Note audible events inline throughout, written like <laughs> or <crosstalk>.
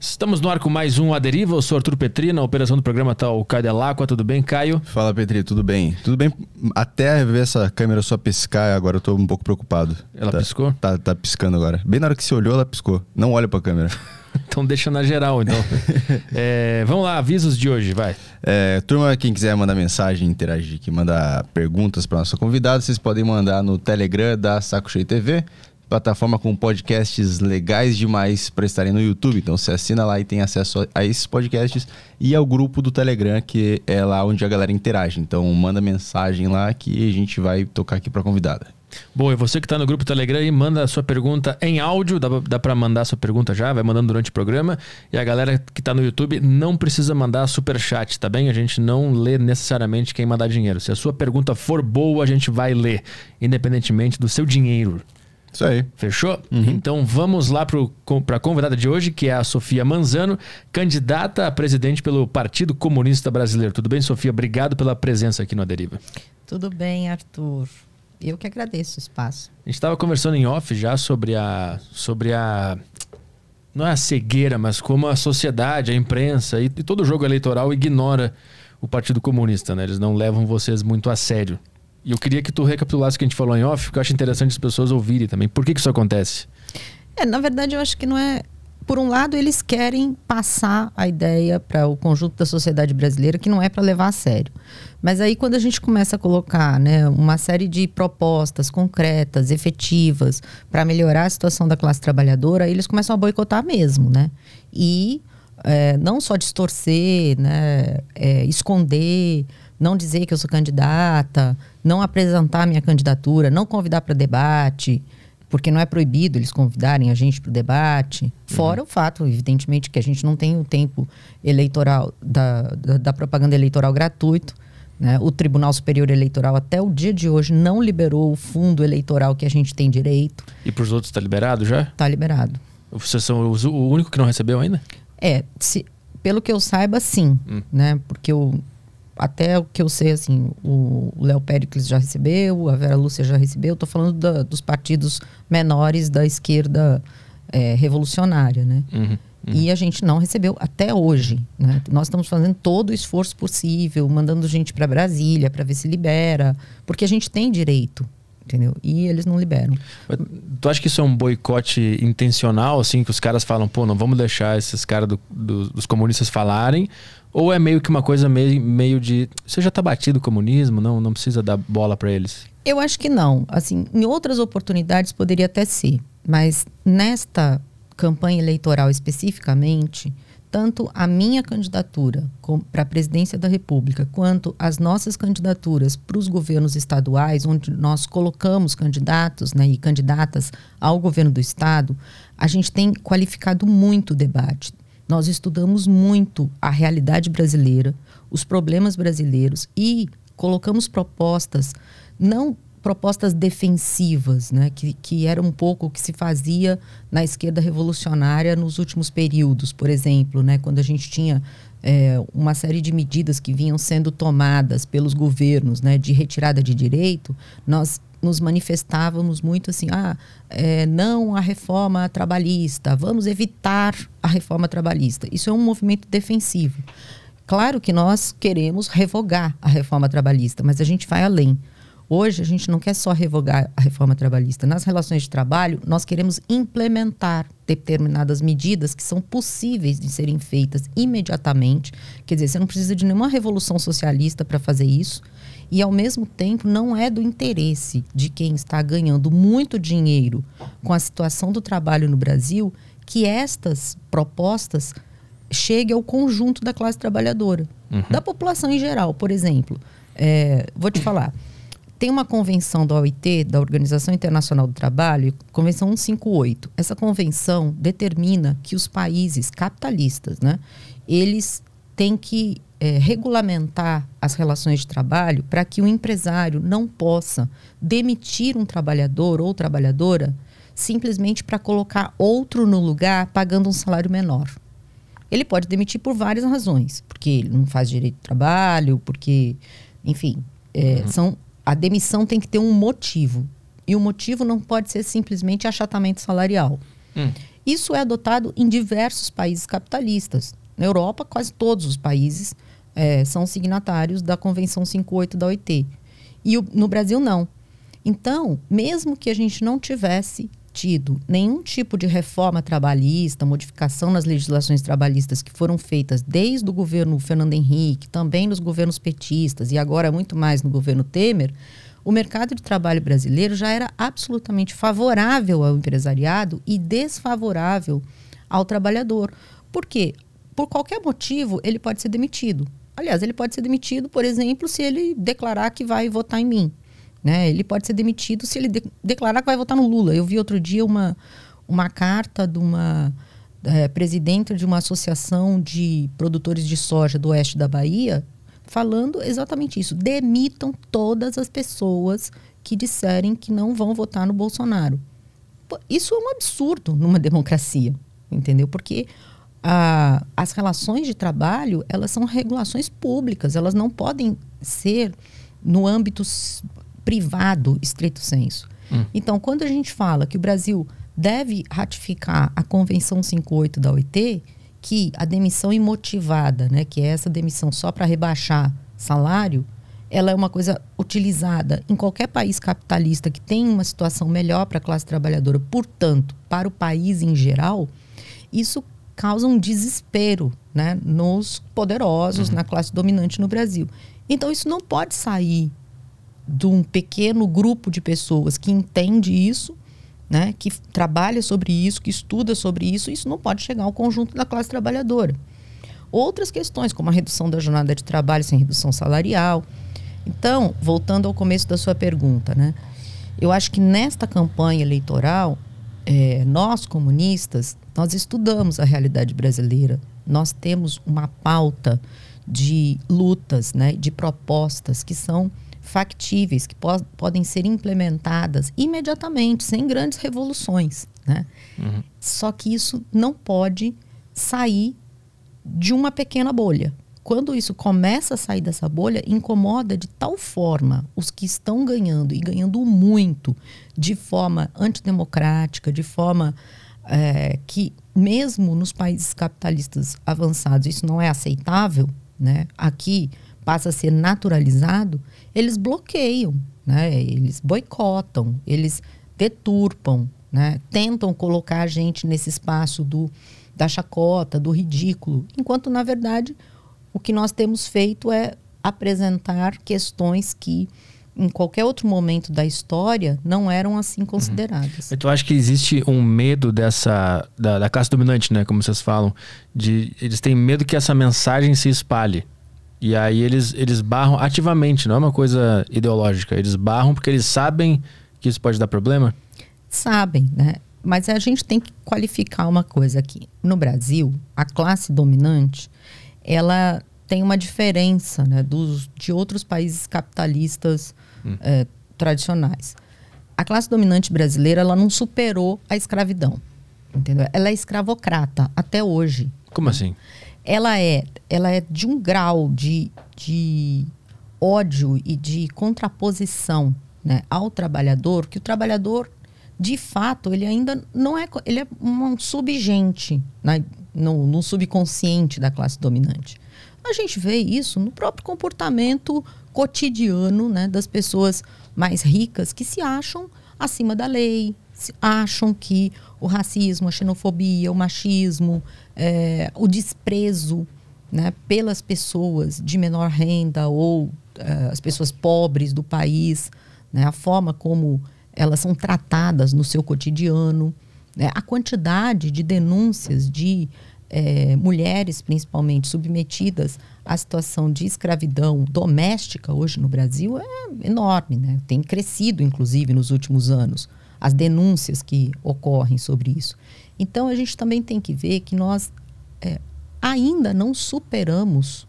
Estamos no ar com mais um A Deriva. Eu sou Arthur Petri, na operação do programa tá o Caio Delacqua. Tudo bem, Caio? Fala, Petri, tudo bem? Tudo bem até ver essa câmera só piscar, agora eu tô um pouco preocupado. Ela tá, piscou? Tá, tá piscando agora. Bem na hora que você olhou, ela piscou. Não olha pra câmera. <laughs> então deixa na geral, então. <laughs> é, vamos lá, avisos de hoje, vai. É, turma, quem quiser mandar mensagem, interagir aqui, mandar perguntas para nossa convidada, vocês podem mandar no Telegram da Saco Cheio TV plataforma com podcasts legais demais para estarem no YouTube. Então você assina lá e tem acesso a esses podcasts e ao grupo do Telegram, que é lá onde a galera interage. Então manda mensagem lá que a gente vai tocar aqui para convidada. Bom, e você que está no grupo Telegram e manda a sua pergunta em áudio, dá, dá para mandar a sua pergunta já, vai mandando durante o programa. E a galera que está no YouTube não precisa mandar super chat, tá bem? A gente não lê necessariamente quem mandar dinheiro. Se a sua pergunta for boa, a gente vai ler, independentemente do seu dinheiro. Isso aí. Fechou? Uhum. Então vamos lá para a convidada de hoje, que é a Sofia Manzano, candidata a presidente pelo Partido Comunista Brasileiro. Tudo bem, Sofia? Obrigado pela presença aqui no Aderiva. Tudo bem, Arthur. Eu que agradeço o espaço. A gente estava conversando em off já sobre a. sobre a. Não é a cegueira, mas como a sociedade, a imprensa e, e todo o jogo eleitoral ignora o Partido Comunista, né? Eles não levam vocês muito a sério. E eu queria que tu recapitulasse o que a gente falou em off, porque eu acho interessante as pessoas ouvirem também. Por que, que isso acontece? É, na verdade, eu acho que não é. Por um lado, eles querem passar a ideia para o conjunto da sociedade brasileira que não é para levar a sério. Mas aí, quando a gente começa a colocar né, uma série de propostas concretas, efetivas, para melhorar a situação da classe trabalhadora, eles começam a boicotar mesmo, né? E é, não só distorcer, né, é, esconder não dizer que eu sou candidata, não apresentar minha candidatura, não convidar para debate, porque não é proibido eles convidarem a gente para o debate. Fora uhum. o fato, evidentemente, que a gente não tem o tempo eleitoral da, da, da propaganda eleitoral gratuito. Né? O Tribunal Superior Eleitoral, até o dia de hoje, não liberou o fundo eleitoral que a gente tem direito. E para os outros está liberado já? Está liberado. Vocês são o único que não recebeu ainda? É, se, pelo que eu saiba, sim. Hum. Né? Porque eu até o que eu sei, assim, o Léo Pericles já recebeu, a Vera Lúcia já recebeu. Estou falando da, dos partidos menores da esquerda é, revolucionária, né? Uhum, uhum. E a gente não recebeu até hoje. Né? Nós estamos fazendo todo o esforço possível, mandando gente para Brasília para ver se libera, porque a gente tem direito, entendeu? E eles não liberam. Tu acha que isso é um boicote intencional, assim, que os caras falam, pô, não vamos deixar esses caras do, do, dos comunistas falarem? Ou é meio que uma coisa meio, meio de. Você já está batido o comunismo, não, não precisa dar bola para eles? Eu acho que não. Assim, em outras oportunidades poderia até ser. Mas nesta campanha eleitoral especificamente, tanto a minha candidatura para a presidência da República, quanto as nossas candidaturas para os governos estaduais, onde nós colocamos candidatos né, e candidatas ao governo do Estado, a gente tem qualificado muito o debate. Nós estudamos muito a realidade brasileira, os problemas brasileiros e colocamos propostas, não propostas defensivas, né, que, que era um pouco o que se fazia na esquerda revolucionária nos últimos períodos, por exemplo, né, quando a gente tinha é, uma série de medidas que vinham sendo tomadas pelos governos né, de retirada de direito, nós nos manifestávamos muito assim, ah, é, não a reforma trabalhista, vamos evitar a reforma trabalhista. Isso é um movimento defensivo. Claro que nós queremos revogar a reforma trabalhista, mas a gente vai além. Hoje a gente não quer só revogar a reforma trabalhista. Nas relações de trabalho, nós queremos implementar determinadas medidas que são possíveis de serem feitas imediatamente. Quer dizer, você não precisa de nenhuma revolução socialista para fazer isso e, ao mesmo tempo, não é do interesse de quem está ganhando muito dinheiro com a situação do trabalho no Brasil que estas propostas cheguem ao conjunto da classe trabalhadora, uhum. da população em geral. Por exemplo, é, vou te falar. Tem uma convenção da OIT, da Organização Internacional do Trabalho, Convenção 158. Essa convenção determina que os países capitalistas, né, eles têm que é, regulamentar as relações de trabalho para que o empresário não possa demitir um trabalhador ou trabalhadora simplesmente para colocar outro no lugar pagando um salário menor. Ele pode demitir por várias razões, porque ele não faz direito de trabalho, porque, enfim, é, uhum. são, a demissão tem que ter um motivo. E o motivo não pode ser simplesmente achatamento salarial. Hum. Isso é adotado em diversos países capitalistas. Na Europa, quase todos os países é, são signatários da Convenção 58 da OIT. E o, no Brasil, não. Então, mesmo que a gente não tivesse tido nenhum tipo de reforma trabalhista, modificação nas legislações trabalhistas que foram feitas desde o governo Fernando Henrique, também nos governos petistas e agora muito mais no governo Temer, o mercado de trabalho brasileiro já era absolutamente favorável ao empresariado e desfavorável ao trabalhador. Por quê? Por qualquer motivo, ele pode ser demitido. Aliás, ele pode ser demitido, por exemplo, se ele declarar que vai votar em mim. Né? Ele pode ser demitido se ele de declarar que vai votar no Lula. Eu vi outro dia uma, uma carta de uma é, presidente de uma associação de produtores de soja do oeste da Bahia falando exatamente isso. Demitam todas as pessoas que disserem que não vão votar no Bolsonaro. Isso é um absurdo numa <laughs> democracia, entendeu? Porque a, as relações de trabalho elas são regulações públicas, elas não podem ser no âmbito privado, estrito senso. Hum. Então, quando a gente fala que o Brasil deve ratificar a Convenção 58 da OIT, que a demissão imotivada, né, que é essa demissão só para rebaixar salário, ela é uma coisa utilizada em qualquer país capitalista que tem uma situação melhor para a classe trabalhadora, portanto, para o país em geral, isso causa um desespero né, nos poderosos, uhum. na classe dominante no Brasil. Então, isso não pode sair de um pequeno grupo de pessoas que entende isso né, que trabalha sobre isso, que estuda sobre isso, isso não pode chegar ao conjunto da classe trabalhadora. Outras questões, como a redução da jornada de trabalho sem redução salarial. Então, voltando ao começo da sua pergunta, né, eu acho que nesta campanha eleitoral, é, nós comunistas, nós estudamos a realidade brasileira, nós temos uma pauta de lutas, né, de propostas que são factíveis, que po podem ser implementadas imediatamente, sem grandes revoluções. Né? Uhum. Só que isso não pode sair de uma pequena bolha. Quando isso começa a sair dessa bolha, incomoda de tal forma os que estão ganhando e ganhando muito, de forma antidemocrática, de forma é, que, mesmo nos países capitalistas avançados, isso não é aceitável. Né? Aqui, passa a ser naturalizado, eles bloqueiam, né? eles boicotam, eles deturpam, né? tentam colocar a gente nesse espaço do, da chacota, do ridículo, enquanto, na verdade, o que nós temos feito é apresentar questões que em qualquer outro momento da história não eram assim consideradas. Uhum. Tu acha que existe um medo dessa da, da, classe dominante, né, como vocês falam, de eles têm medo que essa mensagem se espalhe? E aí eles, eles barram ativamente, não é uma coisa ideológica. Eles barram porque eles sabem que isso pode dar problema? Sabem, né? Mas a gente tem que qualificar uma coisa aqui. No Brasil, a classe dominante, ela tem uma diferença né, dos, de outros países capitalistas hum. é, tradicionais. A classe dominante brasileira, ela não superou a escravidão, entendeu? Ela é escravocrata até hoje. Como assim? Ela é, ela é de um grau de, de ódio e de contraposição né, ao trabalhador que o trabalhador de fato ele ainda não é ele é um subgente né, no, no subconsciente da classe dominante. A gente vê isso no próprio comportamento cotidiano né, das pessoas mais ricas que se acham acima da lei acham que o racismo, a xenofobia, o machismo, é, o desprezo né, pelas pessoas de menor renda ou é, as pessoas pobres do país, né, a forma como elas são tratadas no seu cotidiano, né, a quantidade de denúncias de é, mulheres, principalmente, submetidas à situação de escravidão doméstica hoje no Brasil é enorme, né? tem crescido, inclusive, nos últimos anos as denúncias que ocorrem sobre isso. Então a gente também tem que ver que nós é, ainda não superamos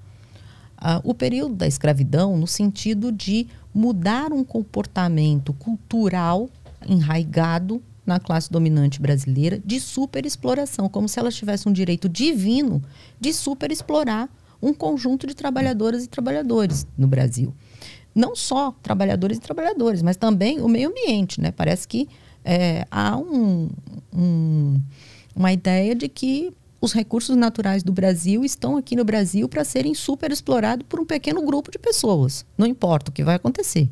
uh, o período da escravidão no sentido de mudar um comportamento cultural enraigado na classe dominante brasileira de superexploração, como se elas tivessem um direito divino de superexplorar um conjunto de trabalhadoras e trabalhadores no Brasil não só trabalhadores e trabalhadores, mas também o meio ambiente. Né? Parece que é, há um, um, uma ideia de que os recursos naturais do Brasil estão aqui no Brasil para serem super explorados por um pequeno grupo de pessoas. Não importa o que vai acontecer.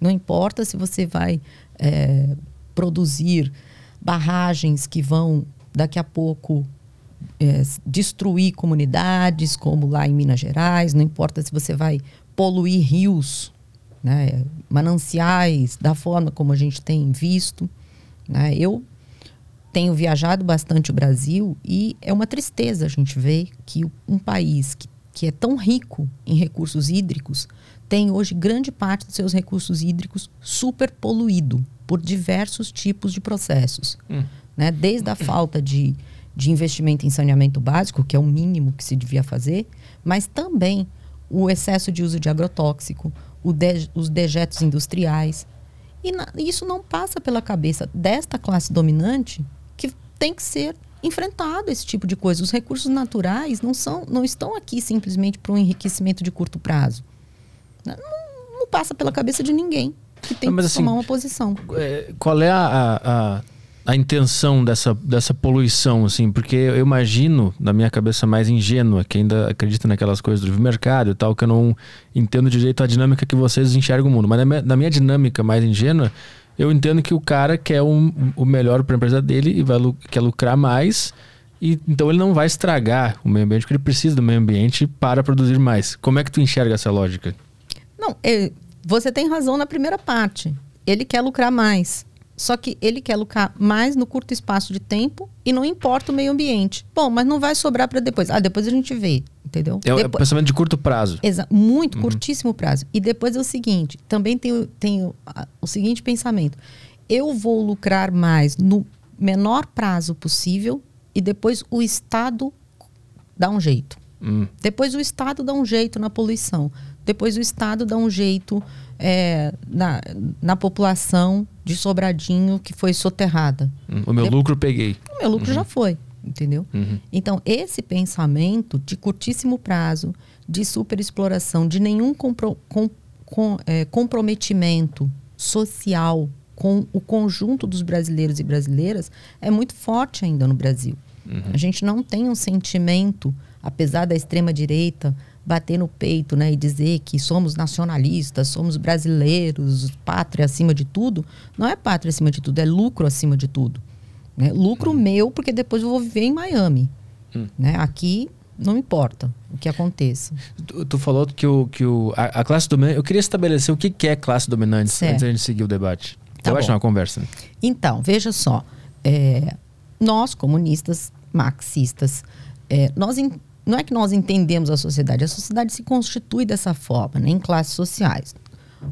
Não importa se você vai é, produzir barragens que vão daqui a pouco é, destruir comunidades, como lá em Minas Gerais. Não importa se você vai poluir rios, né, mananciais, da forma como a gente tem visto. Né? Eu tenho viajado bastante o Brasil e é uma tristeza a gente ver que um país que, que é tão rico em recursos hídricos tem hoje grande parte dos seus recursos hídricos super poluído por diversos tipos de processos. Hum. Né? Desde a falta de, de investimento em saneamento básico, que é o mínimo que se devia fazer, mas também o excesso de uso de agrotóxico, de, os dejetos industriais. E na, isso não passa pela cabeça desta classe dominante que tem que ser enfrentado esse tipo de coisa. Os recursos naturais não, são, não estão aqui simplesmente para um enriquecimento de curto prazo. Não, não, passa pela cabeça de ninguém que tem não, que assim, tomar uma posição. É, qual é a, a, a, intenção dessa, dessa poluição, assim? Porque eu imagino, na minha cabeça mais ingênua, que ainda acredita naquelas coisas do mercado e tal, que eu não entendo direito a dinâmica que vocês enxergam o mundo. Mas na minha, na minha dinâmica mais ingênua, eu entendo que o cara quer um, o melhor para a empresa dele e vai, quer lucrar mais. E, então ele não vai estragar o meio ambiente, porque ele precisa do meio ambiente para produzir mais. Como é que tu enxerga essa lógica? Não, você tem razão na primeira parte. Ele quer lucrar mais. Só que ele quer lucrar mais no curto espaço de tempo e não importa o meio ambiente. Bom, mas não vai sobrar para depois. Ah, depois a gente vê, entendeu? É o pensamento de curto prazo. Exa muito uhum. curtíssimo prazo. E depois é o seguinte, também tem, tem o, o seguinte pensamento. Eu vou lucrar mais no menor prazo possível e depois o Estado dá um jeito. Hum. Depois o Estado dá um jeito na poluição. Depois o Estado dá um jeito é, na, na população de Sobradinho que foi soterrada. Hum, o meu lucro peguei. O meu lucro uhum. já foi, entendeu? Uhum. Então, esse pensamento de curtíssimo prazo, de superexploração, de nenhum compro, com, com, é, comprometimento social com o conjunto dos brasileiros e brasileiras é muito forte ainda no Brasil. Uhum. A gente não tem um sentimento, apesar da extrema-direita bater no peito né, e dizer que somos nacionalistas, somos brasileiros, pátria acima de tudo, não é pátria acima de tudo, é lucro acima de tudo. Né? Lucro hum. meu, porque depois eu vou viver em Miami. Hum. Né? Aqui não importa o que aconteça. Tu, tu falou que, o, que o, a, a, classe dominante. Eu queria estabelecer o que, que é classe dominante certo. antes da gente seguir o debate. Tá eu bom. acho uma conversa. Então, veja só. É, nós, comunistas, marxistas, é, nós não é que nós entendemos a sociedade, a sociedade se constitui dessa forma, né, em classes sociais.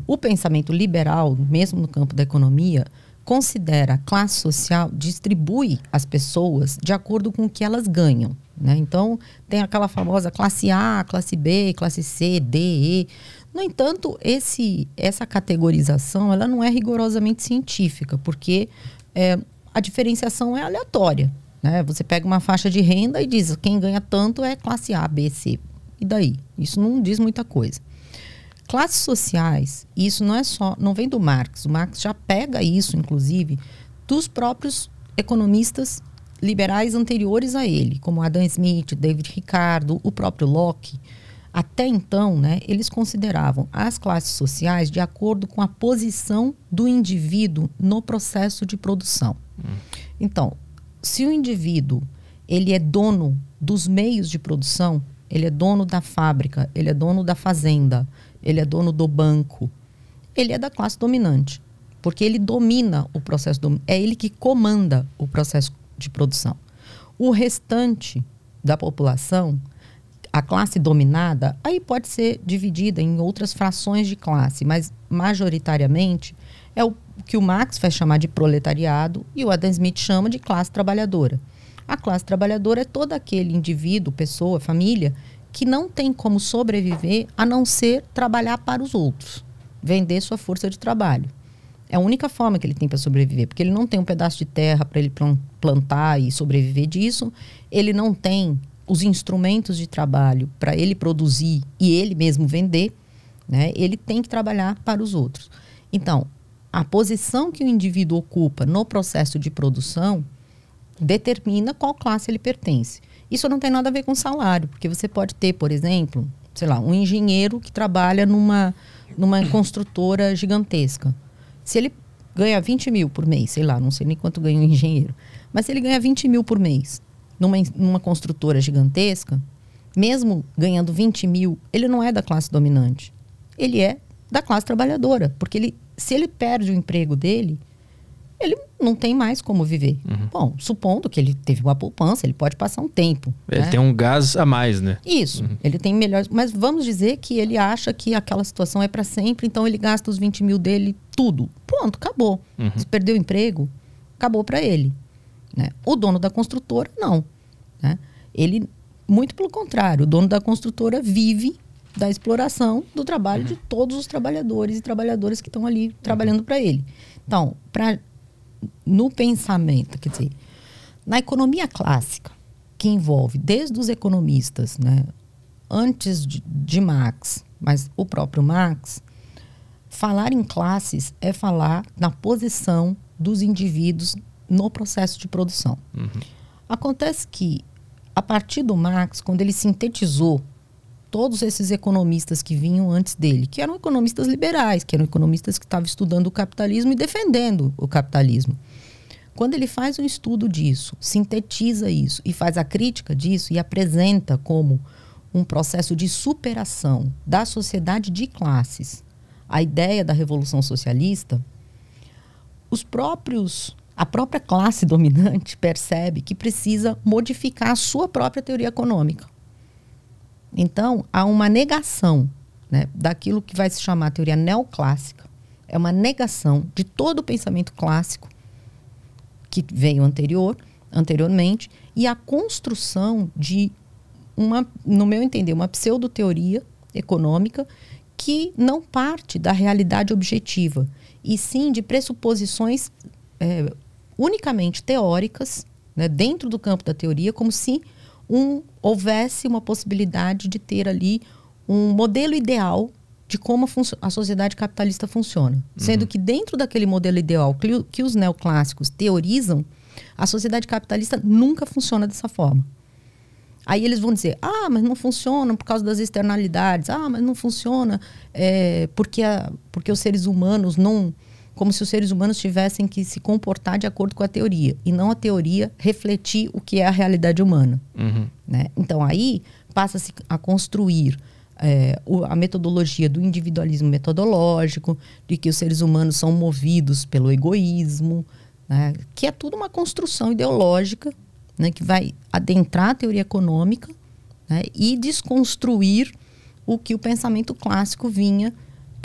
O pensamento liberal, mesmo no campo da economia, considera a classe social, distribui as pessoas de acordo com o que elas ganham. Né? Então, tem aquela famosa classe A, classe B, classe C, D, E. No entanto, esse, essa categorização ela não é rigorosamente científica, porque é, a diferenciação é aleatória. Né? Você pega uma faixa de renda e diz quem ganha tanto é classe A, B, C. E daí? Isso não diz muita coisa. Classes sociais, isso não é só, não vem do Marx. O Marx já pega isso, inclusive, dos próprios economistas liberais anteriores a ele, como Adam Smith, David Ricardo, o próprio Locke. Até então, né, eles consideravam as classes sociais de acordo com a posição do indivíduo no processo de produção. Hum. Então, se o indivíduo ele é dono dos meios de produção, ele é dono da fábrica, ele é dono da fazenda, ele é dono do banco, ele é da classe dominante, porque ele domina o processo, do, é ele que comanda o processo de produção. O restante da população, a classe dominada, aí pode ser dividida em outras frações de classe, mas majoritariamente é o que o Marx vai chamar de proletariado e o Adam Smith chama de classe trabalhadora. A classe trabalhadora é todo aquele indivíduo, pessoa, família que não tem como sobreviver a não ser trabalhar para os outros, vender sua força de trabalho. É a única forma que ele tem para sobreviver, porque ele não tem um pedaço de terra para ele plantar e sobreviver disso, ele não tem os instrumentos de trabalho para ele produzir e ele mesmo vender, né? Ele tem que trabalhar para os outros. Então, a posição que o indivíduo ocupa no processo de produção determina qual classe ele pertence. Isso não tem nada a ver com salário, porque você pode ter, por exemplo, sei lá, um engenheiro que trabalha numa, numa construtora gigantesca. Se ele ganha 20 mil por mês, sei lá, não sei nem quanto ganha um engenheiro, mas se ele ganha 20 mil por mês numa, numa construtora gigantesca, mesmo ganhando 20 mil, ele não é da classe dominante. Ele é da classe trabalhadora. Porque ele, se ele perde o emprego dele, ele não tem mais como viver. Uhum. Bom, supondo que ele teve uma poupança, ele pode passar um tempo. Ele né? tem um gás a mais, né? Isso. Uhum. Ele tem melhores. Mas vamos dizer que ele acha que aquela situação é para sempre, então ele gasta os 20 mil dele tudo. Pronto, acabou. Uhum. Se perdeu o emprego, acabou para ele. Né? O dono da construtora, não. Né? Ele muito pelo contrário, o dono da construtora vive da exploração do trabalho uhum. de todos os trabalhadores e trabalhadoras que estão ali trabalhando para ele. Então, pra, no pensamento, quer dizer, na economia clássica, que envolve desde os economistas, né, antes de, de Marx, mas o próprio Marx, falar em classes é falar na posição dos indivíduos no processo de produção. Uhum. Acontece que a partir do Marx, quando ele sintetizou todos esses economistas que vinham antes dele, que eram economistas liberais, que eram economistas que estavam estudando o capitalismo e defendendo o capitalismo. Quando ele faz um estudo disso, sintetiza isso e faz a crítica disso e apresenta como um processo de superação da sociedade de classes, a ideia da revolução socialista, os próprios a própria classe dominante percebe que precisa modificar a sua própria teoria econômica. Então, há uma negação né, daquilo que vai se chamar teoria neoclássica. É uma negação de todo o pensamento clássico que veio anterior, anteriormente, e a construção de uma, no meu entender, uma pseudo-teoria econômica que não parte da realidade objetiva, e sim de pressuposições é, unicamente teóricas, né, dentro do campo da teoria, como se um, houvesse uma possibilidade de ter ali um modelo ideal de como a, sociedade capitalista funciona. Uhum. Sendo que dentro daquele modelo ideal que, que os neoclássicos teorizam, a sociedade capitalista nunca funciona dessa forma. Aí eles vão dizer, ah, mas não funciona por causa das externalidades, ah, mas não funciona é, porque, a, porque os seres humanos não, como se os seres humanos tivessem que se comportar de acordo com a teoria e não a teoria refletir o que é a realidade humana. Uhum. Né? Então aí passa-se a construir é, a metodologia do individualismo metodológico, de que os seres humanos são movidos pelo egoísmo, né? que é tudo uma construção ideológica né? que vai adentrar a teoria econômica né? e desconstruir o que o pensamento clássico vinha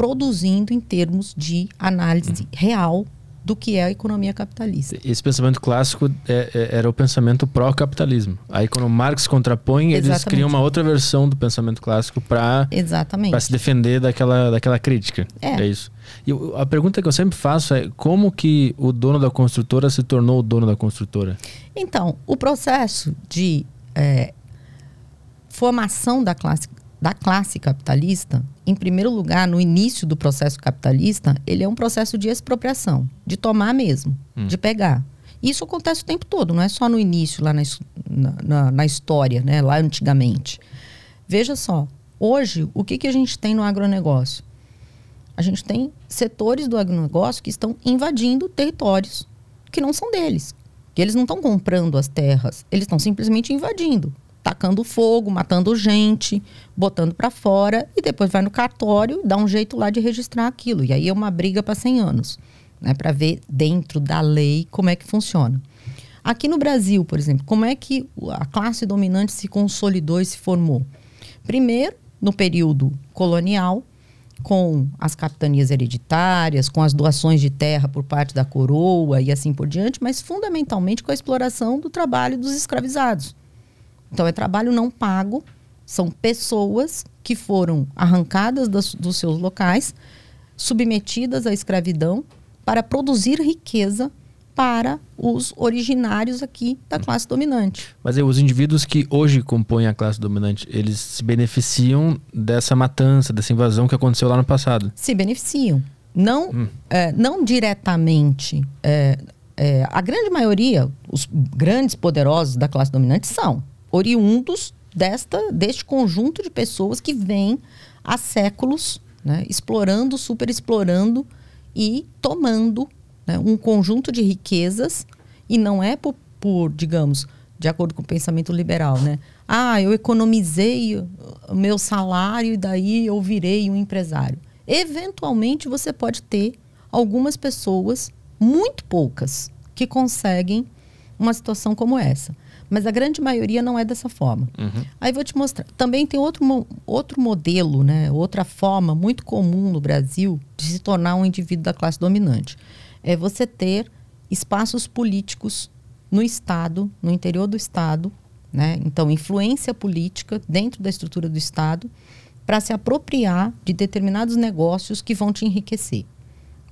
produzindo em termos de análise real do que é a economia capitalista. Esse pensamento clássico é, é, era o pensamento pró-capitalismo. Aí quando Marx contrapõe, Exatamente. eles criam uma outra versão do pensamento clássico para se defender daquela, daquela crítica. É, é isso. E a pergunta que eu sempre faço é como que o dono da construtora se tornou o dono da construtora? Então, o processo de é, formação da classe da classe capitalista, em primeiro lugar, no início do processo capitalista, ele é um processo de expropriação, de tomar mesmo, hum. de pegar. Isso acontece o tempo todo, não é só no início, lá na, na, na história, né, lá antigamente. Veja só, hoje, o que, que a gente tem no agronegócio? A gente tem setores do agronegócio que estão invadindo territórios que não são deles. Que eles não estão comprando as terras, eles estão simplesmente invadindo tacando fogo, matando gente, botando para fora e depois vai no cartório, dá um jeito lá de registrar aquilo. E aí é uma briga para 100 anos, né, para ver dentro da lei como é que funciona. Aqui no Brasil, por exemplo, como é que a classe dominante se consolidou e se formou? Primeiro, no período colonial, com as capitanias hereditárias, com as doações de terra por parte da coroa e assim por diante, mas fundamentalmente com a exploração do trabalho dos escravizados. Então, é trabalho não pago, são pessoas que foram arrancadas das, dos seus locais, submetidas à escravidão para produzir riqueza para os originários aqui da classe dominante. Mas aí, os indivíduos que hoje compõem a classe dominante, eles se beneficiam dessa matança, dessa invasão que aconteceu lá no passado? Se beneficiam. Não, hum. é, não diretamente. É, é, a grande maioria, os grandes poderosos da classe dominante são oriundos desta, deste conjunto de pessoas que vêm há séculos né, explorando, superexplorando e tomando né, um conjunto de riquezas e não é por, por, digamos, de acordo com o pensamento liberal, né? Ah, eu economizei o meu salário e daí eu virei um empresário. Eventualmente você pode ter algumas pessoas, muito poucas, que conseguem uma situação como essa. Mas a grande maioria não é dessa forma. Uhum. Aí vou te mostrar. Também tem outro, outro modelo, né? outra forma muito comum no Brasil de se tornar um indivíduo da classe dominante. É você ter espaços políticos no Estado, no interior do Estado, né? então influência política dentro da estrutura do Estado, para se apropriar de determinados negócios que vão te enriquecer.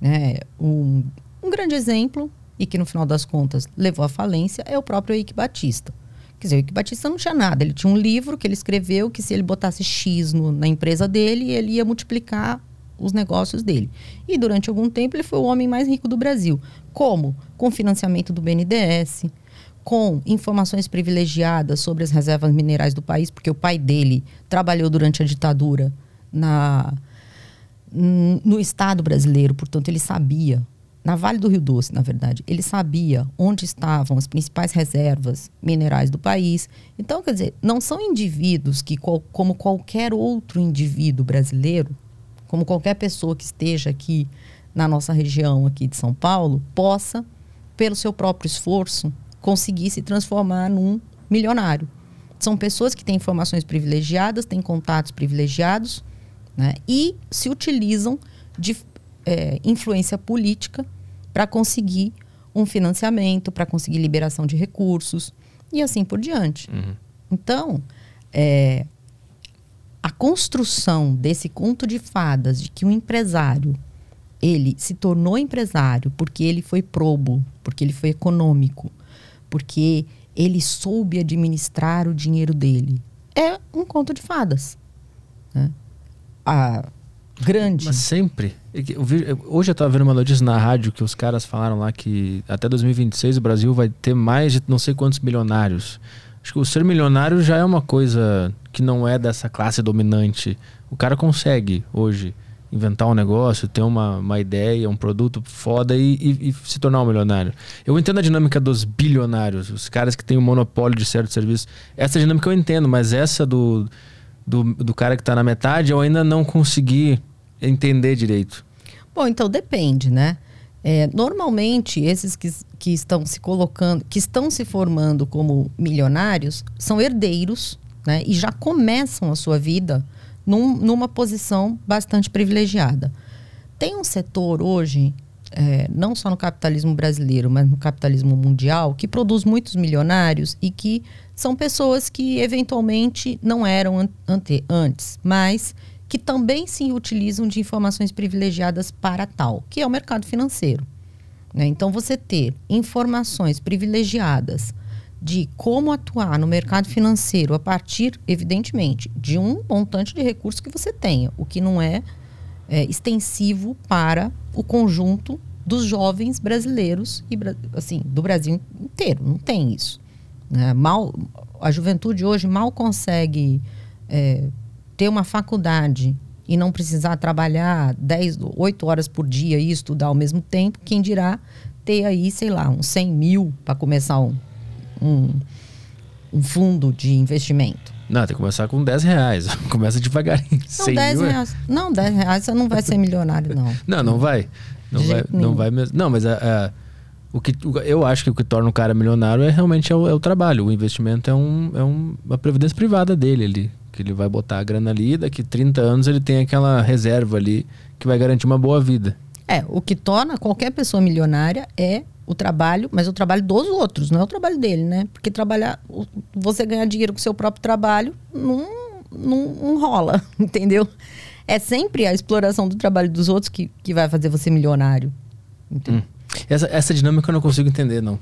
Né? Um, um grande exemplo e que no final das contas levou à falência é o próprio Eike Batista. Quer dizer, o Eike Batista não tinha nada. Ele tinha um livro que ele escreveu que se ele botasse X no, na empresa dele, ele ia multiplicar os negócios dele. E durante algum tempo ele foi o homem mais rico do Brasil. Como? Com financiamento do BNDES, com informações privilegiadas sobre as reservas minerais do país, porque o pai dele trabalhou durante a ditadura na, no Estado brasileiro, portanto ele sabia na Vale do Rio Doce, na verdade, ele sabia onde estavam as principais reservas minerais do país. Então, quer dizer, não são indivíduos que, como qualquer outro indivíduo brasileiro, como qualquer pessoa que esteja aqui na nossa região aqui de São Paulo, possa, pelo seu próprio esforço, conseguir se transformar num milionário. São pessoas que têm informações privilegiadas, têm contatos privilegiados, né, e se utilizam de é, influência política para conseguir um financiamento, para conseguir liberação de recursos e assim por diante. Uhum. Então, é, a construção desse conto de fadas de que o empresário ele se tornou empresário porque ele foi probo, porque ele foi econômico, porque ele soube administrar o dinheiro dele, é um conto de fadas. Né? A, grande. Mas sempre. Hoje eu estava vendo uma notícia na rádio que os caras falaram lá que até 2026 o Brasil vai ter mais de não sei quantos milionários. Acho que o ser milionário já é uma coisa que não é dessa classe dominante. O cara consegue hoje inventar um negócio, ter uma, uma ideia, um produto foda e, e, e, se tornar um milionário. Eu entendo a dinâmica dos bilionários, os caras que têm o um monopólio de certos serviços. Essa dinâmica eu entendo, mas essa do, do, do cara que está na metade eu ainda não consegui entender direito? Bom, então depende, né? É, normalmente, esses que, que estão se colocando, que estão se formando como milionários, são herdeiros, né? E já começam a sua vida num, numa posição bastante privilegiada. Tem um setor hoje, é, não só no capitalismo brasileiro, mas no capitalismo mundial, que produz muitos milionários e que são pessoas que eventualmente não eram ante, antes, mas que também se utilizam de informações privilegiadas para tal, que é o mercado financeiro. Né? Então, você ter informações privilegiadas de como atuar no mercado financeiro a partir, evidentemente, de um montante de recursos que você tenha, o que não é, é extensivo para o conjunto dos jovens brasileiros e assim do Brasil inteiro. Não tem isso. Né? Mal, a juventude hoje mal consegue é, ter uma faculdade e não precisar trabalhar 10, 8 horas por dia e estudar ao mesmo tempo, quem dirá ter aí, sei lá, uns 100 mil para começar um, um, um, fundo de investimento. Não, tem que começar com 10 reais. <laughs> Começa devagarinho. Não, 10 é reais. É... Não, 10 reais você não vai ser milionário, não. <laughs> não, não vai. Não vai, não vai mesmo. Não, mas a, a, o que, eu acho que o que torna o cara milionário é realmente é o, é o trabalho. O investimento é, um, é um, uma previdência privada dele. Ele que ele vai botar a grana ali, daqui 30 anos ele tem aquela reserva ali que vai garantir uma boa vida. É, o que torna qualquer pessoa milionária é o trabalho, mas o trabalho dos outros, não é o trabalho dele, né? Porque trabalhar, você ganhar dinheiro com seu próprio trabalho não, não, não rola, <laughs> entendeu? É sempre a exploração do trabalho dos outros que, que vai fazer você milionário. Hum. Essa, essa dinâmica eu não consigo entender, não.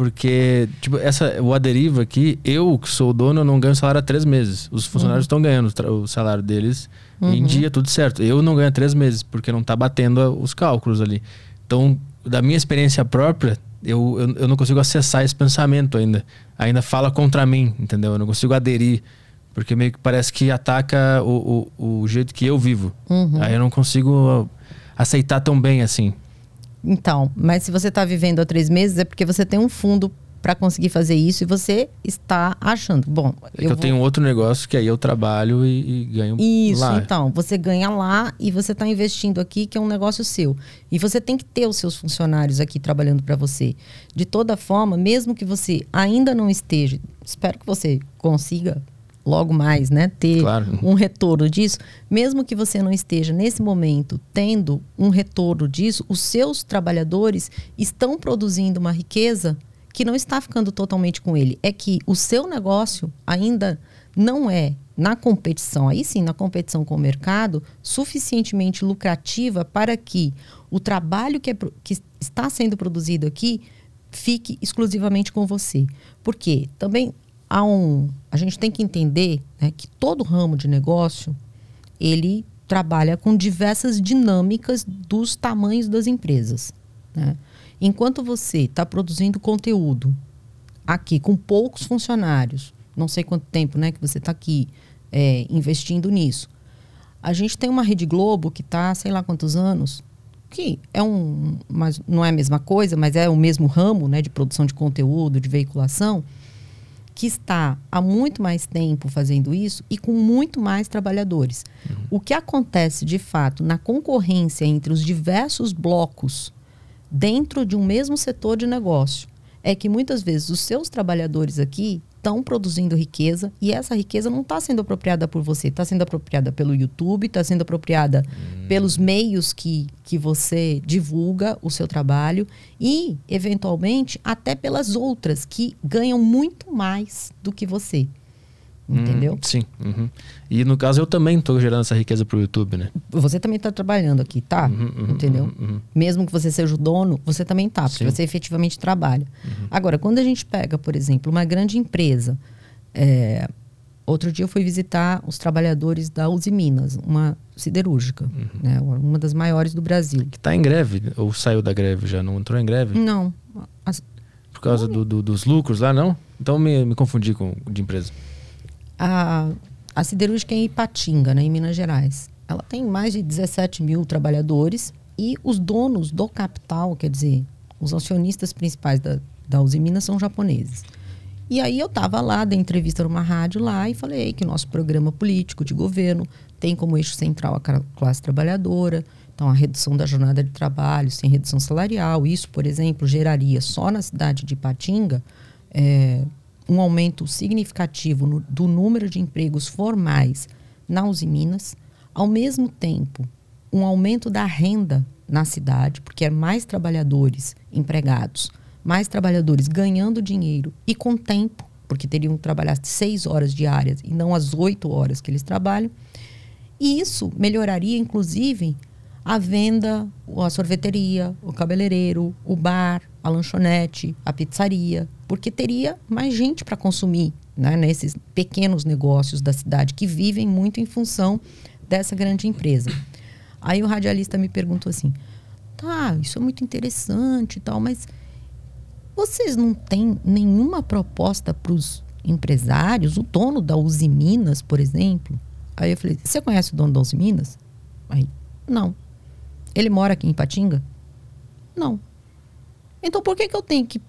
Porque, tipo, essa, o Aderiva aqui, eu que sou o dono, eu não ganho salário há três meses. Os funcionários estão uhum. ganhando o salário deles uhum. em dia, tudo certo. Eu não ganho há três meses, porque não está batendo os cálculos ali. Então, da minha experiência própria, eu, eu, eu não consigo acessar esse pensamento ainda. Ainda fala contra mim, entendeu? Eu não consigo aderir. Porque meio que parece que ataca o, o, o jeito que eu vivo. Uhum. Aí eu não consigo aceitar tão bem assim. Então, mas se você está vivendo há três meses, é porque você tem um fundo para conseguir fazer isso e você está achando. Bom, é eu, eu vou... tenho outro negócio que aí eu trabalho e, e ganho isso, lá. então, você ganha lá e você está investindo aqui, que é um negócio seu. E você tem que ter os seus funcionários aqui trabalhando para você. De toda forma, mesmo que você ainda não esteja, espero que você consiga logo mais, né, ter claro. um retorno disso, mesmo que você não esteja nesse momento tendo um retorno disso, os seus trabalhadores estão produzindo uma riqueza que não está ficando totalmente com ele. É que o seu negócio ainda não é na competição, aí sim, na competição com o mercado, suficientemente lucrativa para que o trabalho que, é, que está sendo produzido aqui fique exclusivamente com você. Porque também há um. A gente tem que entender né, que todo ramo de negócio ele trabalha com diversas dinâmicas dos tamanhos das empresas. Né? Enquanto você está produzindo conteúdo aqui com poucos funcionários, não sei quanto tempo né, que você está aqui é, investindo nisso. A gente tem uma Rede Globo que está, sei lá quantos anos, que é um, mas não é a mesma coisa, mas é o mesmo ramo né, de produção de conteúdo, de veiculação, que está há muito mais tempo fazendo isso e com muito mais trabalhadores. Uhum. O que acontece de fato na concorrência entre os diversos blocos dentro de um mesmo setor de negócio é que muitas vezes os seus trabalhadores aqui estão produzindo riqueza e essa riqueza não está sendo apropriada por você, está sendo apropriada pelo YouTube, está sendo apropriada hum. pelos meios que, que você divulga o seu trabalho e, eventualmente, até pelas outras que ganham muito mais do que você. Hum, entendeu? Hum, sim. Uhum. E no caso eu também estou gerando essa riqueza para o YouTube, né? Você também está trabalhando aqui, tá? Uhum, uhum, entendeu? Uhum, uhum. Mesmo que você seja o dono, você também tá, porque sim. você efetivamente trabalha. Uhum. Agora, quando a gente pega, por exemplo, uma grande empresa, é, outro dia eu fui visitar os trabalhadores da Uzi Minas, uma siderúrgica, né? Uma das maiores do Brasil. Que está em greve ou saiu da greve já? Não entrou em greve? Não. As... Por causa do, do, dos lucros lá, não? Então me, me confundi com de empresa a, a siderúrgica é em Ipatinga, né, em Minas Gerais. Ela tem mais de 17 mil trabalhadores e os donos do capital, quer dizer, os acionistas principais da, da Uzi Minas são japoneses. E aí eu estava lá, dei entrevista numa rádio lá e falei que o nosso programa político de governo tem como eixo central a classe trabalhadora, então a redução da jornada de trabalho sem redução salarial. Isso, por exemplo, geraria só na cidade de Ipatinga é, um aumento significativo no, do número de empregos formais na Uzi Minas, ao mesmo tempo, um aumento da renda na cidade, porque é mais trabalhadores empregados, mais trabalhadores ganhando dinheiro e com tempo, porque teriam que trabalhar seis horas diárias e não as oito horas que eles trabalham. E isso melhoraria, inclusive, a venda, a sorveteria, o cabeleireiro, o bar, a lanchonete, a pizzaria, porque teria mais gente para consumir né, nesses pequenos negócios da cidade que vivem muito em função dessa grande empresa. Aí o radialista me perguntou assim: tá, isso é muito interessante e tal, mas vocês não têm nenhuma proposta para os empresários, o dono da Uzi Minas, por exemplo? Aí eu falei: você conhece o dono da Uzi Minas? Aí, não. Ele mora aqui em Patinga? Não. Então por que, que eu tenho que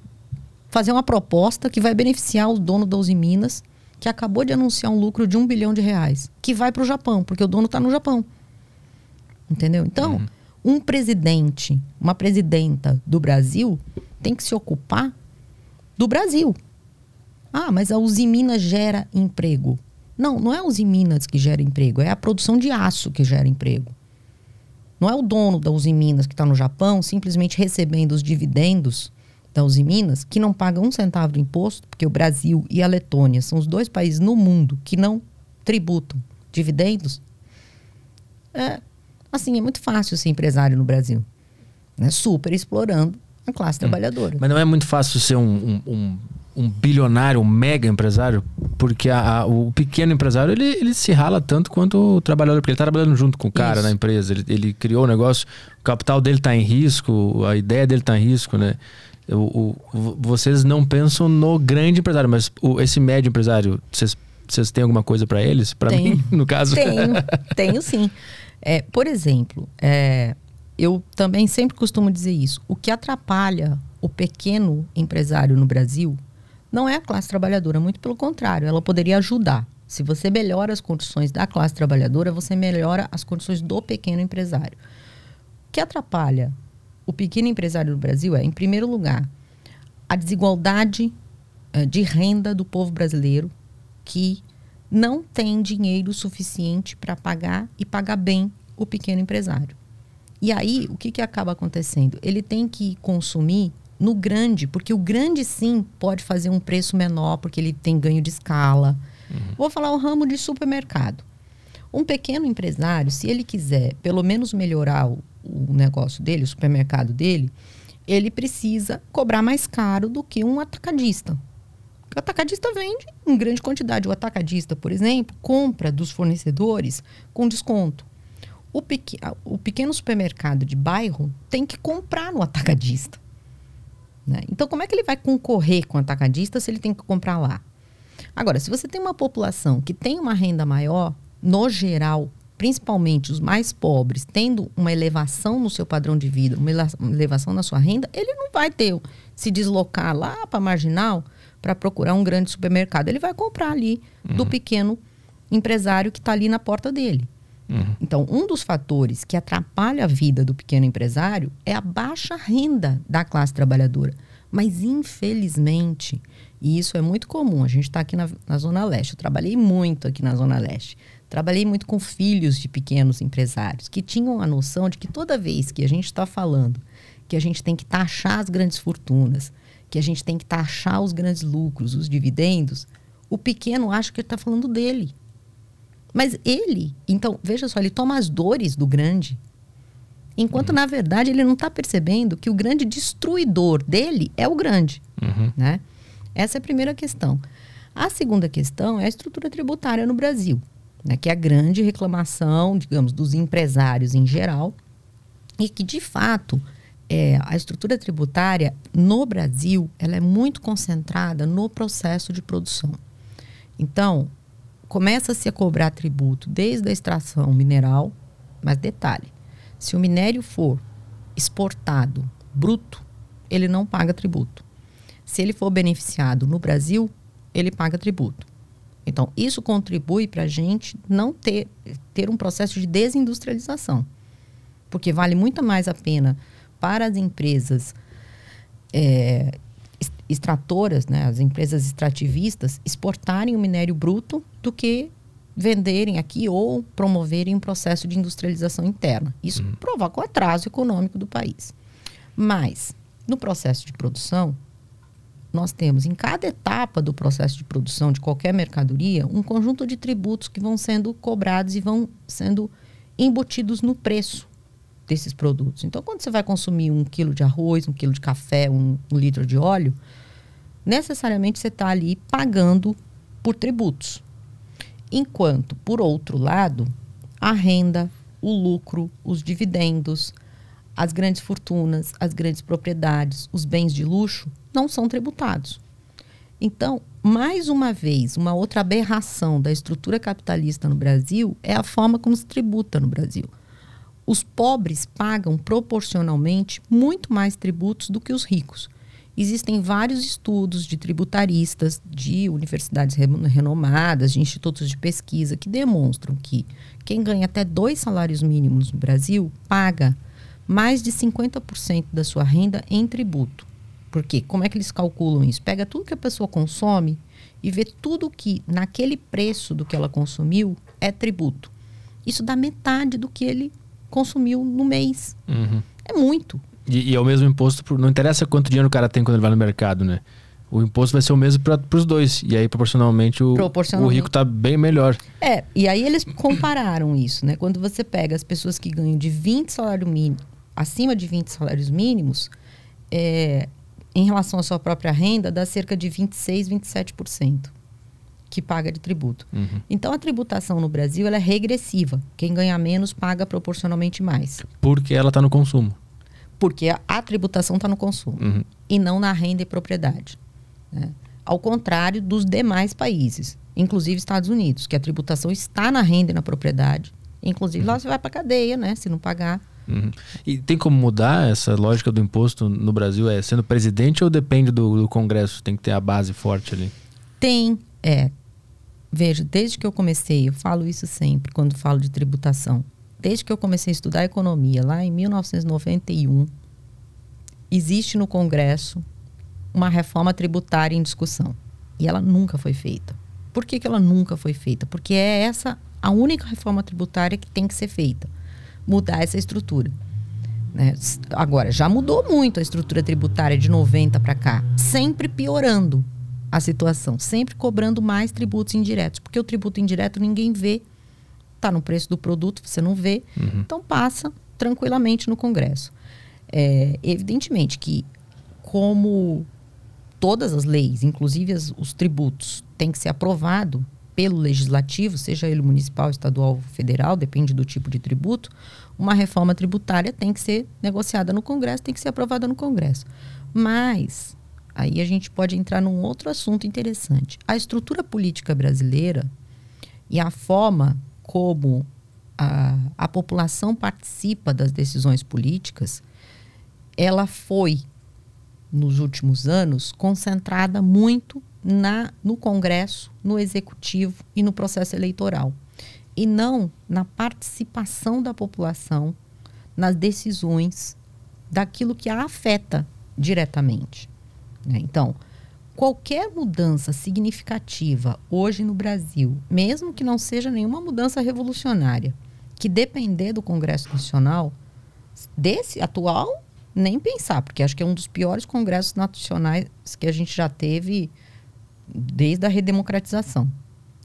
fazer uma proposta que vai beneficiar o dono da Uzi Minas, que acabou de anunciar um lucro de um bilhão de reais, que vai para o Japão, porque o dono está no Japão. Entendeu? Então, uhum. um presidente, uma presidenta do Brasil tem que se ocupar do Brasil. Ah, mas a Uzi Minas gera emprego. Não, não é a Uzi Minas que gera emprego, é a produção de aço que gera emprego. Não é o dono da Uzi Minas que está no Japão simplesmente recebendo os dividendos da Uzi Minas, que não paga um centavo de imposto, porque o Brasil e a Letônia são os dois países no mundo que não tributam dividendos. É, assim, é muito fácil ser empresário no Brasil. Né? Super explorando a classe hum. trabalhadora. Mas não é muito fácil ser um, um, um um bilionário, um mega empresário, porque a, a, o pequeno empresário ele, ele se rala tanto quanto o trabalhador, porque ele está trabalhando junto com o cara Isso. na empresa, ele, ele criou o negócio, o capital dele está em risco, a ideia dele está em risco, né? O, o, vocês não pensam no grande empresário, mas o, esse médio empresário, vocês, vocês têm alguma coisa para eles? Para mim, <laughs> no caso? Tenho, <laughs> tenho sim. É, por exemplo, é, eu também sempre costumo dizer isso. O que atrapalha o pequeno empresário no Brasil não é a classe trabalhadora, muito pelo contrário, ela poderia ajudar. Se você melhora as condições da classe trabalhadora, você melhora as condições do pequeno empresário. O que atrapalha o pequeno empresário no Brasil é, em primeiro lugar, a desigualdade uh, de renda do povo brasileiro que não tem dinheiro suficiente para pagar e pagar bem o pequeno empresário. E aí, o que, que acaba acontecendo? Ele tem que consumir no grande, porque o grande sim pode fazer um preço menor, porque ele tem ganho de escala, Uhum. Vou falar o ramo de supermercado. Um pequeno empresário, se ele quiser pelo menos melhorar o, o negócio dele, o supermercado dele, ele precisa cobrar mais caro do que um atacadista. O atacadista vende em grande quantidade. O atacadista, por exemplo, compra dos fornecedores com desconto. O, pequ o pequeno supermercado de bairro tem que comprar no atacadista. Né? Então, como é que ele vai concorrer com o atacadista se ele tem que comprar lá? Agora, se você tem uma população que tem uma renda maior, no geral, principalmente os mais pobres, tendo uma elevação no seu padrão de vida, uma elevação na sua renda, ele não vai ter se deslocar lá para marginal para procurar um grande supermercado. Ele vai comprar ali uhum. do pequeno empresário que está ali na porta dele. Uhum. Então, um dos fatores que atrapalha a vida do pequeno empresário é a baixa renda da classe trabalhadora. Mas, infelizmente, e isso é muito comum. A gente está aqui na, na, Zona Leste. Eu trabalhei muito aqui na Zona Leste. Trabalhei muito com filhos de pequenos empresários que tinham a noção de que toda vez que a gente está falando que a gente tem que taxar as grandes fortunas, que a gente tem que taxar os grandes lucros, os dividendos, o pequeno acha que ele está falando dele. Mas ele, então, veja só, ele toma as dores do grande. Enquanto, uhum. na verdade, ele não está percebendo que o grande destruidor dele é o grande. Uhum. Né? Essa é a primeira questão. A segunda questão é a estrutura tributária no Brasil, né, que é a grande reclamação, digamos, dos empresários em geral, e que, de fato, é, a estrutura tributária no Brasil ela é muito concentrada no processo de produção. Então, começa-se a cobrar tributo desde a extração mineral, mas detalhe, se o minério for exportado bruto, ele não paga tributo. Se ele for beneficiado no Brasil, ele paga tributo. Então, isso contribui para a gente não ter, ter um processo de desindustrialização. Porque vale muito mais a pena para as empresas é, extratoras, né, as empresas extrativistas, exportarem o minério bruto do que venderem aqui ou promoverem um processo de industrialização interna. Isso uhum. provoca o atraso econômico do país. Mas, no processo de produção, nós temos em cada etapa do processo de produção de qualquer mercadoria um conjunto de tributos que vão sendo cobrados e vão sendo embutidos no preço desses produtos. Então, quando você vai consumir um quilo de arroz, um quilo de café, um, um litro de óleo, necessariamente você está ali pagando por tributos. Enquanto, por outro lado, a renda, o lucro, os dividendos, as grandes fortunas, as grandes propriedades, os bens de luxo não são tributados. Então, mais uma vez, uma outra aberração da estrutura capitalista no Brasil é a forma como se tributa no Brasil. Os pobres pagam proporcionalmente muito mais tributos do que os ricos. Existem vários estudos de tributaristas, de universidades renomadas, de institutos de pesquisa, que demonstram que quem ganha até dois salários mínimos no Brasil paga mais de 50% da sua renda em tributo. Por quê? Como é que eles calculam isso? Pega tudo que a pessoa consome e vê tudo que naquele preço do que ela consumiu é tributo. Isso dá metade do que ele consumiu no mês. Uhum. É muito. E, e, é o mesmo imposto, por, não interessa quanto dinheiro o cara tem quando ele vai no mercado, né? O imposto vai ser o mesmo para os dois. E aí, proporcionalmente, o, proporcionalmente, o rico está bem melhor. É, e aí eles <coughs> compararam isso, né? Quando você pega as pessoas que ganham de 20 salário mínimo, acima de 20 salários mínimos, é, em relação à sua própria renda, dá cerca de 26, 27% que paga de tributo. Uhum. Então, a tributação no Brasil é regressiva. Quem ganha menos paga proporcionalmente mais. Porque ela está no consumo. Porque a, a tributação está no consumo Uhum. e não na renda e propriedade. né? Ao contrário dos demais países, inclusive Estados Unidos, que a tributação está na renda e na propriedade. Inclusive lá você vai para cadeia, né? Se não pagar. Uhum. E tem como mudar essa lógica do imposto no Brasil? É sendo presidente ou depende do, do Congresso? Tem que ter a base forte ali. Tem, é. Veja, desde que eu comecei, eu falo isso sempre quando falo de tributação. Desde que eu comecei a estudar economia, lá em 1991, existe no Congresso uma reforma tributária em discussão. E ela nunca foi feita. Por que, que ela nunca foi feita? Porque é essa a única reforma tributária que tem que ser feita. Mudar essa estrutura. né? Agora, já mudou muito a estrutura tributária de 90 para cá, sempre piorando a situação, sempre cobrando mais tributos indiretos, porque o tributo indireto ninguém vê, está no preço do produto, você não vê, então passa tranquilamente no Congresso. É, evidentemente que, como todas as leis, inclusive as- os tributos, têm que ser aprovado pelo legislativo, seja ele municipal, estadual, federal, depende do tipo de tributo, uma reforma tributária tem que ser negociada no Congresso, tem que ser aprovada no Congresso. Mas aí a gente pode entrar num outro assunto interessante. A estrutura política brasileira e a forma como a, a população participa das decisões políticas, ela foi nos últimos anos concentrada muito na, no Congresso, no Executivo e no processo eleitoral. E não na participação da população nas decisões daquilo que a afeta diretamente. né? Então, qualquer mudança significativa hoje no Brasil, mesmo que não seja nenhuma mudança revolucionária, que depender do Congresso Nacional, desse atual, nem pensar, porque acho que é um dos piores congressos nacionais que a gente já teve desde a redemocratização,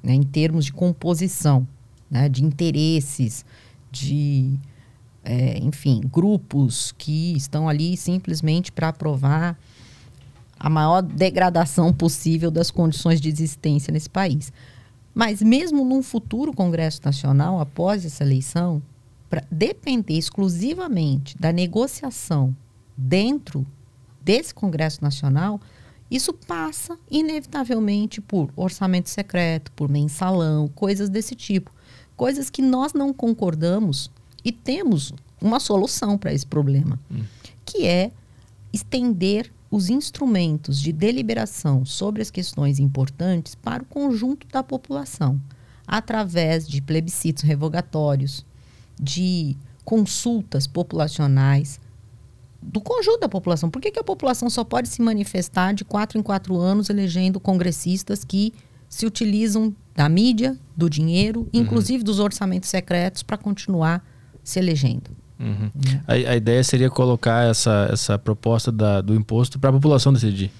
né, em termos de composição, né, de interesses, de, é, enfim, grupos que estão ali simplesmente para aprovar a maior degradação possível das condições de existência nesse país. Mas mesmo num futuro Congresso Nacional, após essa eleição, para depender exclusivamente da negociação dentro desse Congresso Nacional, isso passa inevitavelmente por orçamento secreto, por mensalão, coisas desse tipo. Coisas que nós não concordamos e temos uma solução para esse problema, que é estender os instrumentos de deliberação sobre as questões importantes para o conjunto da população, através de plebiscitos revogatórios, de consultas populacionais do conjunto da população. Por que, que a população só pode se manifestar de quatro em quatro anos elegendo congressistas que se utilizam da mídia, do dinheiro, inclusive dos orçamentos secretos, para continuar se elegendo? Uhum. A, a ideia seria colocar essa, essa proposta da- do imposto para a população decidir.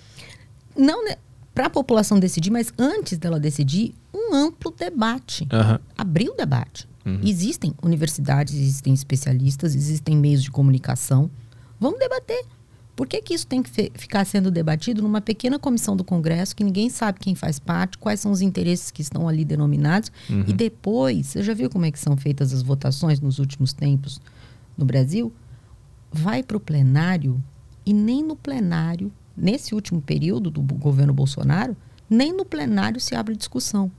Não para a população decidir, mas antes dela decidir, um amplo debate. Abrir o debate. Existem universidades, existem especialistas, existem meios de comunicação. Vamos debater. Por que, que isso tem que ficar sendo debatido numa pequena comissão do Congresso que ninguém sabe quem faz parte, quais são os interesses que estão ali denominados? E depois, você já viu como é que são feitas as votações nos últimos tempos no Brasil? Vai para o plenário e nem no plenário, nesse último período do governo Bolsonaro, nem no plenário se abre discussão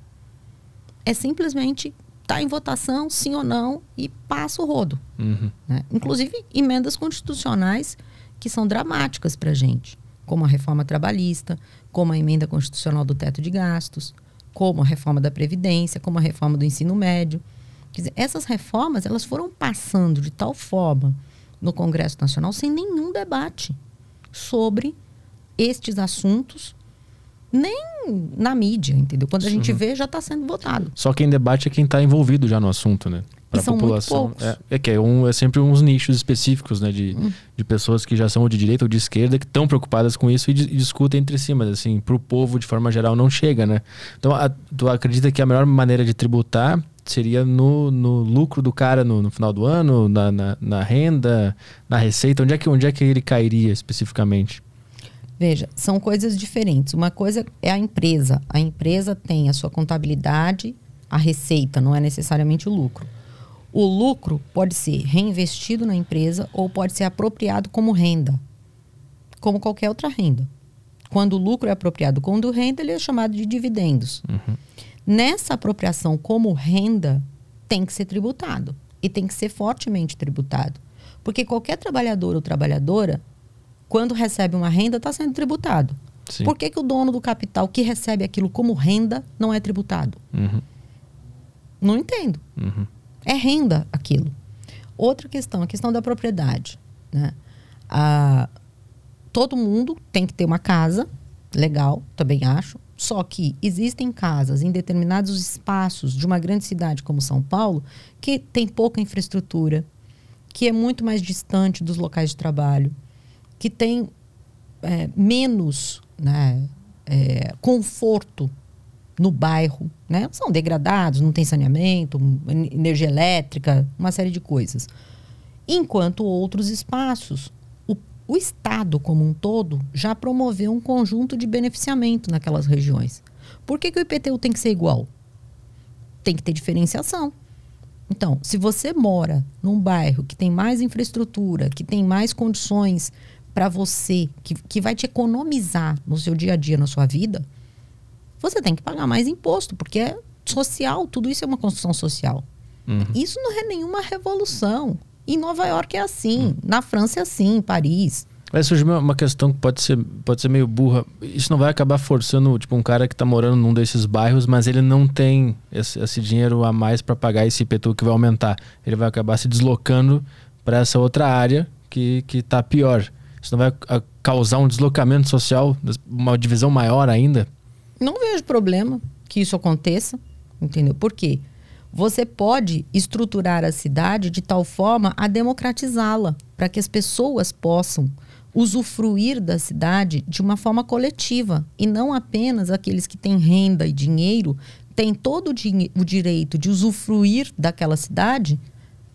é simplesmente está em votação, sim ou não, e passa o rodo. Uhum. né? Inclusive emendas constitucionais que são dramáticas para a gente, como a reforma trabalhista, como a emenda constitucional do teto de gastos, como a reforma da Previdência, como a reforma do ensino médio. Quer dizer, essas reformas elas foram passando de tal forma no Congresso Nacional sem nenhum debate sobre estes assuntos, nem na mídia, entendeu? Quando a gente vê, já está sendo votado. Só quem debate é quem está envolvido já no assunto, né? São muito população. É, é que é, um, é sempre uns nichos específicos, né? De, Hum. de pessoas que já são de direita ou de esquerda, que estão preocupadas com isso e, e discutem entre si, mas assim, pro povo, de forma geral, não chega, né? Então, a- tu acredita que a melhor maneira de tributar seria no, no lucro do cara no, no final do ano, na, na, na renda, na receita? Onde é, que, onde é que ele cairia especificamente? Veja, são coisas diferentes. Uma coisa é a empresa. A empresa tem a sua contabilidade, a receita, não é necessariamente o lucro. O lucro pode ser reinvestido na empresa ou pode ser apropriado como renda, como qualquer outra renda. Quando o lucro é apropriado como renda, ele é chamado de dividendos. Uhum. Nessa apropriação como renda, tem que ser tributado. E tem que ser fortemente tributado. Porque qualquer trabalhador ou trabalhadora, quando recebe uma renda, está sendo tributado. Sim. Por que, que o dono do capital que recebe aquilo como renda não é tributado? Uhum. Não entendo. Uhum. É renda aquilo. Outra questão, a questão da propriedade. Né? Ah, todo mundo tem que ter uma casa, legal, também acho. Só que existem casas em determinados espaços de uma grande cidade como São Paulo que tem pouca infraestrutura, que é muito mais distante dos locais de trabalho, que tem é, menos né, é, conforto no bairro, né? São degradados, não tem saneamento, energia elétrica, uma série de coisas. Enquanto outros espaços, o, o Estado como um todo já promoveu um conjunto de beneficiamento naquelas regiões. Por que, que o IPTU tem que ser igual? Tem que ter diferenciação. Então, se você mora num bairro que tem mais infraestrutura, que tem mais condições para você, que, que vai te economizar no seu dia a dia, na sua vida, você tem que pagar mais imposto, porque é social, tudo isso é uma construção social. Uhum. Isso não é nenhuma revolução. Em Nova York é assim, na França é assim, em Paris. Vai surgir uma- questão que pode ser, pode ser meio burra. Isso não vai acabar forçando, tipo, um cara que tá morando num desses bairros, mas ele não tem esse, esse dinheiro a mais para pagar esse IPTU que vai aumentar. Ele vai acabar se deslocando para essa outra área que, que tá pior. Isso não vai a, causar um deslocamento social, uma divisão maior ainda? Não vejo problema que isso aconteça, entendeu? Por quê? Você pode estruturar a cidade de tal forma a democratizá-la, para que as pessoas possam usufruir da cidade de uma forma coletiva e não apenas aqueles que têm renda e dinheiro têm todo o, dinhe- o direito de usufruir daquela cidade,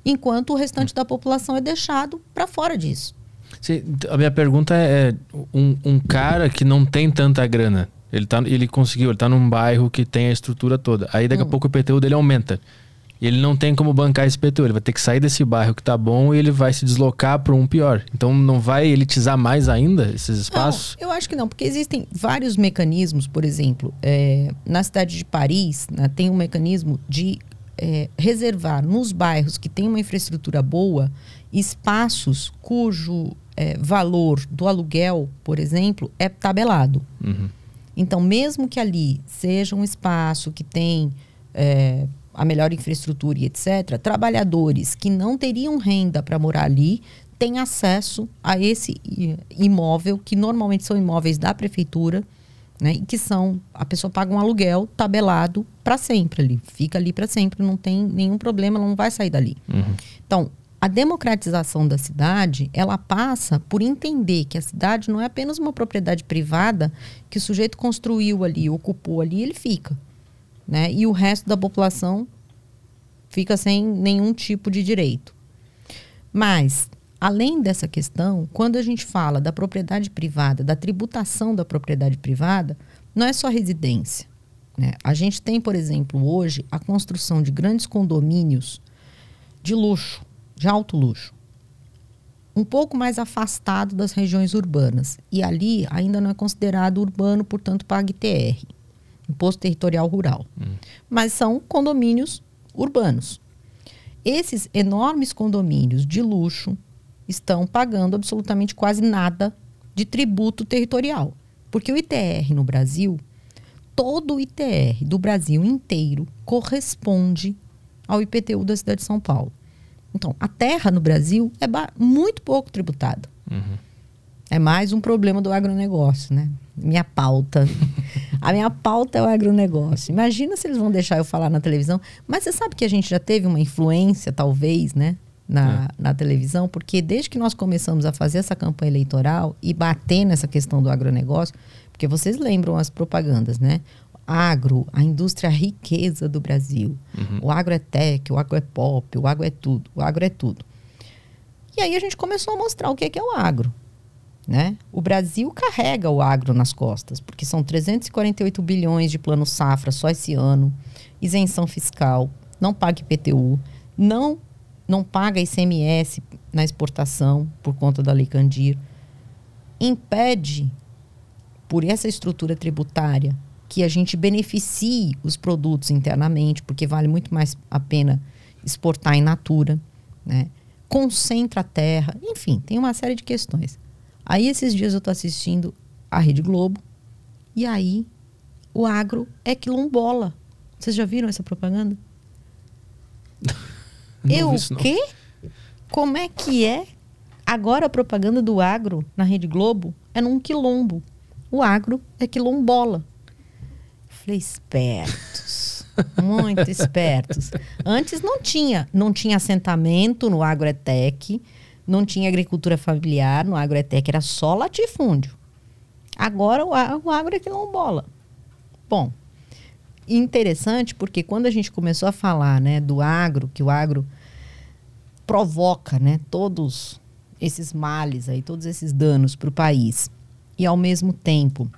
enquanto o restante da população é deixado para fora disso. A minha pergunta é: um, um cara que não tem tanta grana, ele, tá, ele conseguiu, ele tá num bairro que tem a estrutura toda. Aí daqui a pouco o IPTU dele aumenta. E ele não tem como bancar esse IPTU. Ele vai ter que sair desse bairro que tá bom e ele vai se deslocar para um pior. Então não vai elitizar mais ainda esses espaços? Não, eu acho que não, porque existem vários mecanismos, por exemplo, é, na cidade de Paris né, tem um mecanismo de é, reservar nos bairros que têm uma infraestrutura boa espaços cujo é, valor do aluguel, por exemplo, é tabelado. Uhum. Então, mesmo que ali seja um espaço que tem é, a melhor infraestrutura e etc., trabalhadores que não teriam renda para morar ali têm acesso a esse imóvel, que normalmente são imóveis da prefeitura, né, e que são. A pessoa paga um aluguel tabelado para sempre ali, fica ali para sempre, não tem nenhum problema, ela não vai sair dali. Uhum. Então, a democratização da cidade, ela passa por entender que a cidade não é apenas uma propriedade privada que o sujeito construiu ali, ocupou ali, ele fica, né? E o resto da população fica sem nenhum tipo de direito. Mas, além dessa questão, quando a gente fala da propriedade privada, da tributação da propriedade privada, não é só residência. né? A gente tem, por exemplo, hoje a construção de grandes condomínios de luxo, de alto luxo, um pouco mais afastado das regiões urbanas. E ali ainda não é considerado urbano, portanto, paga ITR, Imposto Territorial Rural. Mas são condomínios urbanos. Esses enormes condomínios de luxo estão pagando absolutamente quase nada de tributo territorial. Porque o ITR no Brasil, todo o ITR do Brasil inteiro corresponde ao IPTU da cidade de São Paulo. Então, a terra no Brasil é muito pouco tributada. Uhum. É mais um problema do agronegócio, né? Minha pauta. a minha pauta é o agronegócio. Imagina se eles vão deixar eu falar na televisão. Mas você sabe que a gente já teve uma influência, talvez, né? Na, na televisão, porque desde que nós começamos a fazer essa campanha eleitoral e bater nessa questão do agronegócio, porque vocês lembram as propagandas, né? Agro, a indústria a riqueza do Brasil. O agro é tech, o agro é pop, o agro é tudo, o agro é tudo. E aí a gente começou a mostrar o que é, que é o agro. Né? O Brasil carrega o agro nas costas, porque são 348 bilhões de plano safra só esse ano, isenção fiscal, não paga IPTU, não não paga ICMS na exportação por conta da Lei Candir, impede, por essa estrutura tributária, que a gente beneficie os produtos internamente, porque vale muito mais a pena exportar em natura, né? concentra a terra, enfim, tem uma série de questões. Aí esses dias eu estou assistindo a Rede Globo e aí o agro é quilombola. Vocês já viram essa propaganda? <laughs> Não eu o quê? Como é que é? Agora a propaganda do agro na Rede Globo é num quilombo. O agro é quilombola. Falei, espertos. Muito espertos. Antes não tinha. Não tinha assentamento no Agroetec, não tinha agricultura familiar no Agroetec, era só latifúndio. Agora o, o agro é quilombola. Bom, interessante porque quando a gente começou a falar né, do agro, que o agro provoca né, todos esses males aí, todos esses danos para o país, e ao mesmo tempo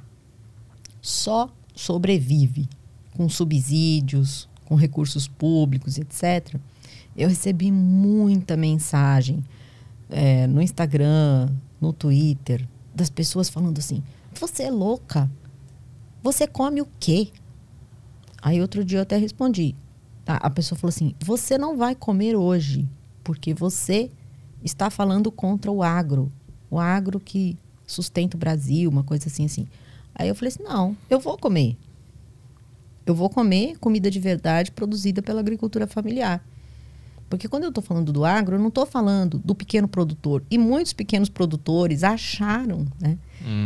só sobrevive com subsídios, com recursos públicos, etc. Eu recebi muita mensagem é, no Instagram, no Twitter, das pessoas falando assim: você é louca? Você come o quê? Aí outro dia eu até respondi. tá? A pessoa falou assim: você não vai comer hoje, porque você está falando contra o agro. O agro que sustenta o Brasil, uma coisa assim, assim. Aí eu falei assim: não, eu vou comer. Eu vou comer comida de verdade produzida pela agricultura familiar. Porque quando eu estou falando do agro, eu não estou falando do pequeno produtor. E muitos pequenos produtores acharam né,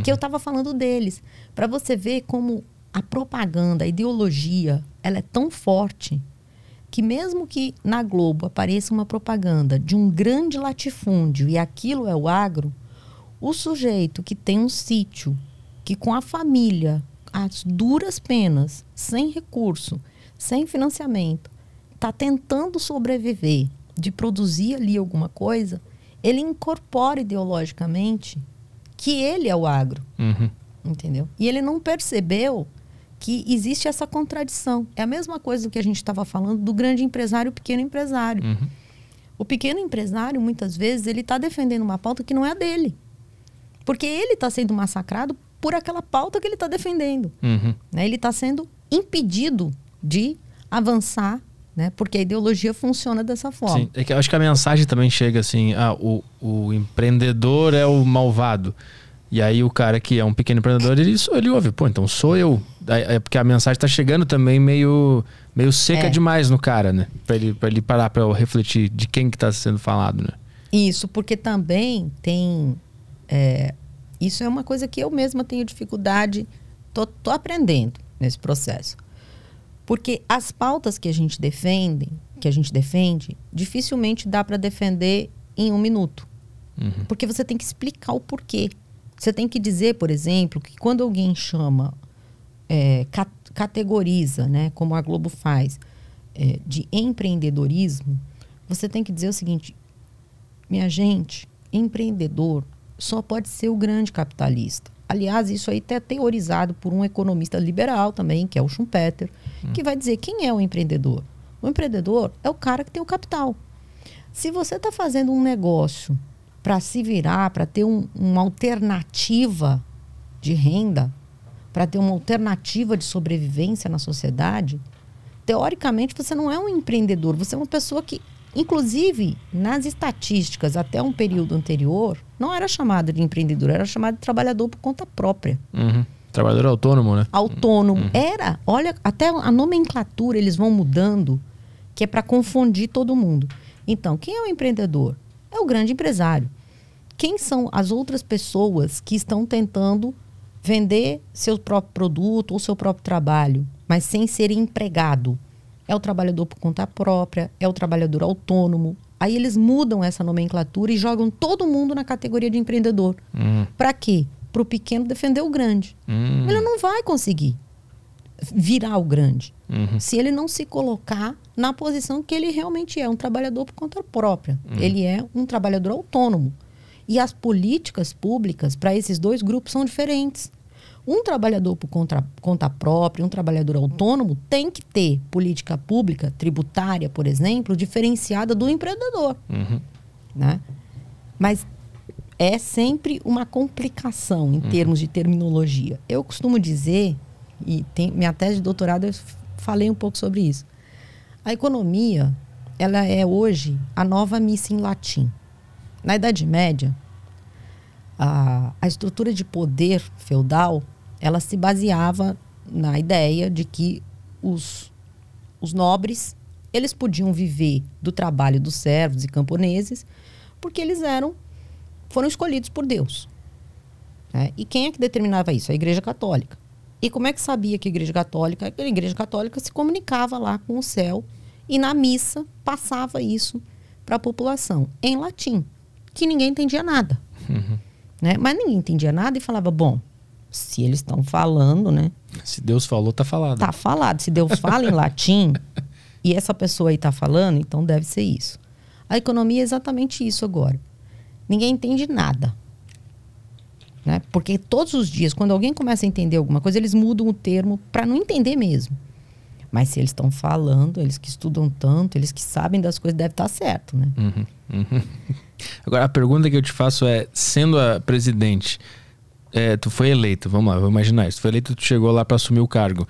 que eu estava falando deles. Para você ver como a propaganda, a ideologia, ela é tão forte que mesmo que na Globo apareça uma propaganda de um grande latifúndio e aquilo é o agro, o sujeito que tem um sítio, que com a família, às duras penas, sem recurso, sem financiamento, está tentando sobreviver, de produzir ali alguma coisa, ele incorpora ideologicamente que ele é o agro, Uhum. entendeu? E ele não percebeu que existe essa contradição. É a mesma coisa do que a gente estava falando do grande empresário e o pequeno empresário. Uhum. O pequeno empresário, muitas vezes, ele está defendendo uma pauta que não é a dele. Porque ele está sendo massacrado por aquela pauta que ele está defendendo. Uhum. né? Ele está sendo impedido de avançar, né? porque a ideologia funciona dessa forma. Sim, é que eu acho que a mensagem também chega assim: ah, o, o empreendedor é o malvado. E aí o cara que é um pequeno empreendedor, ele, ele ouve, pô, então sou eu. É porque a mensagem tá chegando também meio, meio seca É. demais no cara, né? Pra ele, pra ele parar pra refletir de quem que tá sendo falado, né? Isso, porque também tem. é, isso é uma coisa que eu mesma tenho dificuldade, tô, tô aprendendo nesse processo. Porque as pautas que a gente defende, que a gente defende, dificilmente dá para defender em um minuto. Uhum. Porque você tem que explicar o porquê. Você tem que dizer, por exemplo, que quando alguém chama, é, ca- categoriza, né, como a Globo faz, é, de empreendedorismo, você tem que dizer o seguinte: minha gente, empreendedor só pode ser o grande capitalista. Aliás, isso aí é teorizado por um economista liberal também, que é o Schumpeter, que vai dizer quem é o empreendedor. O empreendedor é o cara que tem o capital. Se você está fazendo um negócio para se virar, para ter um- uma alternativa de renda, para ter uma alternativa de sobrevivência na sociedade, teoricamente você não é um empreendedor, você é uma pessoa que, inclusive, nas estatísticas até um período anterior, não era chamada de empreendedor, era chamada de trabalhador por conta própria Uhum. Trabalhador autônomo, né? autônomo. Era, olha, até a nomenclatura eles vão mudando, que é para confundir todo mundo. Então, quem é o empreendedor? É o grande empresário. Quem são as outras pessoas que estão tentando vender seu próprio produto ou seu próprio trabalho, mas sem ser empregado? É o trabalhador por conta própria, é o trabalhador autônomo. Aí eles mudam essa nomenclatura e jogam todo mundo na categoria de empreendedor. Uhum. Para quê? Para o pequeno defender o grande. Uhum. Ele não vai conseguir virar o grande Uhum. se ele não se colocar na posição que ele realmente é, um trabalhador por conta própria. Ele é um trabalhador autônomo. E as políticas públicas para esses dois grupos são diferentes. Um trabalhador por conta, conta própria, um trabalhador autônomo, tem que ter política pública, tributária, por exemplo, diferenciada do empreendedor. Uhum. Né? Mas é sempre uma complicação em termos de terminologia. Eu costumo dizer, e tem, minha tese de doutorado eu falei um pouco sobre isso. A economia, ela é hoje a nova missa em latim. Na Idade Média, a, a estrutura de poder feudal ela se baseava na ideia de que os, os nobres eles podiam viver do trabalho dos servos e camponeses porque eles eram foram escolhidos por Deus. Né? E quem é que determinava isso? A Igreja Católica. E como é que sabia que a Igreja Católica? A Igreja Católica se comunicava lá com o céu e na missa passava isso para a população em latim, que ninguém entendia nada. Uhum. Né? Mas ninguém entendia nada e falava, bom, se eles estão falando, né? Se Deus falou, tá falado. Tá falado. Se Deus fala em latim <laughs> e essa pessoa aí tá falando, então deve ser isso. A economia é exatamente isso agora. Ninguém entende nada. Né? Porque todos os dias, quando alguém começa a entender alguma coisa, eles mudam o termo para não entender mesmo. Mas se eles estão falando, eles que estudam tanto, eles que sabem das coisas, deve estar tá certo, né? Uhum, uhum. <laughs> Agora, a pergunta que eu te faço é: sendo a presidente, é, tu foi eleito, vamos lá, vou imaginar isso. Tu foi eleito, tu chegou lá para assumir o cargo.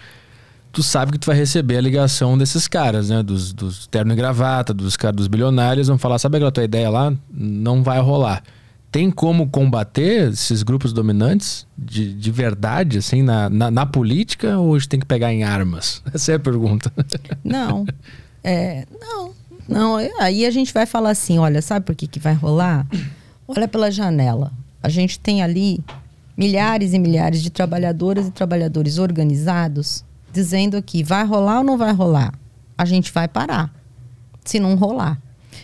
Tu sabe que tu vai receber a ligação desses caras, né? Dos, dos terno e gravata, dos caras dos bilionários, vão falar: sabe aquela tua ideia lá? Não vai rolar. Tem como combater esses grupos dominantes de, de verdade, assim, na, na, na política, ou a gente tem que pegar em armas? <laughs> Essa é a pergunta. Não. É, não, não. Aí a gente vai falar assim: olha, sabe por que, que vai rolar? Olha pela janela. A gente tem ali milhares e milhares de trabalhadoras e trabalhadores organizados dizendo aqui: vai rolar ou não vai rolar? A gente vai parar. Se não rolar.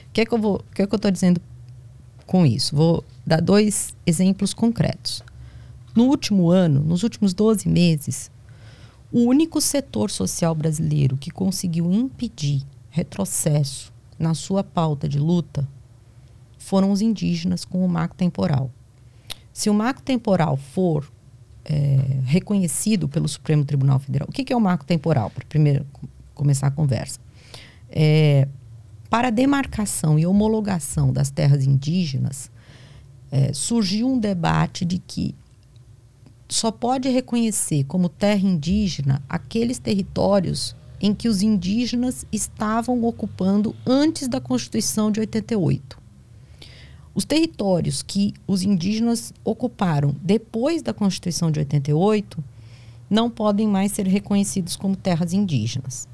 O que é que eu vou, que é que eu estou dizendo com isso? Vou dar dois exemplos concretos. No último ano, nos últimos 12 meses, o único setor social brasileiro que conseguiu impedir retrocesso na sua pauta de luta foram os indígenas com o marco temporal. Se o marco temporal for é, reconhecido pelo Supremo Tribunal Federal, o que, que é o marco temporal? Para primeiro começar a conversa. É, para a demarcação e homologação das terras indígenas, é, surgiu um debate de que só pode reconhecer como terra indígena aqueles territórios em que os indígenas estavam ocupando antes da Constituição de 88. Os territórios que os indígenas ocuparam depois da Constituição de 88 não podem mais ser reconhecidos como terras indígenas.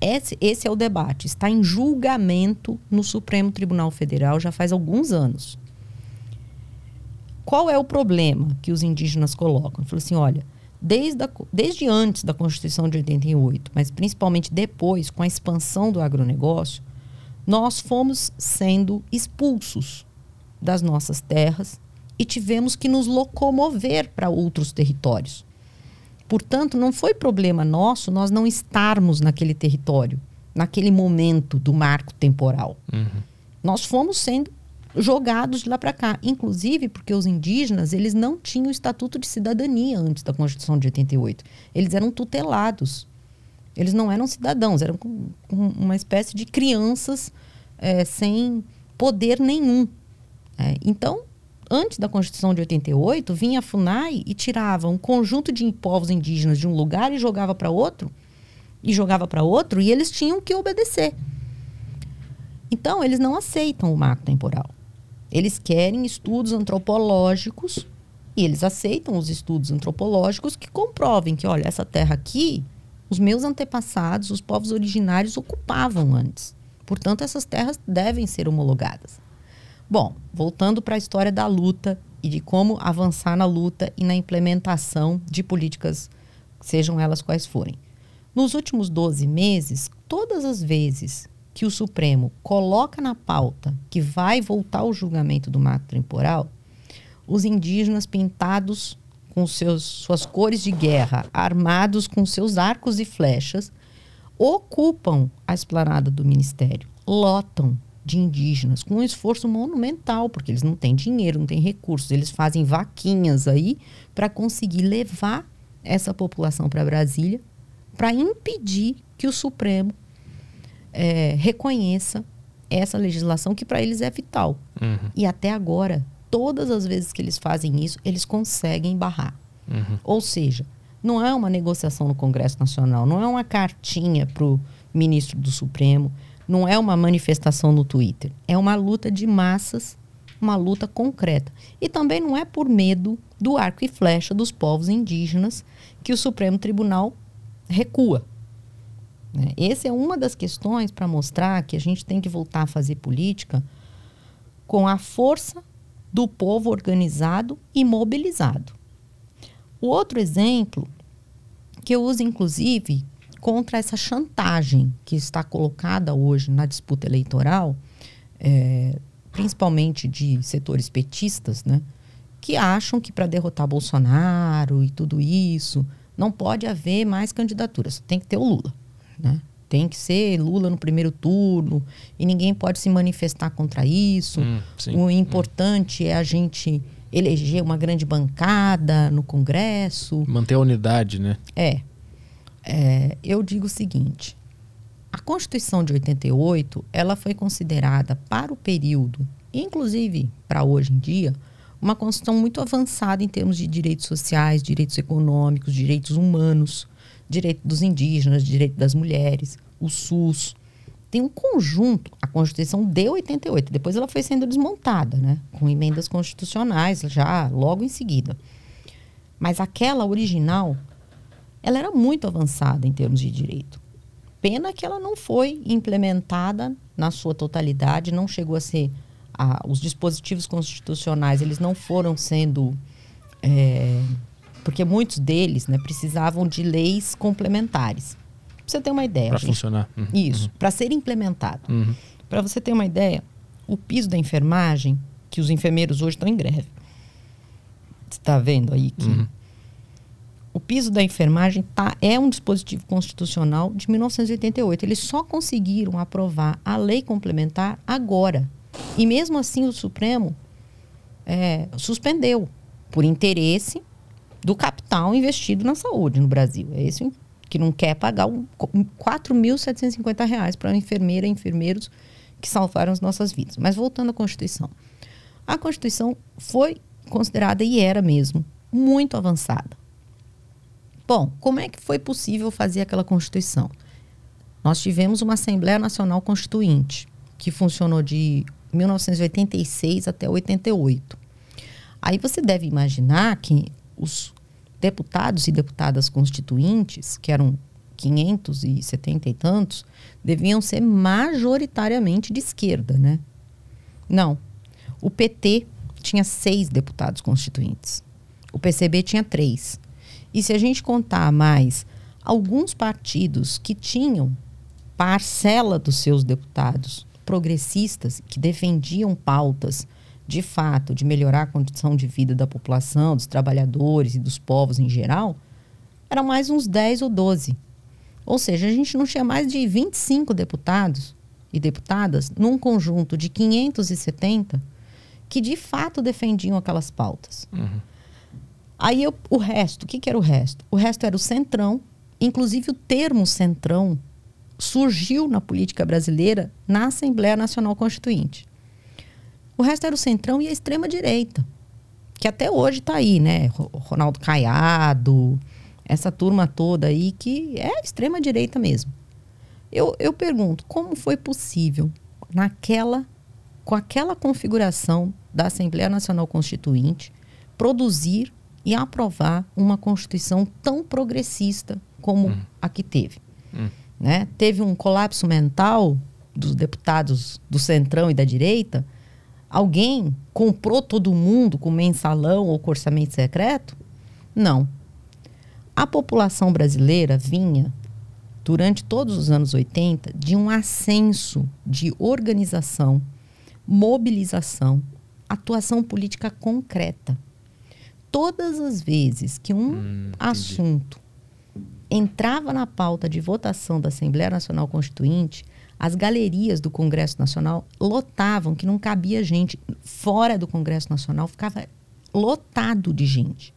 Esse, esse é o debate. Está em julgamento no Supremo Tribunal Federal já faz alguns anos. Qual é o problema que os indígenas colocam? Falou assim: olha, desde, a, desde antes da Constituição de 88, mas principalmente depois, com a expansão do agronegócio, nós fomos sendo expulsos das nossas terras e tivemos que nos locomover para outros territórios. Portanto, não foi problema nosso nós não estarmos naquele território, naquele momento do marco temporal. Uhum. Nós fomos sendo jogados de lá para cá, inclusive porque os indígenas eles não tinham o estatuto de cidadania antes da Constituição de 88. Eles eram tutelados. Eles não eram cidadãos, eram uma espécie de crianças é, sem poder nenhum. É, então, antes da Constituição de 88, vinha a FUNAI e tirava um conjunto de povos indígenas de um lugar e jogava para outro, e jogava para outro, e eles tinham que obedecer. Então, eles não aceitam o marco temporal. Eles querem estudos antropológicos e eles aceitam os estudos antropológicos que comprovem que, olha, essa terra aqui, os meus antepassados, os povos originários ocupavam antes. Portanto, essas terras devem ser homologadas. Bom, voltando para a história da luta e de como avançar na luta e na implementação de políticas, sejam elas quais forem. Nos últimos 12 meses, todas as vezes que o Supremo coloca na pauta que vai voltar o julgamento do marco temporal, os indígenas pintados com seus, suas cores de guerra, armados com seus arcos e flechas, ocupam a esplanada do ministério, lotam de indígenas, com um esforço monumental, porque eles não têm dinheiro, não têm recursos, eles fazem vaquinhas aí para conseguir levar essa população para Brasília, para impedir que o Supremo é, reconheça essa legislação que para eles é vital. Uhum. E até agora, todas as vezes que eles fazem isso, eles conseguem barrar. Uhum. Ou seja, não é uma negociação no Congresso Nacional, não é uma cartinha para o ministro do Supremo, não é uma manifestação no Twitter. É uma luta de massas, uma luta concreta. E também não é por medo do arco e flecha dos povos indígenas que o Supremo Tribunal recua. Né? Essa é uma das questões para mostrar que a gente tem que voltar a fazer política com a força do povo organizado e mobilizado. O outro exemplo, que eu uso inclusive contra essa chantagem que está colocada hoje na disputa eleitoral, é, principalmente de setores petistas, né, que acham que para derrotar Bolsonaro e tudo isso, não pode haver mais candidaturas, tem que ter o Lula. Né? Tem que ser Lula no primeiro turno e ninguém pode se manifestar contra isso. Hum, o importante é a gente eleger uma grande bancada no Congresso. Manter a unidade, né? É. É, eu digo o seguinte: a Constituição de 88 ela foi considerada para o período, inclusive para hoje em dia, uma Constituição muito avançada em termos de direitos sociais, direitos econômicos, direitos humanos, direito dos indígenas, direito das mulheres, o SUS. Tem um conjunto, a Constituição de 88, depois ela foi sendo desmontada, né, com emendas constitucionais já logo em seguida. Mas aquela original ela era muito avançada em termos de direito. Pena que ela não foi implementada na sua totalidade, não chegou a ser a, os dispositivos constitucionais, eles não foram sendo é, porque muitos deles né, precisavam de leis complementares. Pra você ter uma ideia. Para funcionar. Uhum. Isso, para ser implementado. Uhum. Para você ter uma ideia, o piso da enfermagem, que os enfermeiros hoje estão em greve. Você está vendo aí que Uhum. O piso da enfermagem tá, é um dispositivo constitucional de 1988. Eles só conseguiram aprovar a lei complementar agora. E mesmo assim o Supremo é, suspendeu por interesse do capital investido na saúde no Brasil. É esse que não quer pagar 4.750 reais para enfermeira e enfermeiros que salvaram as nossas vidas. Mas voltando à Constituição. A Constituição foi considerada, e era mesmo, muito avançada. Bom, como é que foi possível fazer aquela Constituição? Nós tivemos uma Assembleia Nacional Constituinte, que funcionou de 1986 até 88. Aí você deve imaginar que os deputados e deputadas constituintes, que eram 570 e tantos, deviam ser majoritariamente de esquerda, né? Não. O PT tinha seis deputados constituintes. O PCB tinha três. E se a gente contar mais alguns partidos que tinham parcela dos seus deputados progressistas que defendiam pautas de fato de melhorar a condição de vida da população, dos trabalhadores e dos povos em geral, eram mais uns 10 ou 12. Ou seja, a gente não tinha mais de 25 deputados e deputadas num conjunto de 570 que de fato defendiam aquelas pautas. Uhum. Aí eu, o resto, o que, que era o resto? O resto era o centrão, inclusive o termo centrão surgiu na política brasileira na Assembleia Nacional Constituinte. O resto era o centrão e a extrema direita, que até hoje está aí, né? Ro- Ronaldo Caiado, essa turma toda aí que é extrema direita mesmo. Eu, eu pergunto, como foi possível naquela com aquela configuração da Assembleia Nacional Constituinte produzir e aprovar uma Constituição tão progressista como a que teve? Hum. né? Teve um colapso mental dos deputados do centrão e da direita. Alguém comprou todo mundo com mensalão ou com orçamento secreto? Não. A população brasileira vinha, durante todos os anos 80, de um ascenso de organização, mobilização, atuação política concreta. Todas as vezes que um Hum, assunto entrava na pauta de votação da Assembleia Nacional Constituinte, As galerias do Congresso Nacional lotavam, que não cabia gente. Fora do Congresso Nacional ficava lotado de gente.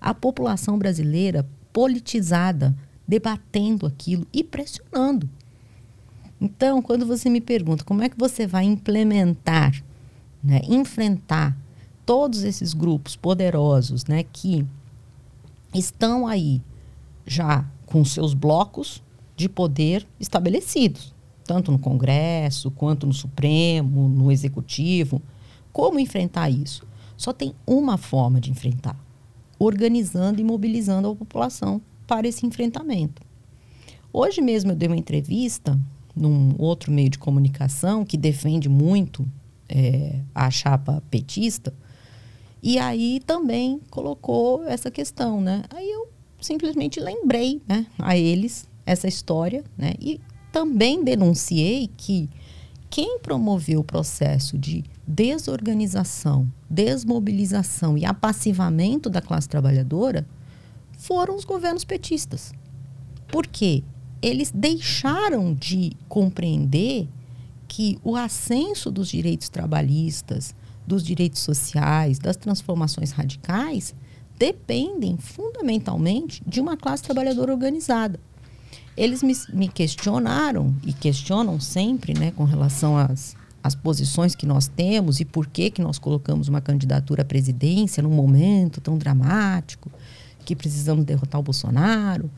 A população brasileira politizada, debatendo aquilo e pressionando. Então, quando você me pergunta como é que você vai implementar, né, enfrentar todos esses grupos poderosos né, que estão aí já com seus blocos de poder estabelecidos, tanto no Congresso, quanto no Supremo, no Executivo. Como enfrentar isso? Só tem uma forma de enfrentar: organizando e mobilizando a população para esse enfrentamento. Hoje mesmo eu dei uma entrevista num outro meio de comunicação que defende muito é, a chapa petista, e aí também colocou essa questão, né? Aí eu simplesmente lembrei né, a eles essa história, né? E também denunciei que quem promoveu o processo de desorganização, desmobilização e apassivamento da classe trabalhadora foram os governos petistas. Por quê? Eles deixaram de compreender que o ascenso dos direitos trabalhistas, dos direitos sociais, das transformações radicais dependem fundamentalmente de uma classe trabalhadora organizada. Eles me, me questionaram e questionam sempre, né, com relação às, às posições que nós temos e por que que nós colocamos uma candidatura à presidência num momento tão dramático que precisamos derrotar o Bolsonaro.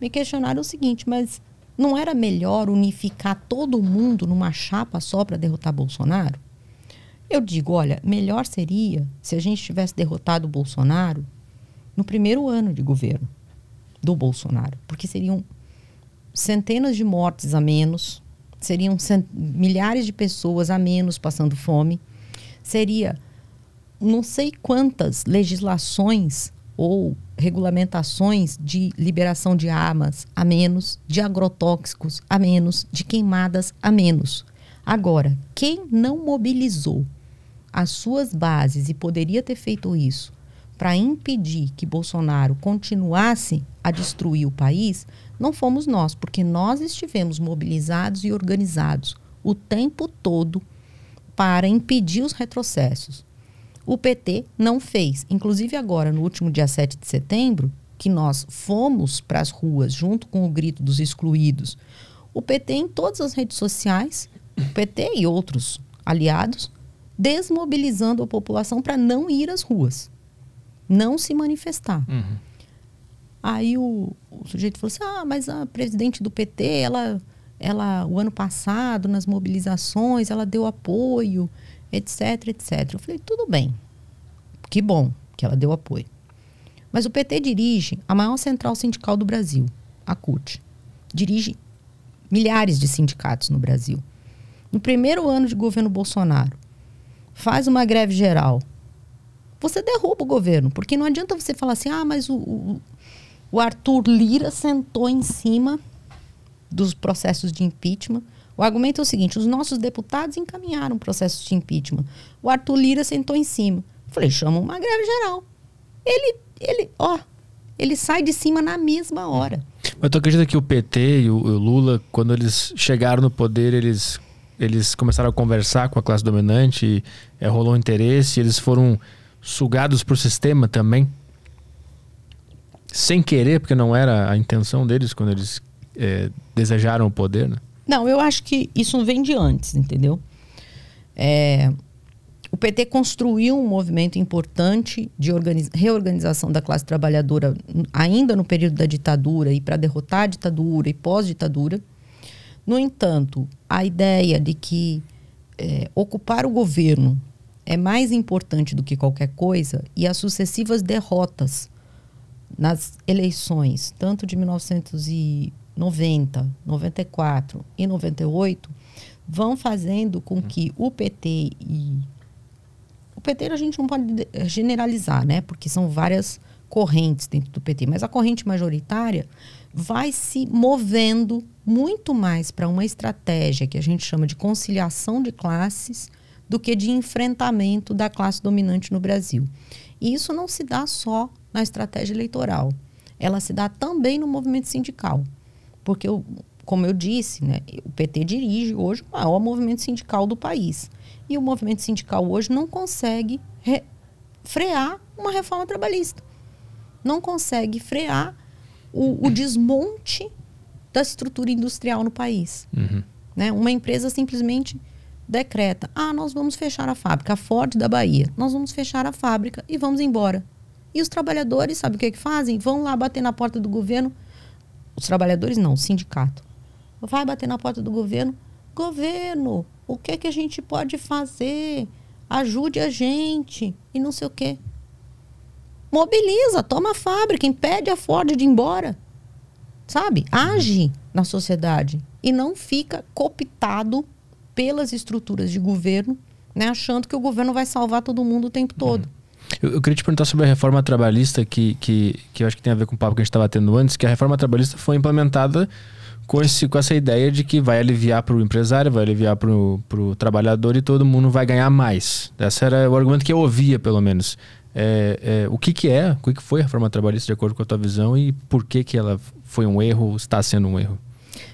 Me questionaram o seguinte, mas não era melhor unificar todo mundo numa chapa só para derrotar Bolsonaro? Eu digo, olha, melhor seria se a gente tivesse derrotado o Bolsonaro no primeiro ano de governo do Bolsonaro, porque seriam centenas de mortes a menos, seriam milhares de pessoas a menos passando fome, seria não sei quantas legislações ou regulamentações de liberação de armas a menos, de agrotóxicos a menos, de queimadas a menos. Agora, quem não mobilizou as suas bases e poderia ter feito isso para impedir que Bolsonaro continuasse a destruir o país, não fomos nós, porque nós estivemos mobilizados e organizados o tempo todo para impedir os retrocessos. O PT não fez. Inclusive agora, no último dia 7 de setembro, que nós fomos para as ruas junto com o grito dos excluídos, o PT em todas as redes sociais, o PT e outros aliados, desmobilizando a população para não ir às ruas, não se manifestar. Uhum. Aí o, o, sujeito falou assim: ah, mas a presidente do PT, ela, ela, o ano passado, nas mobilizações, ela deu apoio, etc, etc. Eu falei: tudo bem, que bom que ela deu apoio. Mas o PT dirige a maior central sindical do Brasil, a CUT. Dirige milhares de sindicatos no Brasil. No primeiro ano de governo Bolsonaro, faz uma greve geral, você derruba o governo. Porque não adianta você falar assim, ah, mas o, o, o Arthur Lira sentou em cima dos processos de impeachment. O argumento é o seguinte: os nossos deputados encaminharam processos de impeachment. O Arthur Lira sentou em cima. Falei, chama uma greve geral. Ele, ele, ó, ele sai de cima na mesma hora. Mas tu acredita que o PT e o, o Lula, quando eles chegaram no poder, eles eles começaram a conversar com a classe dominante, é, rolou interesse, eles foram sugados o sistema também? Sem querer, porque não era a intenção deles quando eles é, desejaram o poder, né? Não, eu acho que isso vem de antes, entendeu? É, o PT construiu um movimento importante de reorganização da classe trabalhadora ainda no período da ditadura e para derrotar a ditadura e pós-ditadura. No entanto, a ideia de que é, ocupar o governo é mais importante do que qualquer coisa e as sucessivas derrotas nas eleições, tanto de 1990, 94 e 98, vão fazendo com que o PT e o PT a gente não pode generalizar, né? Porque são várias correntes dentro do PT, mas a corrente majoritária vai se movendo muito mais para uma estratégia que a gente chama de conciliação de classes do que de enfrentamento da classe dominante no Brasil. E isso não se dá só na estratégia eleitoral, ela se dá também no movimento sindical. Porque, eu, como eu disse, né, o PT dirige hoje o maior movimento sindical do país. E o movimento sindical hoje não consegue frear uma reforma trabalhista. Não consegue frear o, o desmonte da estrutura industrial no país. Uhum. Né? Uma empresa simplesmente decreta: ah, nós vamos fechar a fábrica, a Ford da Bahia, nós vamos fechar a fábrica e vamos embora. E os trabalhadores, sabe o que, que fazem? Vão lá bater na porta do governo. Os trabalhadores não, o sindicato. Vai bater na porta do governo. Governo, o que, que a gente pode fazer? Ajude a gente. E não sei o quê. Mobiliza, toma a fábrica, impede a Ford de ir embora. Sabe? Age na sociedade. E não fica cooptado pelas estruturas de governo, né, achando que o governo vai salvar todo mundo o tempo todo. Eu, eu, queria te perguntar sobre a reforma trabalhista, que, que, que eu acho que tem a ver com o papo que a gente estava tendo antes, que a reforma trabalhista foi implementada com, esse, com essa ideia de que vai aliviar para o empresário, vai aliviar para o trabalhador e todo mundo vai ganhar mais. Esse era o argumento que eu ouvia, pelo menos. É, é, o que, que é, o que, foi a reforma trabalhista de acordo com a tua visão e por que, que ela foi um erro, está sendo um erro?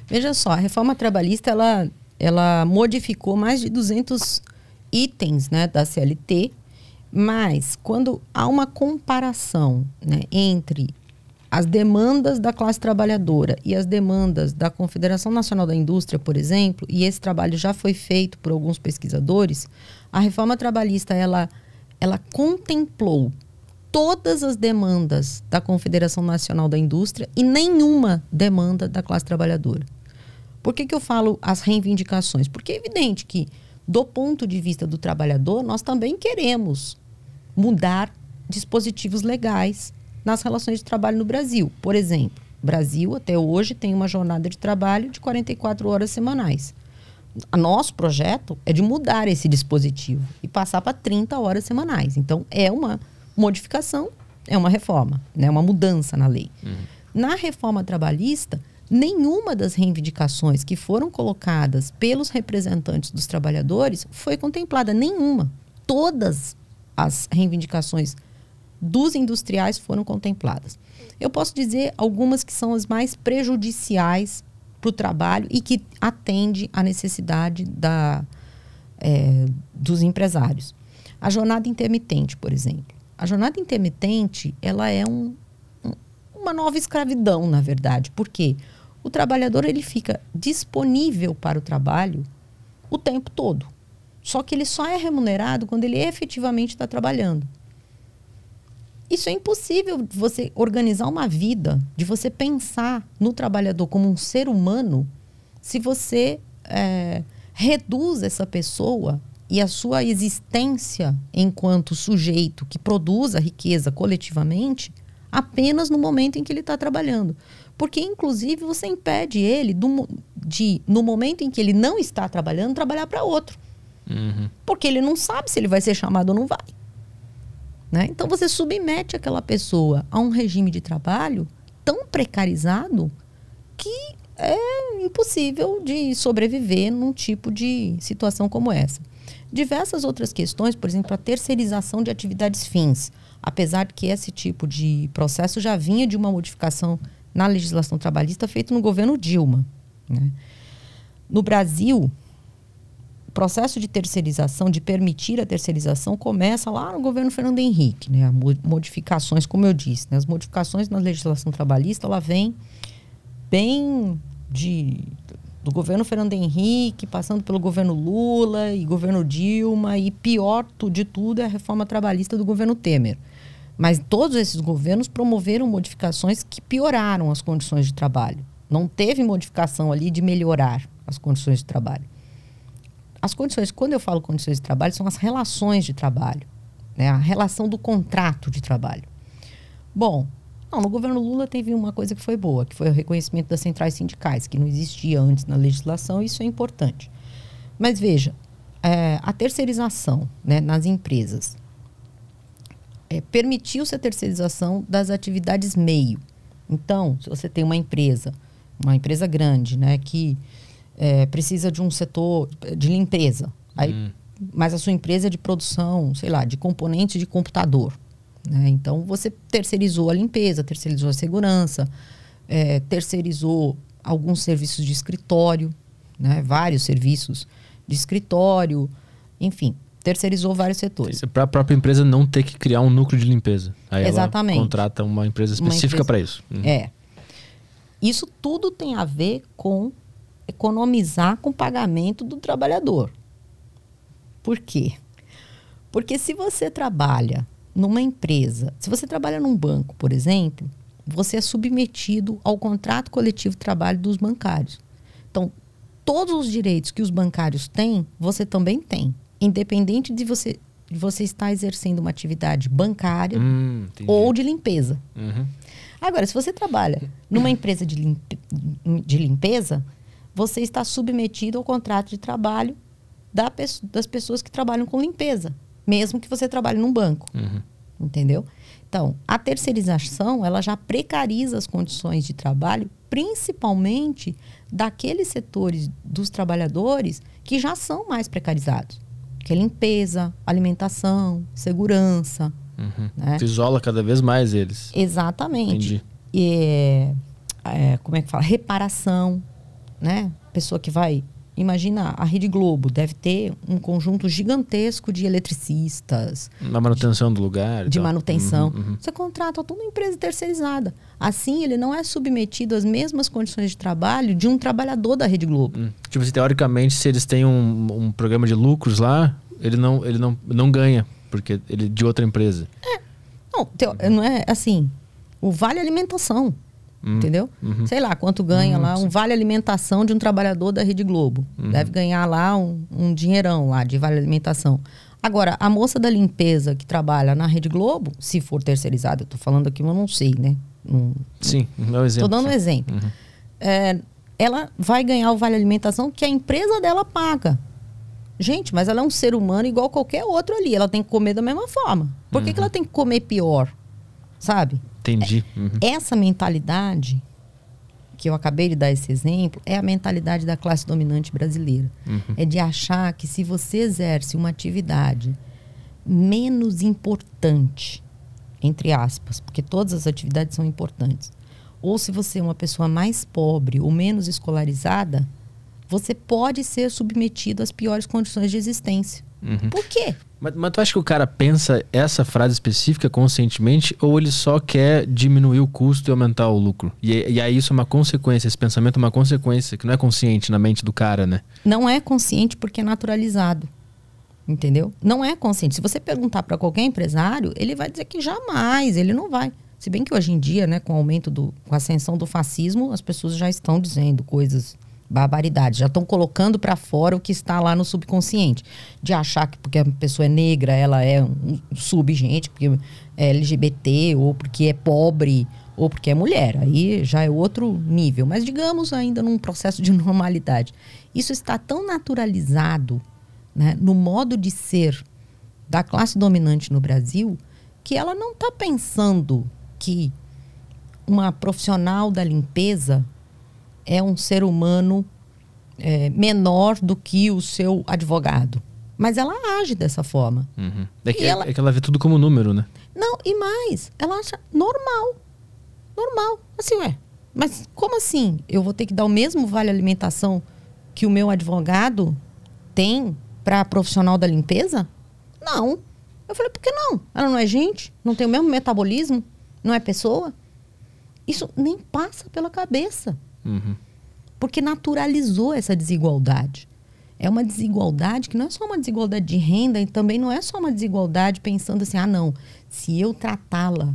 Veja só, a reforma trabalhista ela ela modificou mais de 200 itens né, da CLT, mas quando há uma comparação né, entre as demandas da classe trabalhadora e as demandas da Confederação Nacional da Indústria, por exemplo, e esse trabalho já foi feito por alguns pesquisadores, a reforma trabalhista ela, ela contemplou todas as demandas da Confederação Nacional da Indústria e nenhuma demanda da classe trabalhadora. Por que, que eu falo as reivindicações? Porque é evidente que, do ponto de vista do trabalhador, nós também queremos mudar dispositivos legais nas relações de trabalho no Brasil. Por exemplo, Brasil até hoje tem uma jornada de trabalho de 44 horas semanais. Nosso projeto é de mudar esse dispositivo e passar para 30 horas semanais. Então, é uma modificação, é uma reforma, é né? uma mudança na lei. Uhum. Na reforma trabalhista, nenhuma das reivindicações que foram colocadas pelos representantes dos trabalhadores foi contemplada, nenhuma. Todas as reivindicações dos industriais foram contempladas. Eu posso dizer algumas que são as mais prejudiciais para o trabalho e que atende à necessidade da, é, dos empresários. A jornada intermitente, por exemplo. A jornada intermitente, ela é um, um, uma nova escravidão, na verdade. Porque o trabalhador ele fica disponível para o trabalho o tempo todo. Só que ele só é remunerado quando ele efetivamente está trabalhando. Isso é impossível você organizar uma vida, de você pensar no trabalhador como um ser humano, se você é, reduz essa pessoa e a sua existência enquanto sujeito que produz a riqueza coletivamente apenas no momento em que ele está trabalhando. Porque, inclusive, você impede ele do, de, no momento em que ele não está trabalhando, trabalhar para outro. Uhum. Porque ele não sabe se ele vai ser chamado ou não vai. Né? Então, você submete aquela pessoa a um regime de trabalho tão precarizado que é impossível de sobreviver num tipo de situação como essa. Diversas outras questões, por exemplo, a terceirização de atividades fins. Apesar de que esse tipo de processo já vinha de uma modificação na legislação trabalhista feito no governo Dilma. Né? No Brasil, o processo de terceirização, de permitir a terceirização, começa lá no governo Fernando Henrique. Né? Modificações, como eu disse, né? as modificações na legislação trabalhista, ela vem bem de, do governo Fernando Henrique, passando pelo governo Lula e governo Dilma, e pior de tudo é a reforma trabalhista do governo Temer. Mas todos esses governos promoveram modificações que pioraram as condições de trabalho. Não teve modificação ali de melhorar as condições de trabalho. As condições, quando eu falo condições de trabalho, são as relações de trabalho, né? a relação do contrato de trabalho. Bom, não, no governo Lula teve uma coisa que foi boa, que foi o reconhecimento das centrais sindicais, que não existia antes na legislação, e isso é importante. Mas veja, é, a terceirização né, nas empresas é, permitiu-se a terceirização das atividades meio. Então, se você tem uma empresa, uma empresa grande, né, que é, precisa de um setor de limpeza, aí, hum. mas a sua empresa é de produção, sei lá, de componentes de computador. Né? Então, você terceirizou a limpeza, terceirizou a segurança, é, terceirizou alguns serviços de escritório, né? vários serviços de escritório, enfim, terceirizou vários setores. Para a própria empresa não ter que criar um núcleo de limpeza. Aí Exatamente. ela contrata uma empresa específica para isso. Uhum. É. Isso tudo tem a ver com economizar com o pagamento do trabalhador. Por quê? Porque se você trabalha numa empresa, se você trabalha num banco, por exemplo, você é submetido ao contrato coletivo de trabalho dos bancários. Então, todos os direitos que os bancários têm, você também tem, independente de você de você estar exercendo uma atividade bancária Hum, ou de limpeza. Uhum. Agora, se você trabalha numa empresa de, limpe- de limpeza, você está submetido ao contrato de trabalho da das pessoas que trabalham com limpeza, mesmo que você trabalhe num banco. Uhum. Entendeu? Então, a terceirização, ela já precariza as condições de trabalho, principalmente daqueles setores dos trabalhadores que já são mais precarizados, que é limpeza, alimentação, segurança, Uhum. né? Isola cada vez mais eles. Exatamente. Entendi. E, é, como é que fala? Reparação, né? Pessoa que vai. Imagina a Rede Globo, deve ter um conjunto gigantesco de eletricistas, Na manutenção do lugar. de manutenção. Uhum, uhum. Você contrata toda uma empresa terceirizada. Assim, ele não é submetido às mesmas condições de trabalho de um trabalhador da Rede Globo. Hum. Tipo assim, teoricamente, se eles têm um, um programa de lucros lá, ele não, ele não, não ganha, porque ele é de outra empresa. Não, teo- não é assim. O vale alimentação. Hum, Entendeu? uhum. Sei lá, quanto ganha lá um vale alimentação de um trabalhador da Rede Globo. Uhum. Deve ganhar lá um, um dinheirão lá de vale alimentação. Agora, a moça da limpeza que trabalha na Rede Globo, se for terceirizada, eu tô falando aqui, mas eu não sei, né? Não, Sim, um exemplo. tô dando um exemplo. Uhum. É, ela vai ganhar o vale alimentação que a empresa dela paga. Gente, mas ela é um ser humano igual qualquer outro ali. Ela tem que comer da mesma forma. Por que, que ela tem que comer pior? Sabe? Entendi. Uhum. Essa mentalidade, que eu acabei de dar esse exemplo, é a mentalidade da classe dominante brasileira. Uhum. É de achar que se você exerce uma atividade menos importante, entre aspas, porque todas as atividades são importantes, ou se você é uma pessoa mais pobre ou menos escolarizada, você pode ser submetido às piores condições de existência. Uhum. Por quê? Mas, mas tu acha que o cara pensa essa frase específica conscientemente ou ele só quer diminuir o custo e aumentar o lucro? E, e aí isso é uma consequência, esse pensamento é uma consequência que não é consciente na mente do cara, né? não é consciente porque é naturalizado. Entendeu? Não é consciente. Se você perguntar para qualquer empresário, ele vai dizer que jamais, ele não vai. Se bem que hoje em dia, né, com o aumento do com a ascensão do fascismo, as pessoas já estão dizendo coisas barbaridades, já estão colocando para fora o que está lá no subconsciente, de achar que porque a pessoa é negra, ela é um subgente, porque é LGBT ou porque é pobre ou porque é mulher. Aí já é outro nível, mas digamos ainda num processo de <laughs> normalidade. Isso está tão naturalizado né, no modo de ser da classe dominante no Brasil que ela não está pensando que uma profissional da limpeza é um ser humano é, menor do que o seu advogado. Mas ela age dessa forma. Uhum. É, que, E ela- é que ela vê tudo como número, né? Não, e mais, ela acha normal. Normal. Assim, ué. Mas como assim? Eu vou ter que dar o mesmo vale alimentação que o meu advogado tem para profissional da limpeza? Não. Eu falei, por que não? Ela não é gente? Não tem o mesmo metabolismo? Não é pessoa? Isso nem passa pela cabeça. Uhum. Porque naturalizou essa desigualdade. É uma desigualdade que não é só uma desigualdade de renda e também não é só uma desigualdade pensando assim, ah, não, se eu tratá-la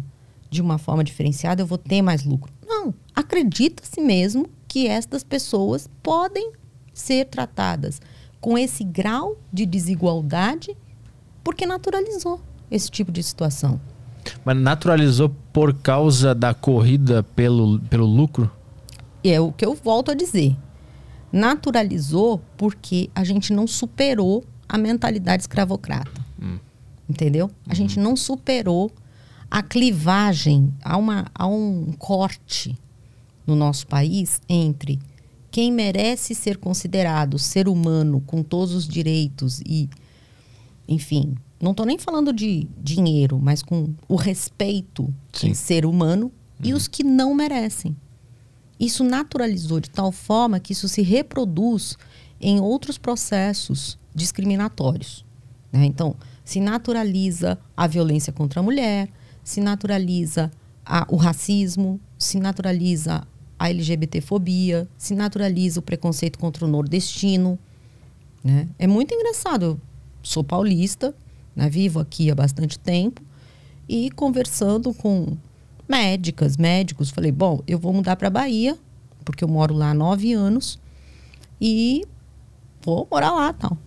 de uma forma diferenciada, eu vou ter mais lucro. Não, acredita-se mesmo que estas pessoas podem ser tratadas com esse grau de desigualdade porque naturalizou esse tipo de situação. Mas naturalizou por causa da corrida pelo, pelo lucro? E é o que eu volto a dizer. Naturalizou porque a gente não superou a mentalidade escravocrata. Entendeu? A gente não superou a clivagem, há, uma, há um corte no nosso país entre quem merece ser considerado ser humano com todos os direitos e, enfim, não estou nem falando de dinheiro, mas com o respeito Sim. em ser humano e os que não merecem. Isso naturalizou de tal forma que isso se reproduz em outros processos discriminatórios. Né? Então, se naturaliza a violência contra a mulher, se naturaliza a, o racismo, se naturaliza a LGBTfobia, se naturaliza o preconceito contra o nordestino. Né? É muito engraçado. Eu sou paulista, né? vivo aqui há bastante tempo, e conversando com médicas, médicos, falei: bom, eu vou mudar para Bahia, porque eu moro lá há nove anos, e vou morar lá tal.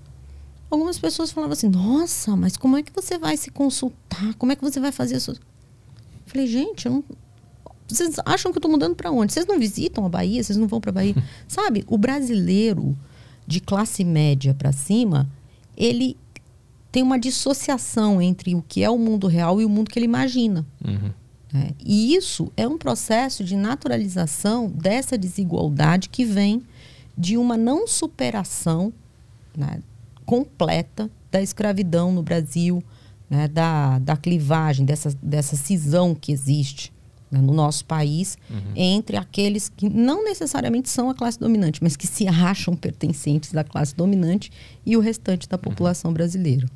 Algumas pessoas falavam assim: nossa, mas como é que você vai se consultar? Como é que você vai fazer isso? Falei, gente, não... vocês acham que eu estou mudando para onde? Vocês não visitam a Bahia? Vocês não vão para a Bahia? <laughs> Sabe, o brasileiro de classe média para cima, ele tem uma dissociação entre o que é o mundo real e o mundo que ele imagina. Uhum. É, e isso é um processo de naturalização dessa desigualdade que vem de uma não superação né, completa da escravidão no Brasil, né, da, da clivagem, dessa, dessa cisão que existe né, no nosso país uhum. entre aqueles que não necessariamente são a classe dominante, mas que se <laughs> acham pertencentes da classe dominante e o restante da população brasileira.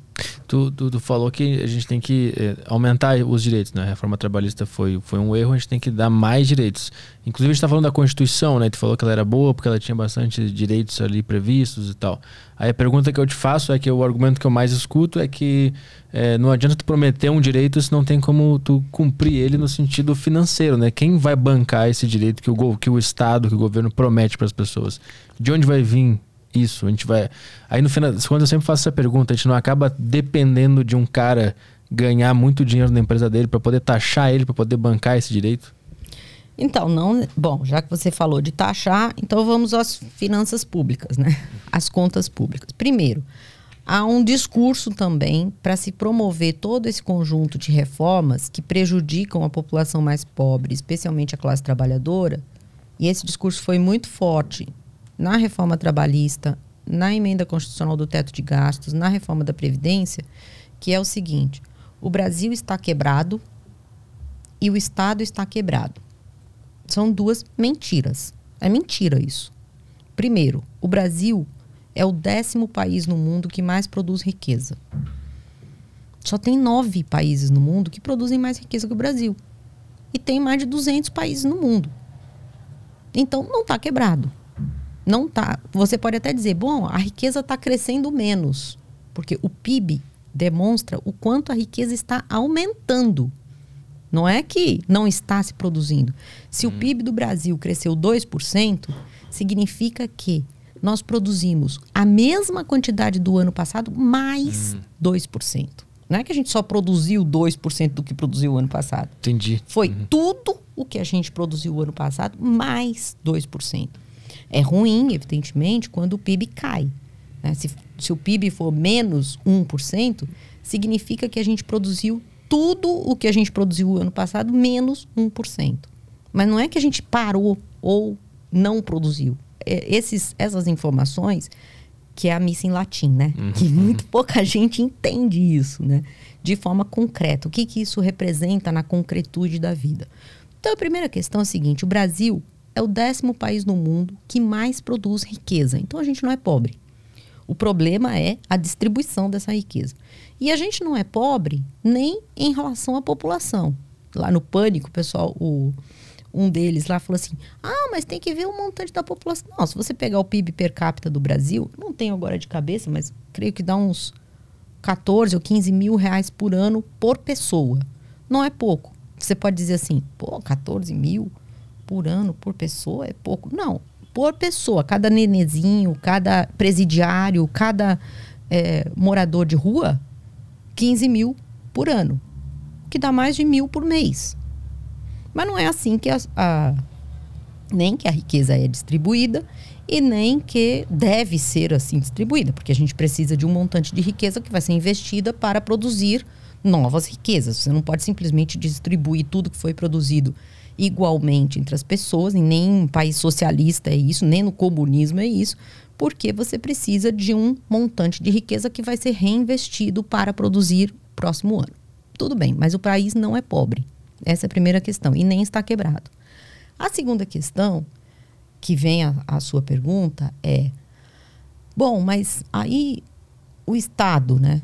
Tu, tu, tu, falou que a gente tem que é, aumentar os direitos, né? A reforma trabalhista foi, foi um erro, a gente tem que dar mais direitos. Inclusive, a gente está falando da Constituição, né? Tu falou que ela era boa porque ela tinha bastante direitos ali previstos e tal. Aí a pergunta que eu te faço é que o argumento que eu mais escuto é que é, não adianta tu prometer um direito se não tem como tu cumprir ele no sentido financeiro, né? Quem vai bancar esse direito que o, que o Estado, que o governo promete para as pessoas? De onde vai vir isso. A gente vai. Aí no final quando eu sempre faço essa pergunta, a gente não acaba dependendo de um cara ganhar muito dinheiro na empresa dele para poder taxar ele, para poder bancar esse direito? Então, não. Bom, já que você falou de taxar, então vamos às finanças públicas, né? As contas públicas. Primeiro, há um discurso também para se promover todo esse conjunto de reformas que prejudicam a população mais pobre, especialmente a classe trabalhadora. E esse discurso foi muito forte na reforma trabalhista, na emenda constitucional do teto de gastos, na reforma da Previdência, que é o seguinte: o Brasil está quebrado e o Estado está quebrado. São duas mentiras. É mentira isso. Primeiro, o Brasil é o décimo país no mundo que mais produz riqueza. Só tem nove países no mundo que produzem mais riqueza que o Brasil. E tem mais de 200 países no mundo. Então, não está quebrado não tá. Você pode até dizer, bom, a riqueza está crescendo menos, porque o PIB demonstra o quanto a riqueza está aumentando. Não é que não está se produzindo. Se hum. o PIB do Brasil cresceu 2%, significa que nós produzimos a mesma quantidade do ano passado, mais hum. 2%. Não é que a gente só produziu 2% do que produziu o ano passado. Entendi. Foi uhum. tudo o que a gente produziu o ano passado, mais 2%. É ruim, evidentemente, quando o PIB cai. Né? Se, se o PIB for menos 1%, significa que a gente produziu tudo o que a gente produziu ano passado, menos 1%. Mas não é que a gente parou ou não produziu. É, esses, essas informações, que é a missa em latim, né? Uhum. Que muito pouca gente entende isso, né? De forma concreta. O que, que isso representa na concretude da vida? Então, a primeira questão é a seguinte: o Brasil é o décimo país no mundo que mais produz riqueza. Então a gente não é pobre. O problema é a distribuição dessa riqueza. E a gente não é pobre nem em relação à população. Lá no Pânico, pessoal, o, um deles lá falou assim: ah, mas tem que ver o montante da população. Não, se você pegar o PIB per capita do Brasil, não tenho agora de cabeça, mas creio que dá uns 14 ou 15 mil reais por ano por pessoa. Não é pouco. Você pode dizer assim, pô, 14 mil por ano, por pessoa, é pouco. Não, por pessoa. Cada nenezinho, cada presidiário, cada é, morador de rua, 15 mil por ano. Que dá mais de mil por mês. Mas não é assim que a, a nem que a riqueza é distribuída e nem que deve ser assim distribuída, porque a gente precisa de um montante de riqueza que vai ser investida para produzir novas riquezas. Você não pode simplesmente distribuir tudo que foi produzido igualmente entre as pessoas, em nenhum país socialista é isso, nem no comunismo é isso, porque você precisa de um montante de riqueza que vai ser reinvestido para produzir próximo ano. Tudo bem, mas o país não é pobre. Essa é a primeira questão, e nem está quebrado. A segunda questão que vem a sua pergunta é: bom, mas aí o Estado, né,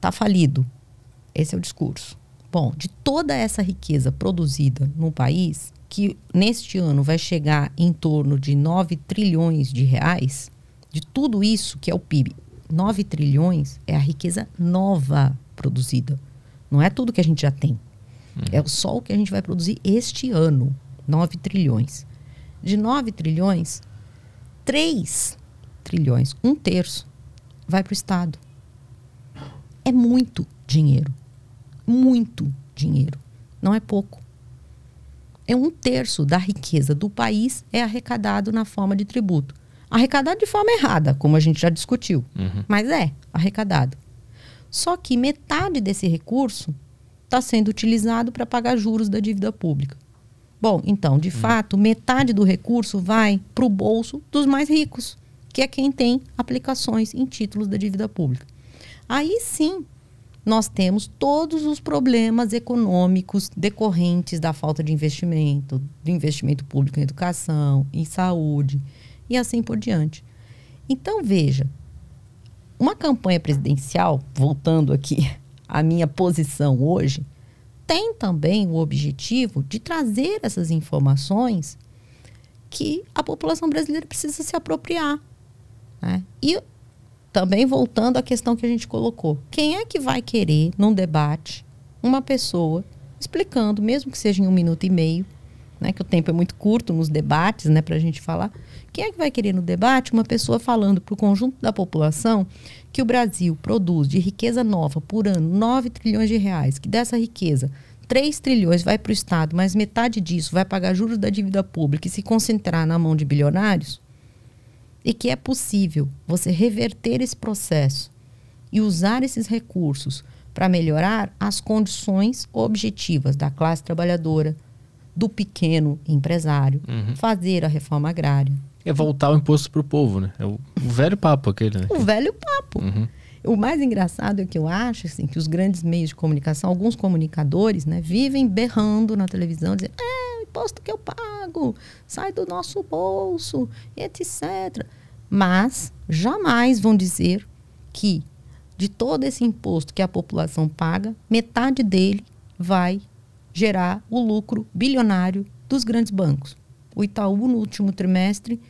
tá falido. Esse é o discurso. Bom, de toda essa riqueza produzida no país, que neste ano vai chegar em torno de 9 trilhões de reais, de tudo isso que é o PIB, 9 trilhões é a riqueza nova produzida. Não é tudo que a gente já tem. Uhum. É só o que a gente vai produzir este ano. 9 trilhões. De 9 trilhões, 3 trilhões, um terço, vai para o Estado. É muito dinheiro. Muito dinheiro. Não é pouco. É um terço da riqueza do país é arrecadado na forma de tributo. Arrecadado de forma errada, como a gente já discutiu. Uhum. Mas é arrecadado. Só que metade desse recurso está sendo utilizado para pagar juros da dívida pública. Bom, então, de uhum. fato, metade do recurso vai para o bolso dos mais ricos, que é quem tem aplicações em títulos da dívida pública. Aí sim, nós temos todos os problemas econômicos decorrentes da falta de investimento, do investimento público em educação, em saúde e assim por diante. Então, veja, uma campanha presidencial, voltando aqui <laughs> à minha posição hoje, tem também o objetivo de trazer essas informações que a população brasileira precisa se apropriar. Né? E também voltando à questão que a gente colocou: quem é que vai querer, num debate, uma pessoa explicando, mesmo que seja em um minuto e meio, né, que o tempo é muito curto nos debates, né, para a gente falar. Quem é que vai querer no debate uma pessoa falando para o conjunto da população que o Brasil produz de riqueza nova por ano 9 trilhões de reais, que dessa riqueza 3 trilhões vai para o Estado, mas metade disso vai pagar juros da dívida pública e se concentrar na mão de bilionários? E que é possível você reverter esse processo e usar esses recursos para melhorar as condições objetivas da classe trabalhadora, do pequeno empresário, uhum. fazer a reforma agrária. É voltar o imposto para o povo, né? É o, o, velho papo aquele, né? O velho papo. Uhum. O mais engraçado é que eu acho assim, que os grandes meios de comunicação, alguns comunicadores, né, vivem berrando na televisão, dizendo: é, imposto que eu pago, sai do nosso bolso, etc. Mas jamais vão dizer que de todo esse imposto que a população paga, metade dele vai gerar o lucro bilionário dos grandes bancos. O Itaú, no último trimestre,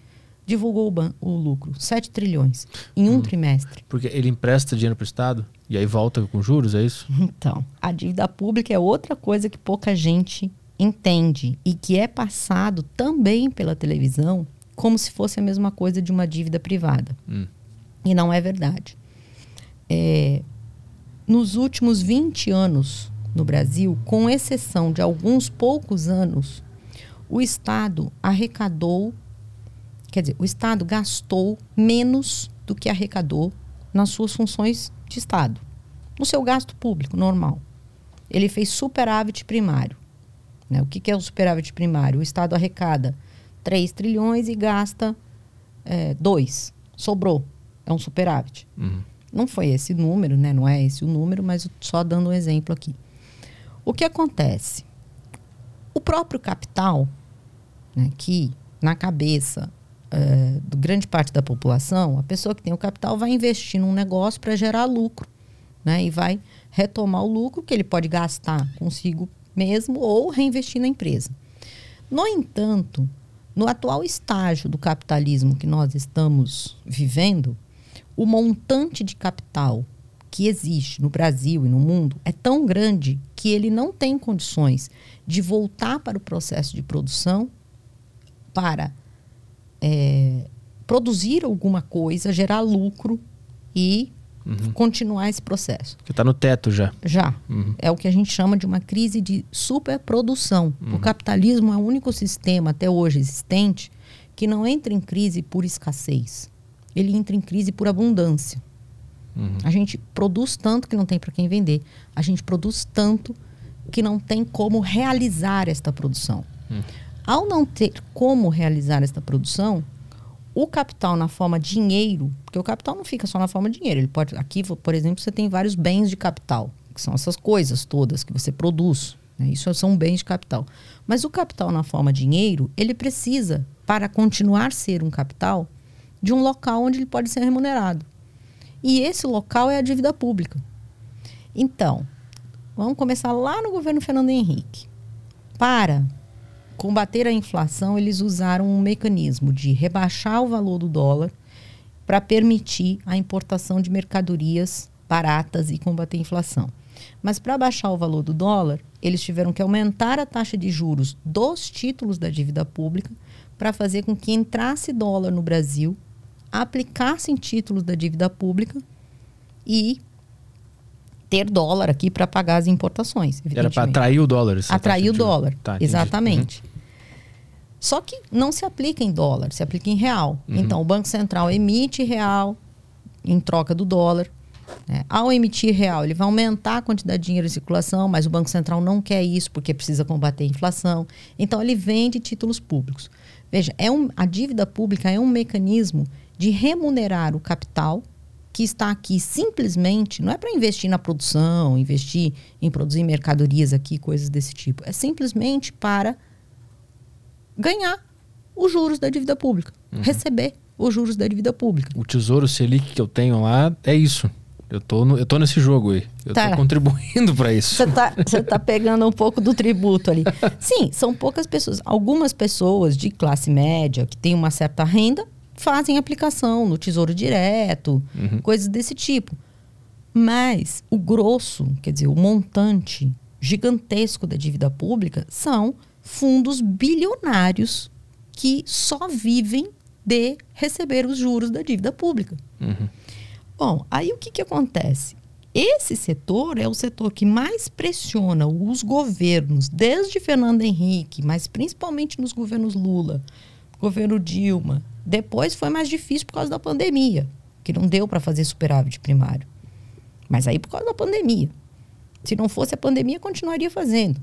divulgou o, o lucro, 7 trilhões, em um hum. trimestre. Porque ele empresta dinheiro para o Estado e aí volta com juros, é isso? Então, a dívida pública é outra coisa que pouca gente entende e que é passado também pela televisão como se fosse a mesma coisa de uma dívida privada. Hum. E não é verdade. É, nos últimos 20 anos, no Brasil, com exceção de alguns poucos anos, o Estado arrecadou, quer dizer, o Estado gastou menos do que arrecadou nas suas funções de Estado, no seu gasto público normal. Ele fez superávit primário. Né? O que, que é o superávit primário? O Estado arrecada 3 trilhões e gasta 2. É, Sobrou. É um superávit. Uhum. Não foi esse número, né? não é esse o número, mas só dando um exemplo aqui. O que acontece? O próprio capital, né, que na cabeça é, do grande parte da população, a pessoa que tem o capital vai investir num negócio para gerar lucro. Né, e vai retomar o lucro que ele pode gastar consigo mesmo ou reinvestir na empresa. No entanto, no atual estágio do capitalismo que nós estamos vivendo, o montante de capital que existe no Brasil e no mundo é tão grande que ele não tem condições de voltar para o processo de produção para é, produzir alguma coisa, gerar lucro e uhum. continuar esse processo. Que está no teto já. Já. Uhum. É o que a gente chama de uma crise de superprodução. Uhum. O capitalismo é o único sistema até hoje existente que não entra em crise por escassez. Ele entra em crise por abundância. Uhum. A gente produz tanto que não tem para quem vender. A gente produz tanto que não tem como realizar esta produção. Uhum. Ao não ter como realizar esta produção, o capital na forma dinheiro, porque o capital não fica só na forma dinheiro, ele pode aqui, por exemplo, você tem vários bens de capital, que são essas coisas todas que você produz, Né? Isso são bens de capital. Mas o capital na forma dinheiro, ele precisa, para continuar ser um capital, de um local onde ele pode ser remunerado. E esse local é a dívida pública. Então, vamos começar lá no governo Fernando Henrique. Para combater a inflação, eles usaram um mecanismo de rebaixar o valor do dólar para permitir a importação de mercadorias baratas e combater a inflação. Mas para baixar o valor do dólar, eles tiveram que aumentar a taxa de juros dos títulos da dívida pública para fazer com que entrasse dólar no Brasil, aplicasse em títulos da dívida pública e ter dólar aqui para pagar as importações. Era para atrair o dólar. Atrair o dólar, tá, exatamente. Uhum. Só que não se aplica em dólar, se aplica em real. Uhum. Então, o Banco Central emite real em troca do dólar. Né? Ao emitir real, ele vai aumentar a quantidade de dinheiro em circulação, mas o Banco Central não quer isso porque precisa combater a inflação. Então, ele vende títulos públicos. Veja, é um, a dívida pública é um mecanismo de remunerar o capital que está aqui simplesmente, não é para investir na produção, investir em produzir mercadorias aqui, coisas desse tipo. É simplesmente para ganhar os juros da dívida pública, uhum. receber os juros da dívida pública. O Tesouro Selic que eu tenho lá é isso. Eu tô, no, eu tô nesse jogo aí. Eu tá. tô contribuindo para isso. Você tá, tá pegando um pouco do tributo ali. <laughs> Sim, são poucas pessoas. Algumas pessoas de classe média que têm uma certa renda fazem aplicação no Tesouro Direto, uhum. coisas desse tipo. Mas o grosso, quer dizer, o montante gigantesco da dívida pública são fundos bilionários que só vivem de receber os juros da dívida pública. Uhum. Bom, aí o que, que acontece? Esse setor é o setor que mais pressiona os governos, desde Fernando Henrique, mas principalmente nos governos Lula, governo Dilma. Depois foi mais difícil por causa da pandemia, que não deu para fazer superávit primário. Mas aí por causa da pandemia. Se não fosse a pandemia, continuaria fazendo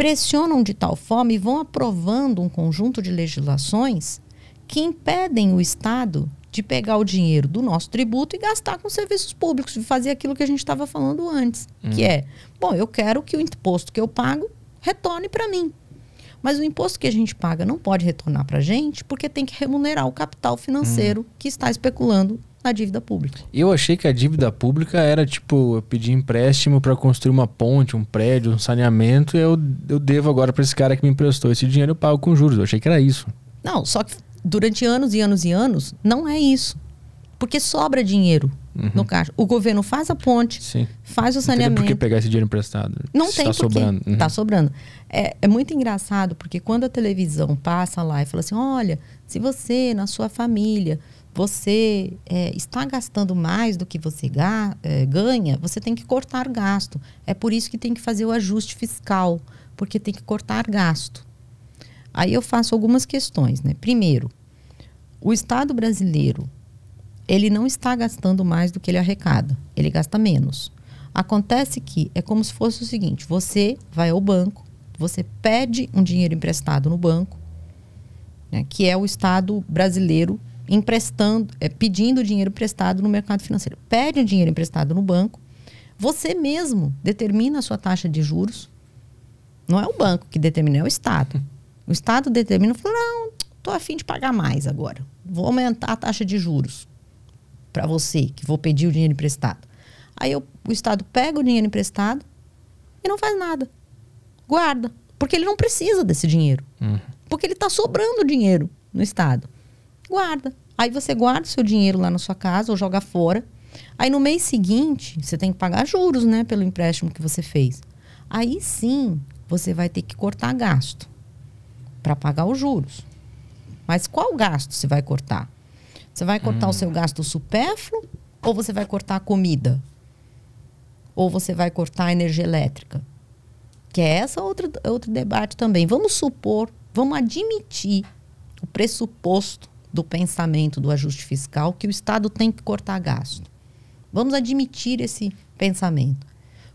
pressionam de tal forma e vão aprovando um conjunto de legislações que impedem o Estado de pegar o dinheiro do nosso tributo e gastar com serviços públicos, de fazer aquilo que a gente estava falando antes, hum. que é, bom, eu quero que o imposto que eu pago retorne para mim. Mas o imposto que a gente paga não pode retornar para a gente porque tem que remunerar o capital financeiro hum. que está especulando na dívida pública. Eu achei que a dívida pública era tipo, eu pedi empréstimo para construir uma ponte, um prédio, um saneamento, e eu, eu devo agora para esse cara que me emprestou esse dinheiro, eu pago com juros. Eu achei que era isso. Não, só que durante anos e anos e anos, não é isso. Porque sobra dinheiro uhum. no caixa. O governo faz a ponte, Sim. faz o saneamento. Não tem por que pegar esse dinheiro emprestado. Não tem tá sobrando. Uhum. Tá sobrando. É, é muito engraçado, porque quando a televisão passa lá e fala assim, olha, se você, na sua família você é, está gastando mais do que você ga é, ganha, você tem que cortar gasto. É por isso que tem que fazer o ajuste fiscal, porque tem que cortar gasto. Aí eu faço algumas questões, né? Primeiro, o Estado brasileiro, ele não está gastando mais do que ele arrecada, ele gasta menos. Acontece que é como se fosse o seguinte: você vai ao banco, você pede um dinheiro emprestado no banco, né, que é o Estado brasileiro emprestando, é, pedindo dinheiro emprestado no mercado financeiro. Pede o dinheiro emprestado no banco, você mesmo determina a sua taxa de juros. Não é o banco que determina, é o Estado. O Estado determina, fala, não, estou afim de pagar mais agora. Vou aumentar a taxa de juros para você, que vou pedir o dinheiro emprestado. Aí eu, o Estado pega o dinheiro emprestado e não faz nada. Guarda. Porque ele não precisa desse dinheiro. Uhum. Porque ele está sobrando dinheiro no Estado guarda. Aí você guarda o seu dinheiro lá na sua casa ou joga fora. Aí no mês seguinte, você tem que pagar juros, né, pelo empréstimo que você fez. Aí sim, você vai ter que cortar gasto para pagar os juros. Mas qual gasto você vai cortar? Você vai cortar hum. o seu gasto supérfluo ou você vai cortar a comida? Ou você vai cortar a energia elétrica? Que é essa outra outro debate também. Vamos supor, vamos admitir o pressuposto do pensamento do ajuste fiscal que o Estado tem que cortar gasto. Vamos admitir esse pensamento.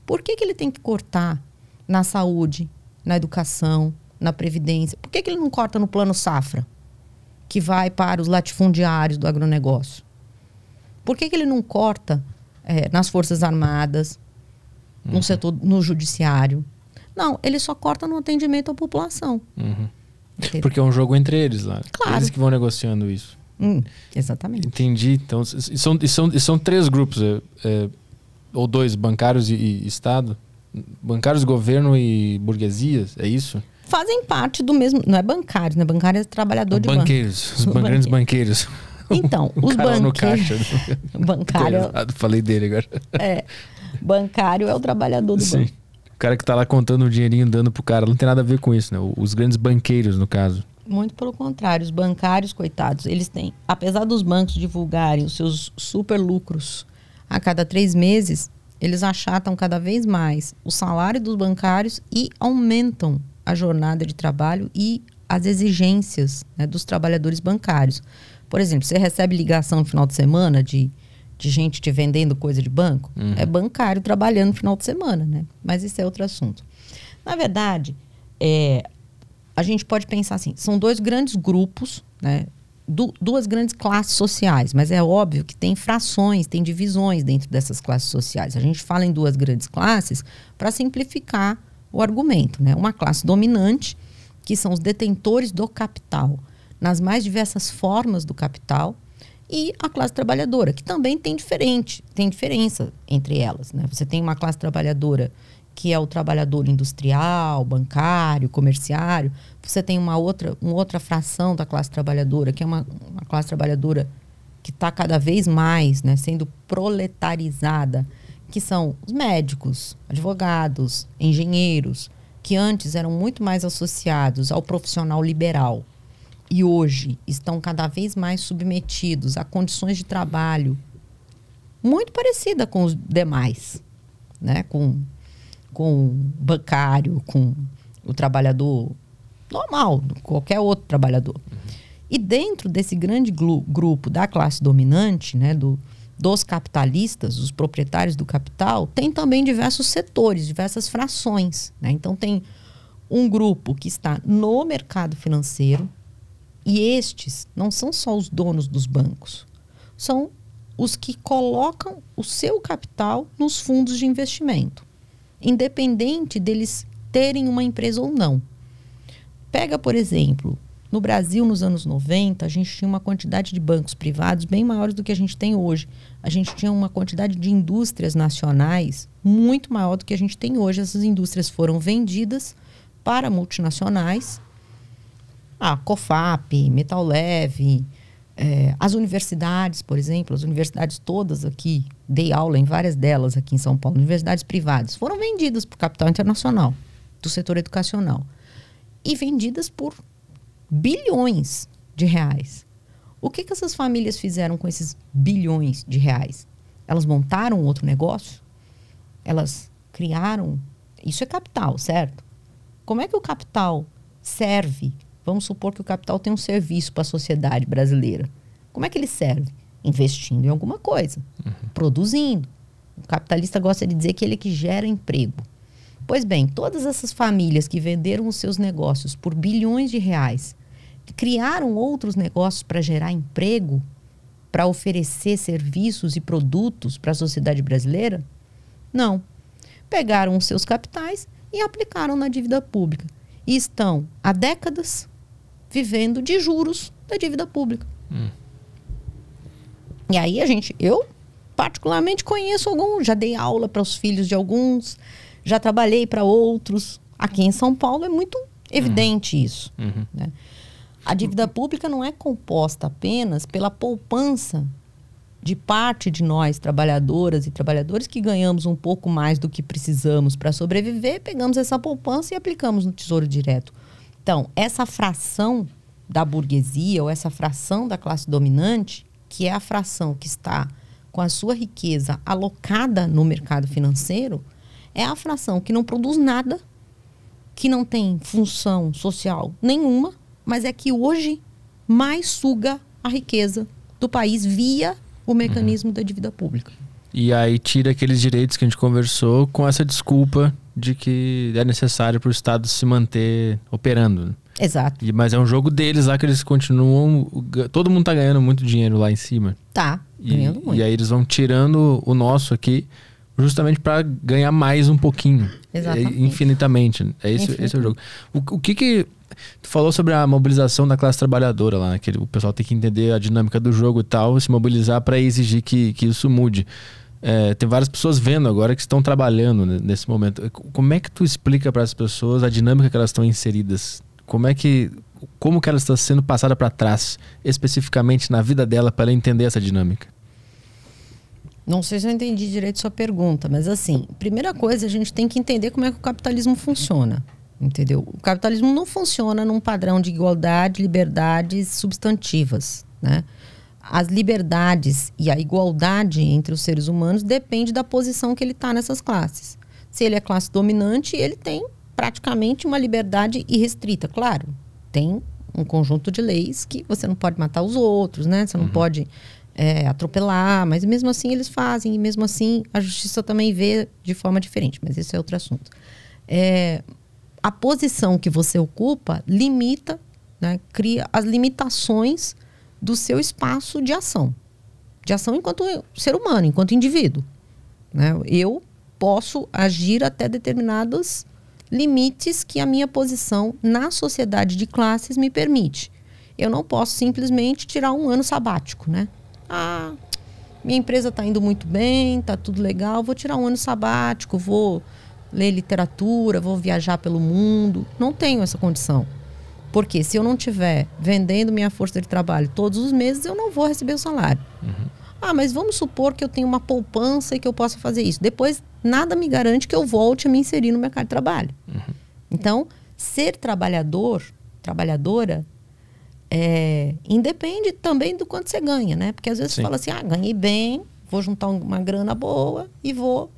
Por que, que ele tem que cortar na saúde, na educação, na previdência? Por que, que ele não corta no plano safra, que vai para os latifundiários do agronegócio? Por que, que ele não corta é, nas Forças Armadas? no setor, no judiciário. Não, ele só corta no atendimento à população. Uhum. Porque é um jogo entre eles lá. Claro. Eles que vão negociando isso. Hum, exatamente. Entendi. Então, e são, são, são três grupos, é, é, ou dois, bancários e, e Estado? Bancários, governo e burguesias, é isso? Fazem parte do mesmo. Não é bancário, né? Bancário é trabalhador de banco. banqueiros, os Os ban- grandes banqueiros. Então, <laughs> <laughs> O os banqueiros. Bancário, Coisado, Falei dele agora. é, bancário é o trabalhador do Sim. banco. O cara que tá lá contando o dinheirinho, dando pro cara, não tem nada a ver com isso, né? Os grandes banqueiros, no caso. Muito pelo contrário, os bancários, coitados, eles têm, apesar dos bancos divulgarem os seus super lucros a cada três meses, eles achatam cada vez mais o salário dos bancários e aumentam a jornada de trabalho e as exigências né, dos trabalhadores bancários. Por exemplo, você recebe ligação no final de semana de, de gente te vendendo coisa de banco, é bancário trabalhando no final de semana, né? Mas isso é outro assunto. Na verdade, é, a gente pode pensar assim: são dois grandes grupos, né? Du- duas grandes classes sociais, mas é óbvio que tem frações, tem divisões dentro dessas classes sociais. A gente fala em duas grandes classes para simplificar o argumento, né? Uma classe dominante, que são os detentores do capital, nas mais diversas formas do capital, e a classe trabalhadora, que também tem diferente, tem diferença entre elas. Né? Você tem uma classe trabalhadora que é o trabalhador industrial, bancário, comerciário. Você tem uma outra, uma outra fração da classe trabalhadora, que é uma, uma classe trabalhadora que está cada vez mais né, sendo proletarizada, que são os médicos, advogados, engenheiros, que antes eram muito mais associados ao profissional liberal e hoje estão cada vez mais submetidos a condições de trabalho muito parecida com os demais, né? Com, com o bancário, com o trabalhador normal, qualquer outro trabalhador. E dentro desse grande grupo da classe dominante, né, do, dos capitalistas, os proprietários do capital, tem também diversos setores, diversas frações. né? Então, tem um grupo que está no mercado financeiro, e estes não são só os donos dos bancos, são os que colocam o seu capital nos fundos de investimento, independente deles terem uma empresa ou não. Pega, por exemplo, no Brasil, nos anos 90, a gente tinha uma quantidade de bancos privados bem maiores do que a gente tem hoje. A gente tinha uma quantidade de indústrias nacionais muito maior do que a gente tem hoje. Essas indústrias foram vendidas para multinacionais a COFAP, Metal Leve, eh, as universidades, por exemplo, as universidades todas aqui, dei aula em várias delas aqui em São Paulo, universidades privadas, foram vendidas o capital internacional, do setor educacional. E vendidas por bilhões de reais. O que, que essas famílias fizeram com esses bilhões de reais? Elas montaram outro negócio? Elas criaram. Isso é capital, certo? Como é que o capital serve? Vamos supor que o capital tem um serviço para a sociedade brasileira. Como é que ele serve? Investindo em alguma coisa, produzindo. O capitalista gosta de dizer que ele é que gera emprego. Pois bem, todas essas famílias que venderam os seus negócios por bilhões de reais, criaram outros negócios para gerar emprego, para oferecer serviços e produtos para a sociedade brasileira? Não. Pegaram os seus capitais e aplicaram na dívida pública. E estão há décadas vivendo de juros da dívida pública. E aí a gente, eu particularmente conheço alguns, já dei aula para os filhos de alguns, já trabalhei para outros. Aqui em São Paulo é muito evidente isso. Uhum. né? A dívida pública não é composta apenas pela poupança de parte de nós, trabalhadoras e trabalhadores, que ganhamos um pouco mais do que precisamos para sobreviver, pegamos essa poupança e aplicamos no Tesouro Direto. Então, essa fração da burguesia ou essa fração da classe dominante, que é a fração que está com a sua riqueza alocada no mercado financeiro, é a fração que não produz nada, que não tem função social nenhuma, mas é que hoje mais suga a riqueza do país via o mecanismo da dívida pública. E aí tira aqueles direitos que a gente conversou com essa desculpa de que é necessário para o Estado se manter operando. Exato. E- mas é um jogo deles lá que eles continuam. Todo mundo tá ganhando muito dinheiro lá em cima. Tá, E, ganhando muito. e aí eles vão tirando o nosso aqui justamente para ganhar mais um pouquinho. Exatamente. Infinitamente. É esse, esse é o jogo. O, o que que. Tu falou sobre a mobilização da classe trabalhadora lá, né? Que o pessoal tem que entender a dinâmica do jogo e tal, se mobilizar para exigir que, que isso mude. É, tem várias pessoas vendo agora que estão trabalhando nesse momento. Como é que tu explica para as pessoas a dinâmica que elas estão inseridas? Como é que como que ela está sendo passada para trás, especificamente na vida dela, para ela entender essa dinâmica? Não sei se eu entendi direito sua pergunta, mas assim, primeira coisa, a gente tem que entender como é que o capitalismo funciona. Entendeu? O capitalismo não funciona num padrão de igualdade, liberdades substantivas, né? As liberdades e a igualdade entre os seres humanos depende da posição que ele está nessas classes. Se ele é classe dominante, ele tem praticamente uma liberdade irrestrita. Claro, tem um conjunto de leis que você não pode matar os outros, né? Você não uhum. pode é, atropelar, mas mesmo assim eles fazem, e mesmo assim a justiça também vê de forma diferente, mas esse é outro assunto. É, a posição que você ocupa limita, né, cria as limitações do seu espaço de ação. De ação enquanto ser humano, enquanto indivíduo. Né? Eu posso agir até determinados limites que a minha posição na sociedade de classes me permite. Eu não posso simplesmente tirar um ano sabático, né? Ah, minha empresa está indo muito bem, está tudo legal, vou tirar um ano sabático, vou ler literatura, vou viajar pelo mundo. Não tenho essa condição. Porque se eu não estiver vendendo minha força de trabalho todos os meses, eu não vou receber o salário. Uhum. Ah, mas vamos supor que eu tenho uma poupança e que eu possa fazer isso. Depois, nada me garante que eu volte a me inserir no mercado de trabalho. Uhum. Então, ser trabalhador, trabalhadora, é, independe também do quanto você ganha, né? Porque às vezes Sim. você fala assim, ah, ganhei bem, vou juntar uma grana boa e vou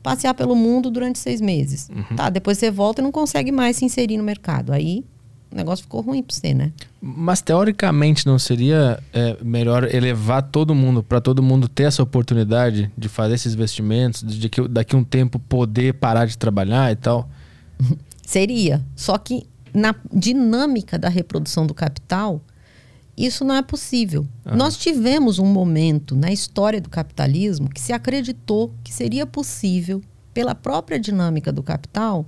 passear pelo mundo durante seis meses. Uhum. Tá, depois você volta e não consegue mais se inserir no mercado. Aí o negócio ficou ruim para você, né? Mas teoricamente não seria é, melhor elevar todo mundo para todo mundo ter essa oportunidade de fazer esses investimentos, de que daqui a um tempo poder parar de trabalhar e tal? <laughs> Seria. Só que na dinâmica da reprodução do capital, isso não é possível. Uhum. Nós tivemos um momento na história do capitalismo que se acreditou que seria possível, pela própria dinâmica do capital,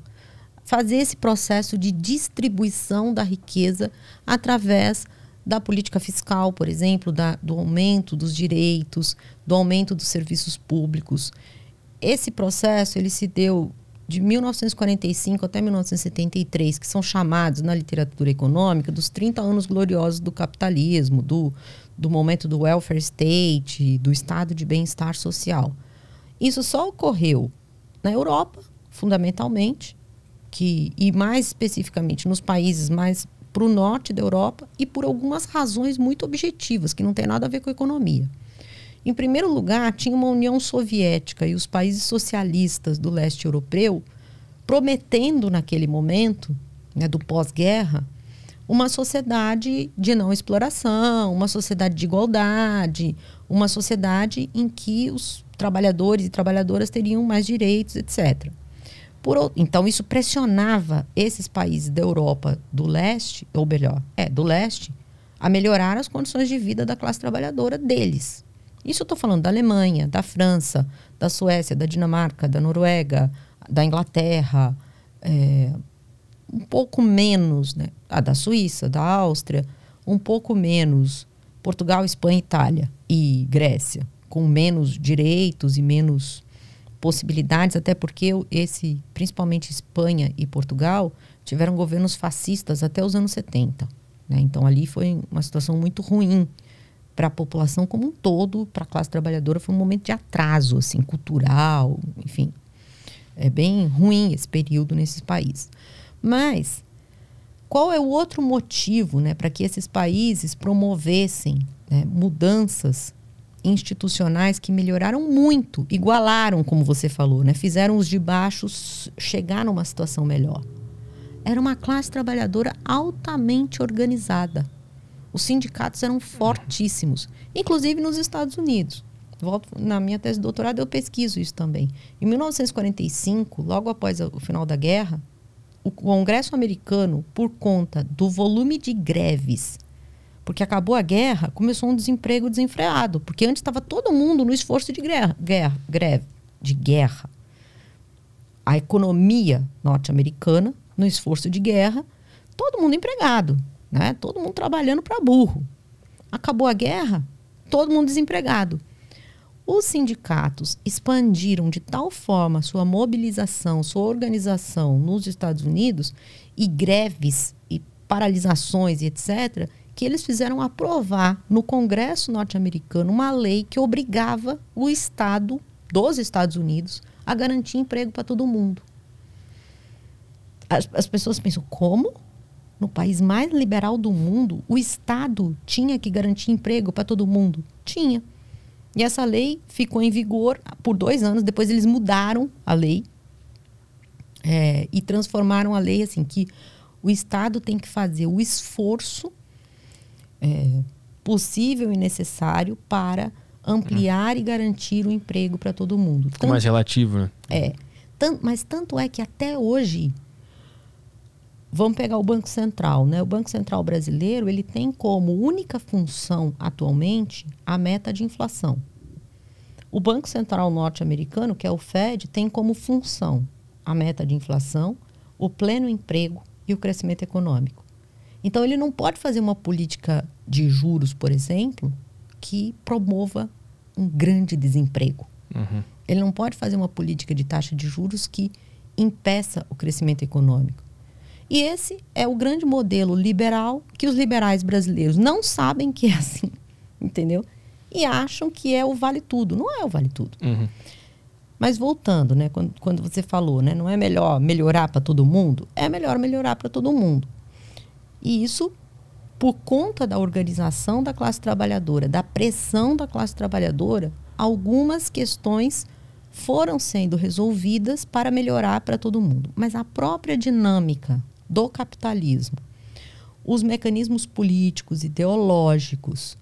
fazer esse processo de distribuição da riqueza através da política fiscal, por exemplo, da, do aumento dos direitos, do aumento dos serviços públicos. Esse processo ele se deu de 1945 até 1973, que são chamados na literatura econômica dos 30 anos gloriosos do capitalismo, do, do momento do welfare state, do estado de bem-estar social. Isso só ocorreu na Europa, fundamentalmente, que, e mais especificamente nos países mais para o norte da Europa e por algumas razões muito objetivas, que não tem nada a ver com economia. Em primeiro lugar, tinha uma União Soviética e os países socialistas do leste europeu prometendo naquele momento, né, do pós-guerra, uma sociedade de não exploração, uma sociedade de igualdade, uma sociedade em que os trabalhadores e trabalhadoras teriam mais direitos, etc. Por, então, isso pressionava esses países da Europa do leste, ou melhor, é, do leste, a melhorar as condições de vida da classe trabalhadora deles. Isso eu estou falando da Alemanha, da França, da Suécia, da Dinamarca, da Noruega, da Inglaterra, é, um pouco menos, né? Ah, da Suíça, da Áustria, um pouco menos Portugal, Espanha, Itália e Grécia, com menos direitos e menos possibilidades, até porque esse, principalmente Espanha e Portugal, tiveram governos fascistas até os anos 70. Né? Então ali foi uma situação muito ruim para a população como um todo, para a classe trabalhadora, foi um momento de atraso, assim, cultural, enfim. É bem ruim esse período nesses países. Mas qual é o outro motivo né, para que esses países promovessem né, mudanças institucionais que melhoraram muito, igualaram, como você falou, né, fizeram os de baixo chegar numa situação melhor? Era uma classe trabalhadora altamente organizada os sindicatos eram fortíssimos, inclusive nos Estados Unidos. Volto, na minha tese de doutorado, eu pesquiso isso também. Em 1945, logo após o final da guerra, o Congresso americano, por conta do volume de greves, porque acabou a guerra, começou um desemprego desenfreado, porque antes estava todo mundo no esforço de guerra, guerra, greve, de guerra, a economia norte-americana, no esforço de guerra, todo mundo empregado, né? todo mundo trabalhando para burro. Acabou a guerra, todo mundo desempregado. Os sindicatos expandiram de tal forma sua mobilização, sua organização nos Estados Unidos e greves e paralisações e etc., que eles fizeram aprovar no Congresso norte-americano uma lei que obrigava o Estado dos Estados Unidos a garantir emprego para todo mundo. As, as pessoas pensam, como? No país mais liberal do mundo, o Estado tinha que garantir emprego para todo mundo? Tinha. E essa lei ficou em vigor por dois anos. Depois eles mudaram a lei é, e transformaram a lei assim que o Estado tem que fazer o esforço é, possível e necessário para ampliar hum. e garantir o emprego para todo mundo. Tanto, mais relativo, né? É. Tanto, mas tanto é que até hoje Vamos pegar o Banco Central, né? O Banco Central brasileiro ele tem como única função atualmente a meta de inflação. O Banco Central norte-americano, que é o Fed, tem como função a meta de inflação, o pleno emprego e o crescimento econômico. Então ele não pode fazer uma política de juros, por exemplo, que promova um grande desemprego. Uhum. Ele não pode fazer uma política de taxa de juros que impeça o crescimento econômico. E esse é o grande modelo liberal que os liberais brasileiros não sabem que é assim, entendeu? E acham que é o vale tudo. Não é o vale tudo. Uhum. Mas voltando, né, quando, quando você falou, né, não é melhor melhorar para todo mundo? É melhor melhorar para todo mundo. E isso por conta da organização da classe trabalhadora, da pressão da classe trabalhadora, algumas questões foram sendo resolvidas para melhorar para todo mundo. Mas a própria dinâmica do capitalismo. Os mecanismos políticos, ideológicos,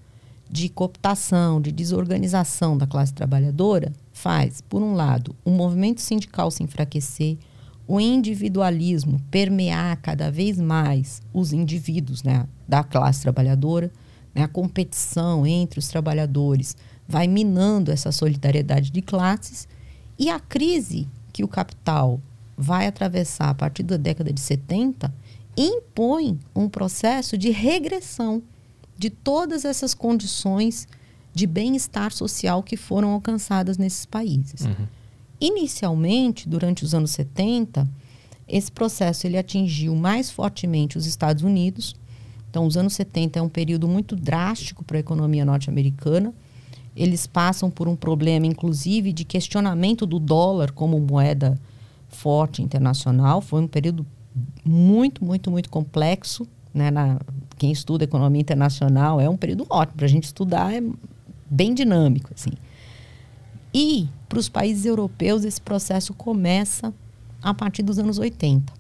de cooptação, de desorganização da classe trabalhadora, faz, por um lado, o movimento sindical se enfraquecer, o individualismo permear cada vez mais os indivíduos né, da classe trabalhadora, né, a competição entre os trabalhadores vai minando essa solidariedade de classes e a crise que o capital vai atravessar a partir da década de 70 impõe um processo de regressão de todas essas condições de bem-estar social que foram alcançadas nesses países. Uhum. Inicialmente, durante os anos 70, esse processo ele atingiu mais fortemente os Estados Unidos. Então, os anos 70 é um período muito drástico para a economia norte-americana. Eles passam por um problema, inclusive, de questionamento do dólar como moeda forte internacional. Foi um período muito, muito, muito complexo. Né? Na, quem estuda economia internacional é um período ótimo para a gente estudar, é bem dinâmico. Assim. E para os países europeus, esse processo começa a partir dos anos 80.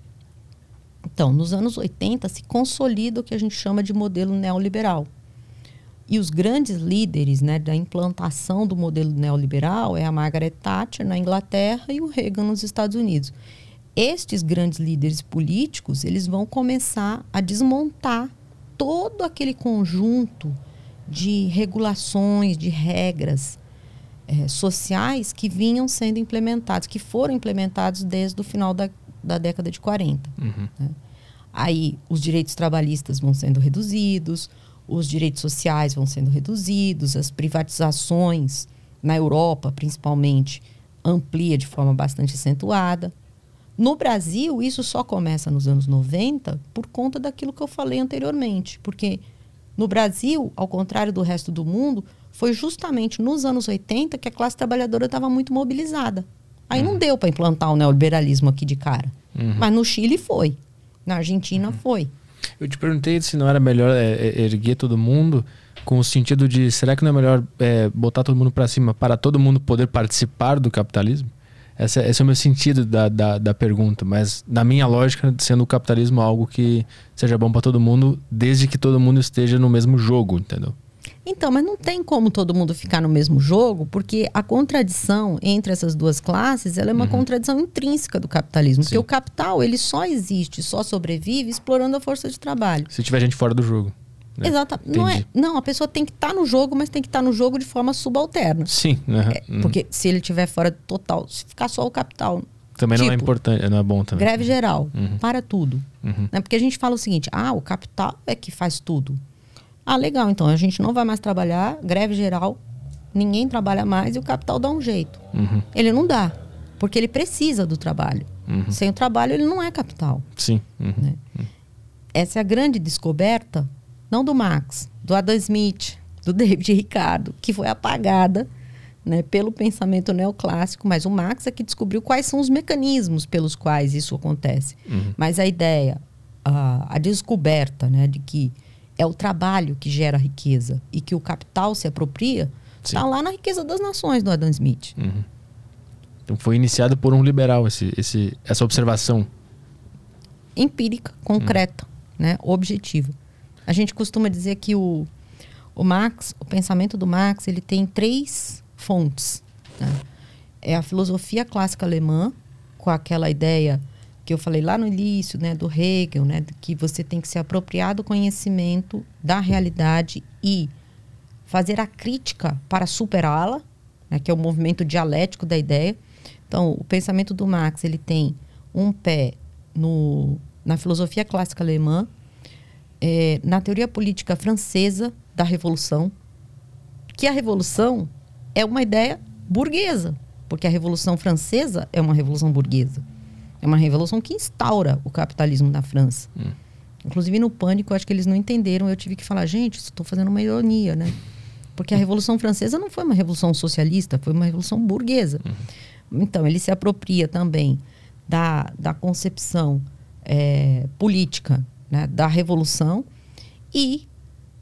Então, nos anos 80 se consolida o que a gente chama de modelo neoliberal. E os grandes líderes né, da implantação do modelo neoliberal é a Margaret Thatcher na Inglaterra e o Reagan nos Estados Unidos. Estes grandes líderes políticos eles vão começar a desmontar todo aquele conjunto de regulações, de regras é, sociais que vinham sendo implementados, que foram implementados desde o final da, da década de 40. Uhum. Né? Aí os direitos trabalhistas vão sendo reduzidos, os direitos sociais vão sendo reduzidos, as privatizações na Europa, principalmente, amplia de forma bastante acentuada. No Brasil, isso só começa nos anos 90 por conta daquilo que eu falei anteriormente, porque no Brasil, ao contrário do resto do mundo, foi justamente nos anos 80 que a classe trabalhadora estava muito mobilizada. Aí uhum. não deu para implantar o neoliberalismo aqui de cara. Uhum. Mas no Chile foi, na Argentina uhum. foi. Eu te perguntei se não era melhor é, é, erguer todo mundo com o sentido de será que não é melhor é, botar todo mundo para cima para todo mundo poder participar do capitalismo? Esse é o meu sentido da, da, da, pergunta, mas na minha lógica, sendo o capitalismo algo que seja bom para todo mundo, desde que todo mundo esteja no mesmo jogo, entendeu? Então, mas não tem como todo mundo ficar no mesmo jogo, porque a contradição entre essas duas classes, ela é uma uhum. contradição intrínseca do capitalismo. Sim. Porque o capital, ele só existe, só sobrevive explorando a força de trabalho. Se tiver gente fora do jogo. Né? Exato. Não, é, não, a pessoa tem que estar tá no jogo, mas tem que estar tá no jogo de forma subalterna. Sim. Uhum, é, porque se ele estiver fora total, se ficar só o capital. Também tipo, não é tipo, importante, não é bom também. Greve geral, uhum. para tudo. Uhum. Né? Porque a gente fala o seguinte: ah, o capital é que faz tudo. Ah, legal, então a gente não vai mais trabalhar, greve geral, ninguém trabalha mais e o capital dá um jeito. Uhum. Ele não dá, porque ele precisa do trabalho. Uhum. Sem o trabalho, ele não é capital. Sim. Uhum. Né? Essa é a grande descoberta, não do Max, do Adam Smith, do <laughs> David Ricardo, que foi apagada né, pelo pensamento neoclássico, mas o Marx é que descobriu quais são os mecanismos pelos quais isso acontece. Uhum. Mas a ideia, a, a descoberta né, de que é o trabalho que gera riqueza e que o capital se apropria, está lá na riqueza das nações do Adam Smith. Uhum. Então foi iniciado por um liberal esse, esse, essa observação empírica, concreta, uhum. né, objetiva. A gente costuma dizer que o, o Marx, o pensamento do Marx, ele tem três fontes. Né? É a filosofia clássica alemã, com aquela ideia que eu falei lá no início, né, do Hegel, né, que você tem que se apropriar do conhecimento da realidade e fazer a crítica para superá-la, né, que é o movimento dialético da ideia. Então, o pensamento do Marx ele tem um pé no, na filosofia clássica alemã, é, na teoria política francesa da Revolução, que a Revolução é uma ideia burguesa, porque a Revolução Francesa é uma revolução burguesa. É uma revolução que instaura o capitalismo na França. Hum. Inclusive, no pânico, acho que eles não entenderam. Eu tive que falar, gente, estou fazendo uma ironia, né? Porque a Revolução Francesa não foi uma revolução socialista, foi uma revolução burguesa. Uhum. Então, ele se apropria também da, da concepção é, política né, da Revolução e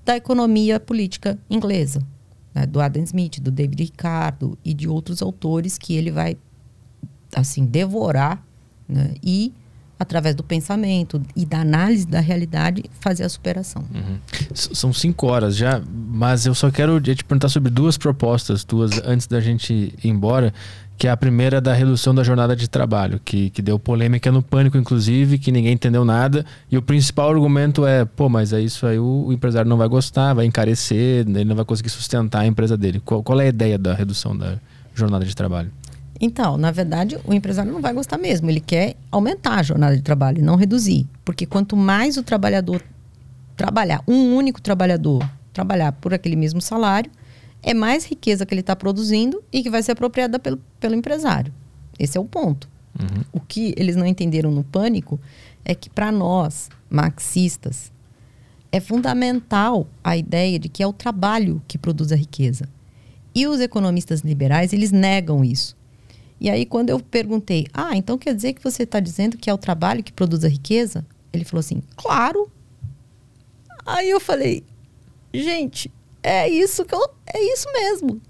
da economia política inglesa, né, do Adam Smith, do David Ricardo e de outros autores que ele vai assim devorar né? e através do pensamento e da análise da realidade fazer a superação. Uhum. São cinco horas já, mas eu só quero te perguntar sobre duas propostas tuas antes da gente ir embora, que é a primeira da redução da jornada de trabalho, que, que deu polêmica no pânico, inclusive, que ninguém entendeu nada. E o principal argumento é, pô, mas é isso aí o, o empresário não vai gostar, vai encarecer, ele não vai conseguir sustentar a empresa dele. Qual, qual é a ideia da redução da jornada de trabalho? Então, na verdade, o empresário não vai gostar mesmo. Ele quer aumentar a jornada de trabalho, não reduzir. Porque quanto mais o trabalhador trabalhar, um único trabalhador trabalhar por aquele mesmo salário, é mais riqueza que ele está produzindo e que vai ser apropriada pelo, pelo empresário. Esse é o ponto. Uhum. O que eles não entenderam no pânico é que, para nós, marxistas, é fundamental a ideia de que é o trabalho que produz a riqueza. E os economistas liberais, eles negam isso. E aí, quando eu perguntei, ah, então quer dizer que você está dizendo que é o trabalho que produz a riqueza? Ele falou assim, claro. Aí eu falei, gente, é isso que eu, é isso mesmo.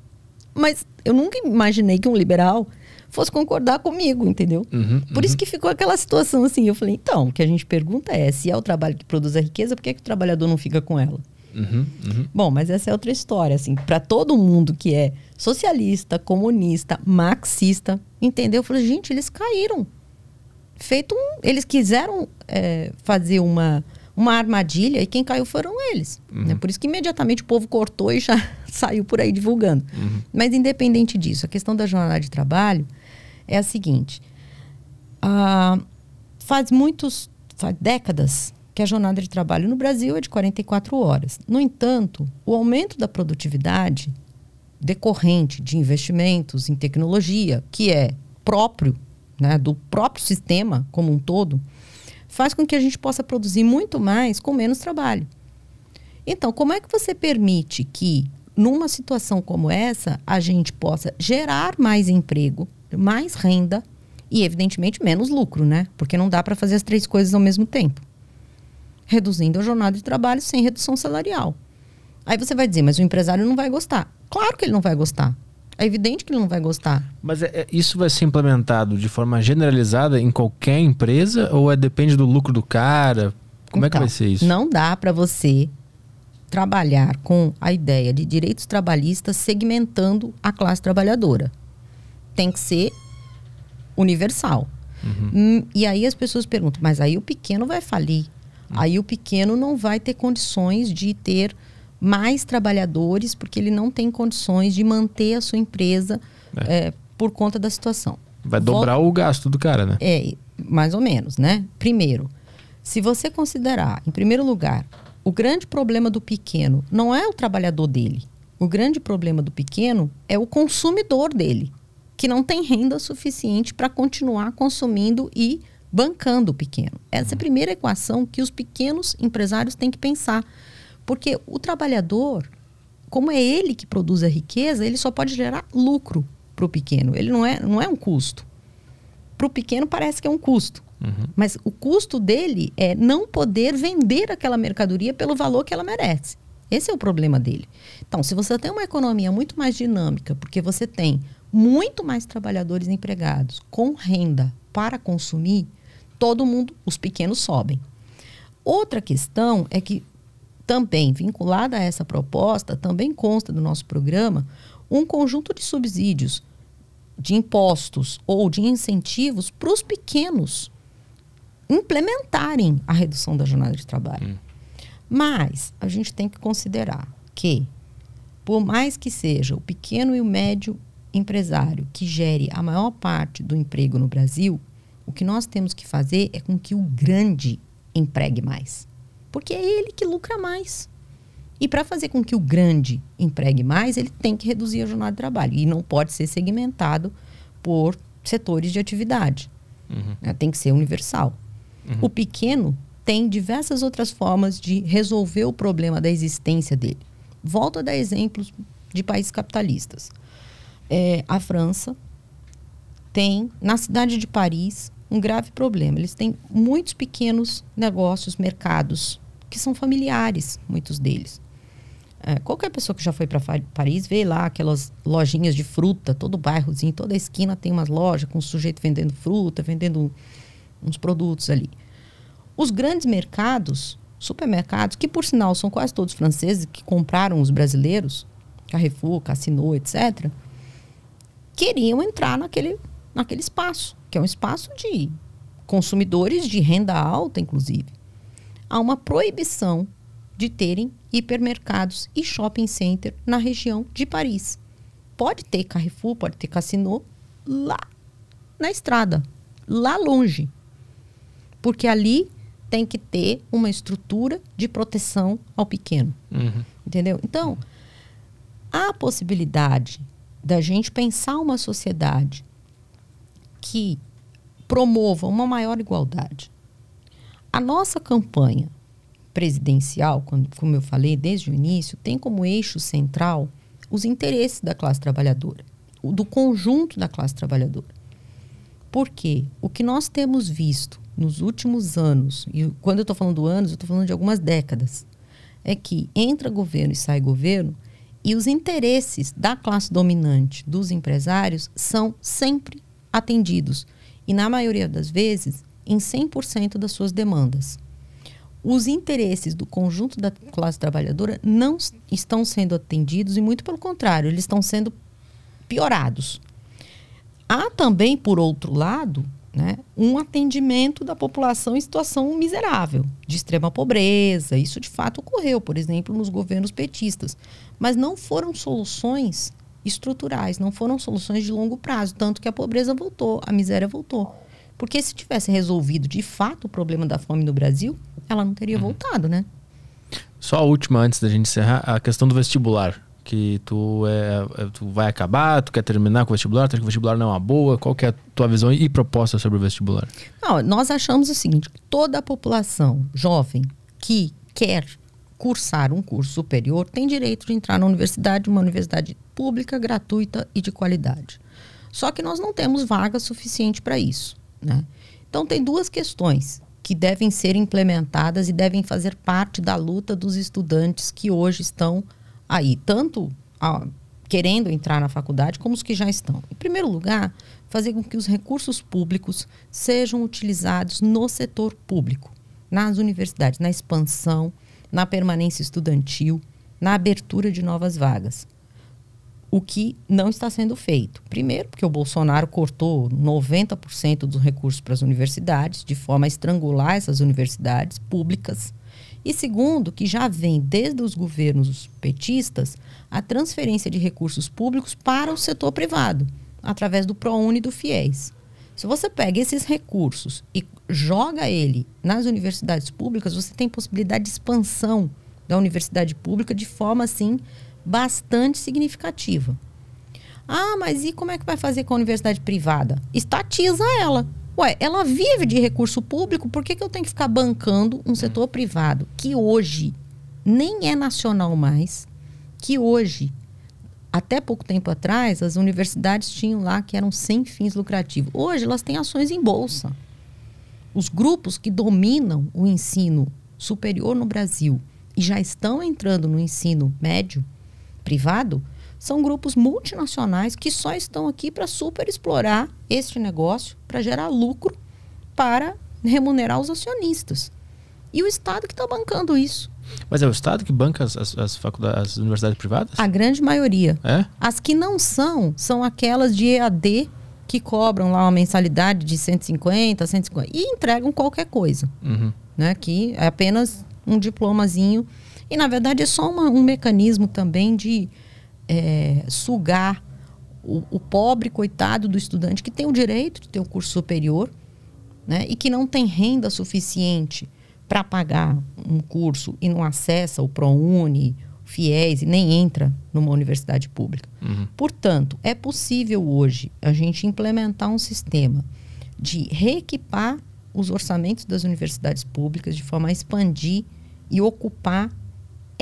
Mas eu nunca imaginei que um liberal fosse concordar comigo, entendeu? Uhum, Por uhum. isso que ficou aquela situação assim. Eu falei, então, o que a gente pergunta é, se é o trabalho que produz a riqueza, por que, é que o trabalhador não fica com ela? Uhum, uhum. Bom, mas essa é outra história, assim, para todo mundo que é socialista, comunista, marxista, entendeu? Eu falei, gente, eles caíram. Feito um, eles quiseram é, fazer uma, uma armadilha e quem caiu foram eles. Uhum. Né? Por isso que imediatamente o povo cortou e já <laughs> saiu por aí divulgando. Uhum. Mas independente disso, a questão da jornada de trabalho é a seguinte: ah, faz muitos, faz décadas que a jornada de trabalho no Brasil é de 44 horas. No entanto, o aumento da produtividade decorrente de investimentos em tecnologia, que é próprio né, do próprio sistema como um todo, faz com que a gente possa produzir muito mais com menos trabalho. Então, como é que você permite que, numa situação como essa, a gente possa gerar mais emprego, mais renda e, evidentemente, menos lucro, né? Porque não dá para fazer as três coisas ao mesmo tempo reduzindo a jornada de trabalho sem redução salarial. Aí você vai dizer, mas o empresário não vai gostar. Claro que ele não vai gostar. É evidente que ele não vai gostar. Mas é, é, isso vai ser implementado de forma generalizada em qualquer empresa ou é depende do lucro do cara? Como então, é que então, vai ser isso? Não dá para você trabalhar com a ideia de direitos trabalhistas segmentando a classe trabalhadora. Tem que ser universal. Uhum. Hum, e aí as pessoas perguntam, mas aí o pequeno vai falir. Aí o pequeno não vai ter condições de ter mais trabalhadores, porque ele não tem condições de manter a sua empresa é. É, por conta da situação. Vai dobrar Vol o gasto do cara, né? É, mais ou menos, né? Primeiro, se você considerar, em primeiro lugar, o grande problema do pequeno não é o trabalhador dele. O grande problema do pequeno é o consumidor dele, que não tem renda suficiente para continuar consumindo e bancando o pequeno. Essa é a primeira equação que os pequenos empresários têm que pensar. Porque o trabalhador, como é ele que produz a riqueza, ele só pode gerar lucro para o pequeno. Ele não é, não é um custo. Para o pequeno parece que é um custo. Uhum. Mas o custo dele é não poder vender aquela mercadoria pelo valor que ela merece. Esse é o problema dele. Então, se você tem uma economia muito mais dinâmica, porque você tem muito mais trabalhadores empregados com renda para consumir, todo mundo, os pequenos sobem. Outra questão é que também vinculada a essa proposta, também consta do nosso programa um conjunto de subsídios, de impostos ou de incentivos para os pequenos implementarem a redução da jornada de trabalho. Hum. Mas a gente tem que considerar que, por mais que seja o pequeno e o médio empresário que gere a maior parte do emprego no Brasil, o que nós temos que fazer é com que o grande empregue mais. Porque é ele que lucra mais. E para fazer com que o grande empregue mais, ele tem que reduzir a jornada de trabalho. E não pode ser segmentado por setores de atividade. Uhum. Né? Tem que ser universal. Uhum. O pequeno tem diversas outras formas de resolver o problema da existência dele. Volto a dar exemplos de países capitalistas. É, a França tem, na cidade de Paris, um grave problema. Eles têm muitos pequenos negócios, mercados, que são familiares, muitos deles. É, qualquer pessoa que já foi para Paris vê lá aquelas lojinhas de fruta, todo bairrozinho, toda esquina tem umas lojas com um sujeito vendendo fruta, vendendo uns produtos ali. Os grandes mercados, supermercados, que por sinal são quase todos franceses que compraram os brasileiros, Carrefour, Cassino, etc., queriam entrar naquele, naquele espaço, que é um espaço de consumidores de renda alta, inclusive. Há uma proibição de terem hipermercados e shopping center na região de Paris. Pode ter Carrefour, pode ter Cassino lá na estrada, lá longe. Porque ali tem que ter uma estrutura de proteção ao pequeno. Uhum. Entendeu? Então, há a possibilidade da gente pensar uma sociedade que promova uma maior igualdade. A nossa campanha presidencial, como eu falei desde o início, tem como eixo central os interesses da classe trabalhadora, do conjunto da classe trabalhadora. Porque o que nós temos visto nos últimos anos, e quando eu estou falando anos, eu estou falando de algumas décadas, é que entra governo e sai governo e os interesses da classe dominante, dos empresários, são sempre atendidos. E, na maioria das vezes, em 100% das suas demandas. Os interesses do conjunto da classe trabalhadora não estão sendo atendidos e, muito pelo contrário, eles estão sendo piorados. Há também, por outro lado, né, um atendimento da população em situação miserável, de extrema pobreza. Isso de fato ocorreu, por exemplo, nos governos petistas. Mas não foram soluções estruturais, não foram soluções de longo prazo, tanto que a pobreza voltou, a miséria voltou. Porque se tivesse resolvido de fato o problema da fome no Brasil, ela não teria uhum. voltado, né? Só a última antes da gente encerrar, a questão do vestibular que tu, é, é, tu vai acabar, tu quer terminar com o vestibular, tu acha que o vestibular não é uma boa? Qual que é a tua visão e proposta sobre o vestibular? Não, nós achamos o seguinte, toda a população jovem que quer cursar um curso superior tem direito de entrar na universidade, uma universidade pública, gratuita e de qualidade. Só que nós não temos vaga suficiente para isso. Né? Então, tem duas questões que devem ser implementadas e devem fazer parte da luta dos estudantes que hoje estão aí, tanto a, querendo entrar na faculdade, como os que já estão. Em primeiro lugar, fazer com que os recursos públicos sejam utilizados no setor público, nas universidades, na expansão, na permanência estudantil, na abertura de novas vagas. O que não está sendo feito. Primeiro, porque o Bolsonaro cortou 90% dos recursos para as universidades, de forma a estrangular essas universidades públicas. E segundo, que já vem desde os governos petistas a transferência de recursos públicos para o setor privado, através do ProUni e do FIES. Se você pega esses recursos e joga ele nas universidades públicas, você tem possibilidade de expansão da universidade pública de forma assim bastante significativa. Ah, mas e como é que vai fazer com a universidade privada? Estatiza ela. Ué, ela vive de recurso público, por que, que eu tenho que ficar bancando um setor privado que hoje nem é nacional mais, que hoje, até pouco tempo atrás, as universidades tinham lá que eram sem fins lucrativos. Hoje elas têm ações em bolsa. Os grupos que dominam o ensino superior no Brasil e já estão entrando no ensino médio privado são grupos multinacionais que só estão aqui para super explorar este negócio, para gerar lucro, para remunerar os acionistas. E o Estado que está bancando isso. Mas é o Estado que banca as, as, as, faculdades, as universidades privadas? A grande maioria. É? As que não são, são aquelas de EAD que cobram lá uma mensalidade de 150, 150 e entregam qualquer coisa. Uhum. Né? Que é apenas um diplomazinho e, na verdade, é só uma, um mecanismo também de é, sugar o, o, pobre coitado do estudante que tem o direito de ter um curso superior né, e que não tem renda suficiente para pagar um curso e não acessa o ProUni, o FIES e nem entra numa universidade pública. Uhum. Portanto, é possível hoje a gente implementar um sistema de reequipar os orçamentos das universidades públicas de forma a expandir e ocupar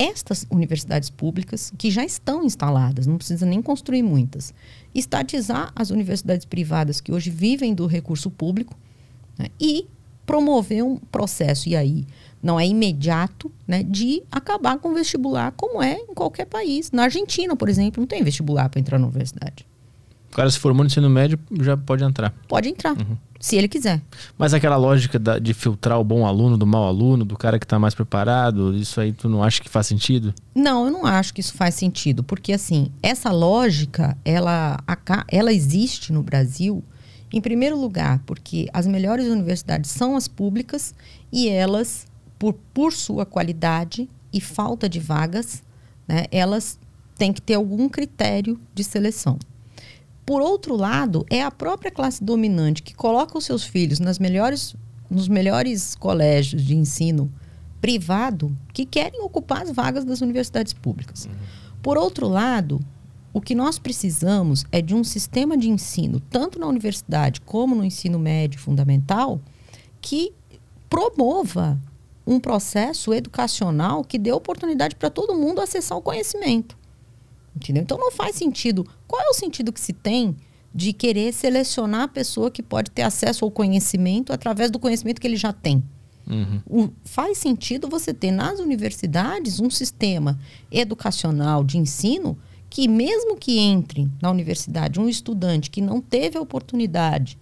estas universidades públicas, que já estão instaladas, não precisa nem construir muitas, estatizar as universidades privadas que hoje vivem do recurso público né, e promover um processo, e aí não é imediato, né, de acabar com o vestibular, como é em qualquer país. Na Argentina, por exemplo, não tem vestibular para entrar na universidade. O cara se formou no ensino médio já pode entrar. Pode entrar, uhum. Se ele quiser. Mas aquela lógica da, de filtrar o bom aluno do mau aluno, do cara que está mais preparado, isso aí tu não acha que faz sentido? Não, eu não acho que isso faz sentido, porque assim, essa lógica, ela, ela existe no Brasil, em primeiro lugar, porque as melhores universidades são as públicas e elas, por, por sua qualidade e falta de vagas, né, elas têm que ter algum critério de seleção. Por outro lado, é a própria classe dominante que coloca os seus filhos nas melhores, nos melhores colégios de ensino privado que querem ocupar as vagas das universidades públicas. Uhum. Por outro lado, o que nós precisamos é de um sistema de ensino, tanto na universidade como no ensino médio fundamental, que promova um processo educacional que dê oportunidade para todo mundo acessar o conhecimento. Entendeu? Então não faz sentido. Qual é o sentido que se tem de querer selecionar a pessoa que pode ter acesso ao conhecimento através do conhecimento que ele já tem? Uhum. O, faz sentido você ter nas universidades um sistema educacional de ensino que, mesmo que entre na universidade um estudante que não teve a oportunidade,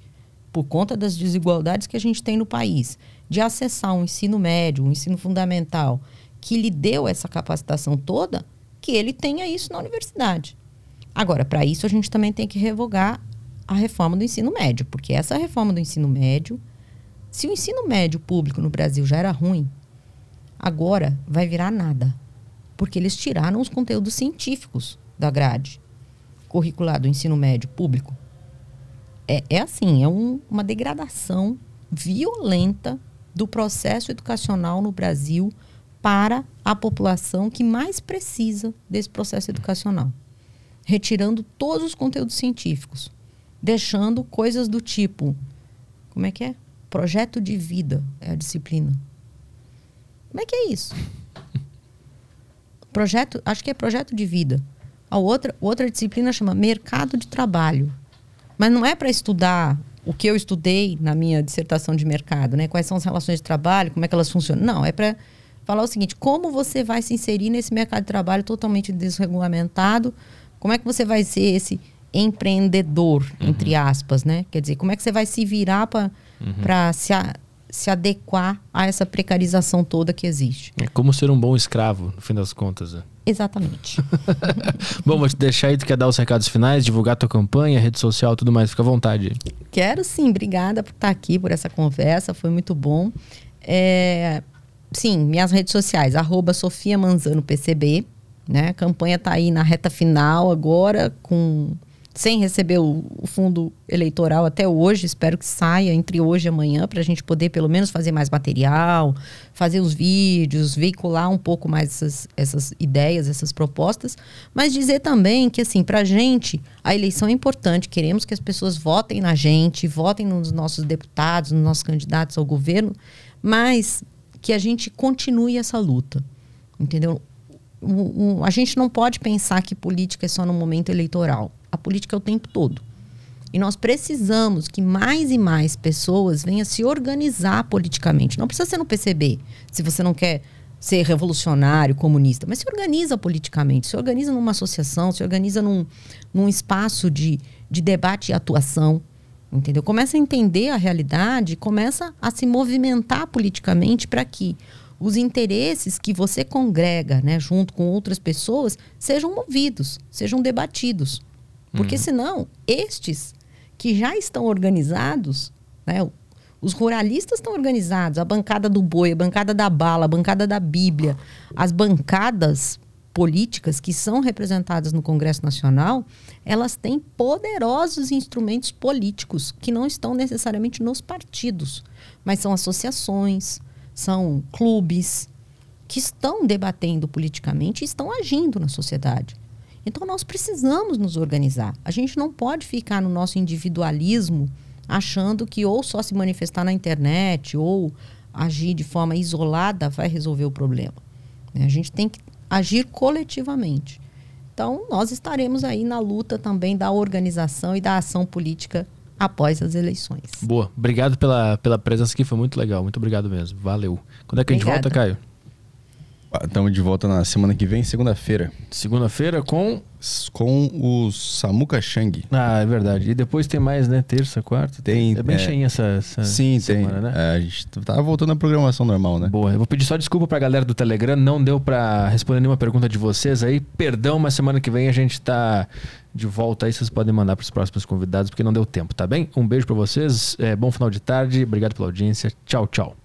por conta das desigualdades que a gente tem no país, de acessar um ensino médio, um ensino fundamental, que lhe deu essa capacitação toda, que ele tenha isso na universidade. Agora, para isso, a gente também tem que revogar a reforma do ensino médio, porque essa reforma do ensino médio, se o ensino médio público no Brasil já era ruim, agora vai virar nada, porque eles tiraram os conteúdos científicos da grade curricular do ensino médio público. É, é assim, é um, uma degradação violenta do processo educacional no Brasil para a população que mais precisa desse processo educacional, retirando todos os conteúdos científicos, deixando coisas do tipo, como é que é? Projeto de vida é a disciplina. Como é que é isso? Projeto, acho que é projeto de vida. A outra, outra disciplina chama mercado de trabalho. Mas não é para estudar o que eu estudei na minha dissertação de mercado, né? Quais são as relações de trabalho, como é que elas funcionam. Não, é para falar o seguinte: como você vai se inserir nesse mercado de trabalho totalmente desregulamentado? Como é que você vai ser esse empreendedor, uhum. entre aspas, né? Quer dizer, como é que você vai se virar para uhum. se, a, se adequar a essa precarização toda que existe? É como ser um bom escravo, no fim das contas. Né? Exatamente. <laughs> Bom, vou te deixar aí, tu quer dar os recados finais, divulgar tua campanha, rede social, tudo mais, fica à vontade. Quero sim, obrigada por estar aqui, por essa conversa, foi muito bom. É, sim, minhas redes sociais, arroba Sofia Manzano PCB, né? A campanha está aí na reta final agora, com sem receber o, o, fundo eleitoral até hoje. Espero que saia entre hoje e amanhã para a gente poder pelo menos fazer mais material, fazer os vídeos, veicular um pouco mais essas, essas ideias, essas propostas. Mas dizer também que, assim, para a gente, a eleição é importante. Queremos que as pessoas votem na gente, votem nos nossos deputados, nos nossos candidatos ao governo, mas que a gente continue essa luta. Entendeu? O, o, a gente não pode pensar que política é só no momento eleitoral a política é o tempo todo. E nós precisamos que mais e mais pessoas venham se organizar politicamente. Não precisa ser no PCB, se você não quer ser revolucionário, comunista, mas se organiza politicamente, se organiza numa associação, se organiza num, num espaço de, de debate e atuação, entendeu? Começa a entender a realidade, começa a se movimentar politicamente para que os interesses que você congrega, né, junto com outras pessoas, sejam movidos, sejam debatidos. Porque uhum. senão, estes que já estão organizados, né, os ruralistas estão organizados, a bancada do boi, a bancada da bala, a bancada da Bíblia, as bancadas políticas que são representadas no Congresso Nacional, elas têm poderosos instrumentos políticos que não estão necessariamente nos partidos, mas são associações, são clubes que estão debatendo politicamente e estão agindo na sociedade. Então nós precisamos nos organizar. A gente não pode ficar no nosso individualismo achando que ou só se manifestar na internet ou agir de forma isolada vai resolver o problema. Né? A gente tem que agir coletivamente. Então, nós estaremos aí na luta também da organização e da ação política após as eleições. Boa. Obrigado pela, pela presença aqui, foi muito legal. Muito obrado mesmo. Valeu. Quando é que Obrigada. a gente volta, Caio? Estamos de volta na semana que vem, segunda-feira. Segunda-feira com. Com o Samuka Chang. Ah, é verdade. E depois tem mais, né? Terça, quarta. Tem. É bem é... cheinha essa, essa Sim, semana, tem. né? É, a gente tá voltando à programação normal, né? Boa. Eu vou pedir só desculpa pra galera do Telegram. Não deu pra responder nenhuma pergunta de vocês aí. Perdão, mas semana que vem a gente tá de volta aí. Vocês podem mandar pros próximos convidados, porque não deu tempo, tá bem? Um beijo pra vocês. É, bom final de tarde. Obrigado pela audiência. Tchau, tchau.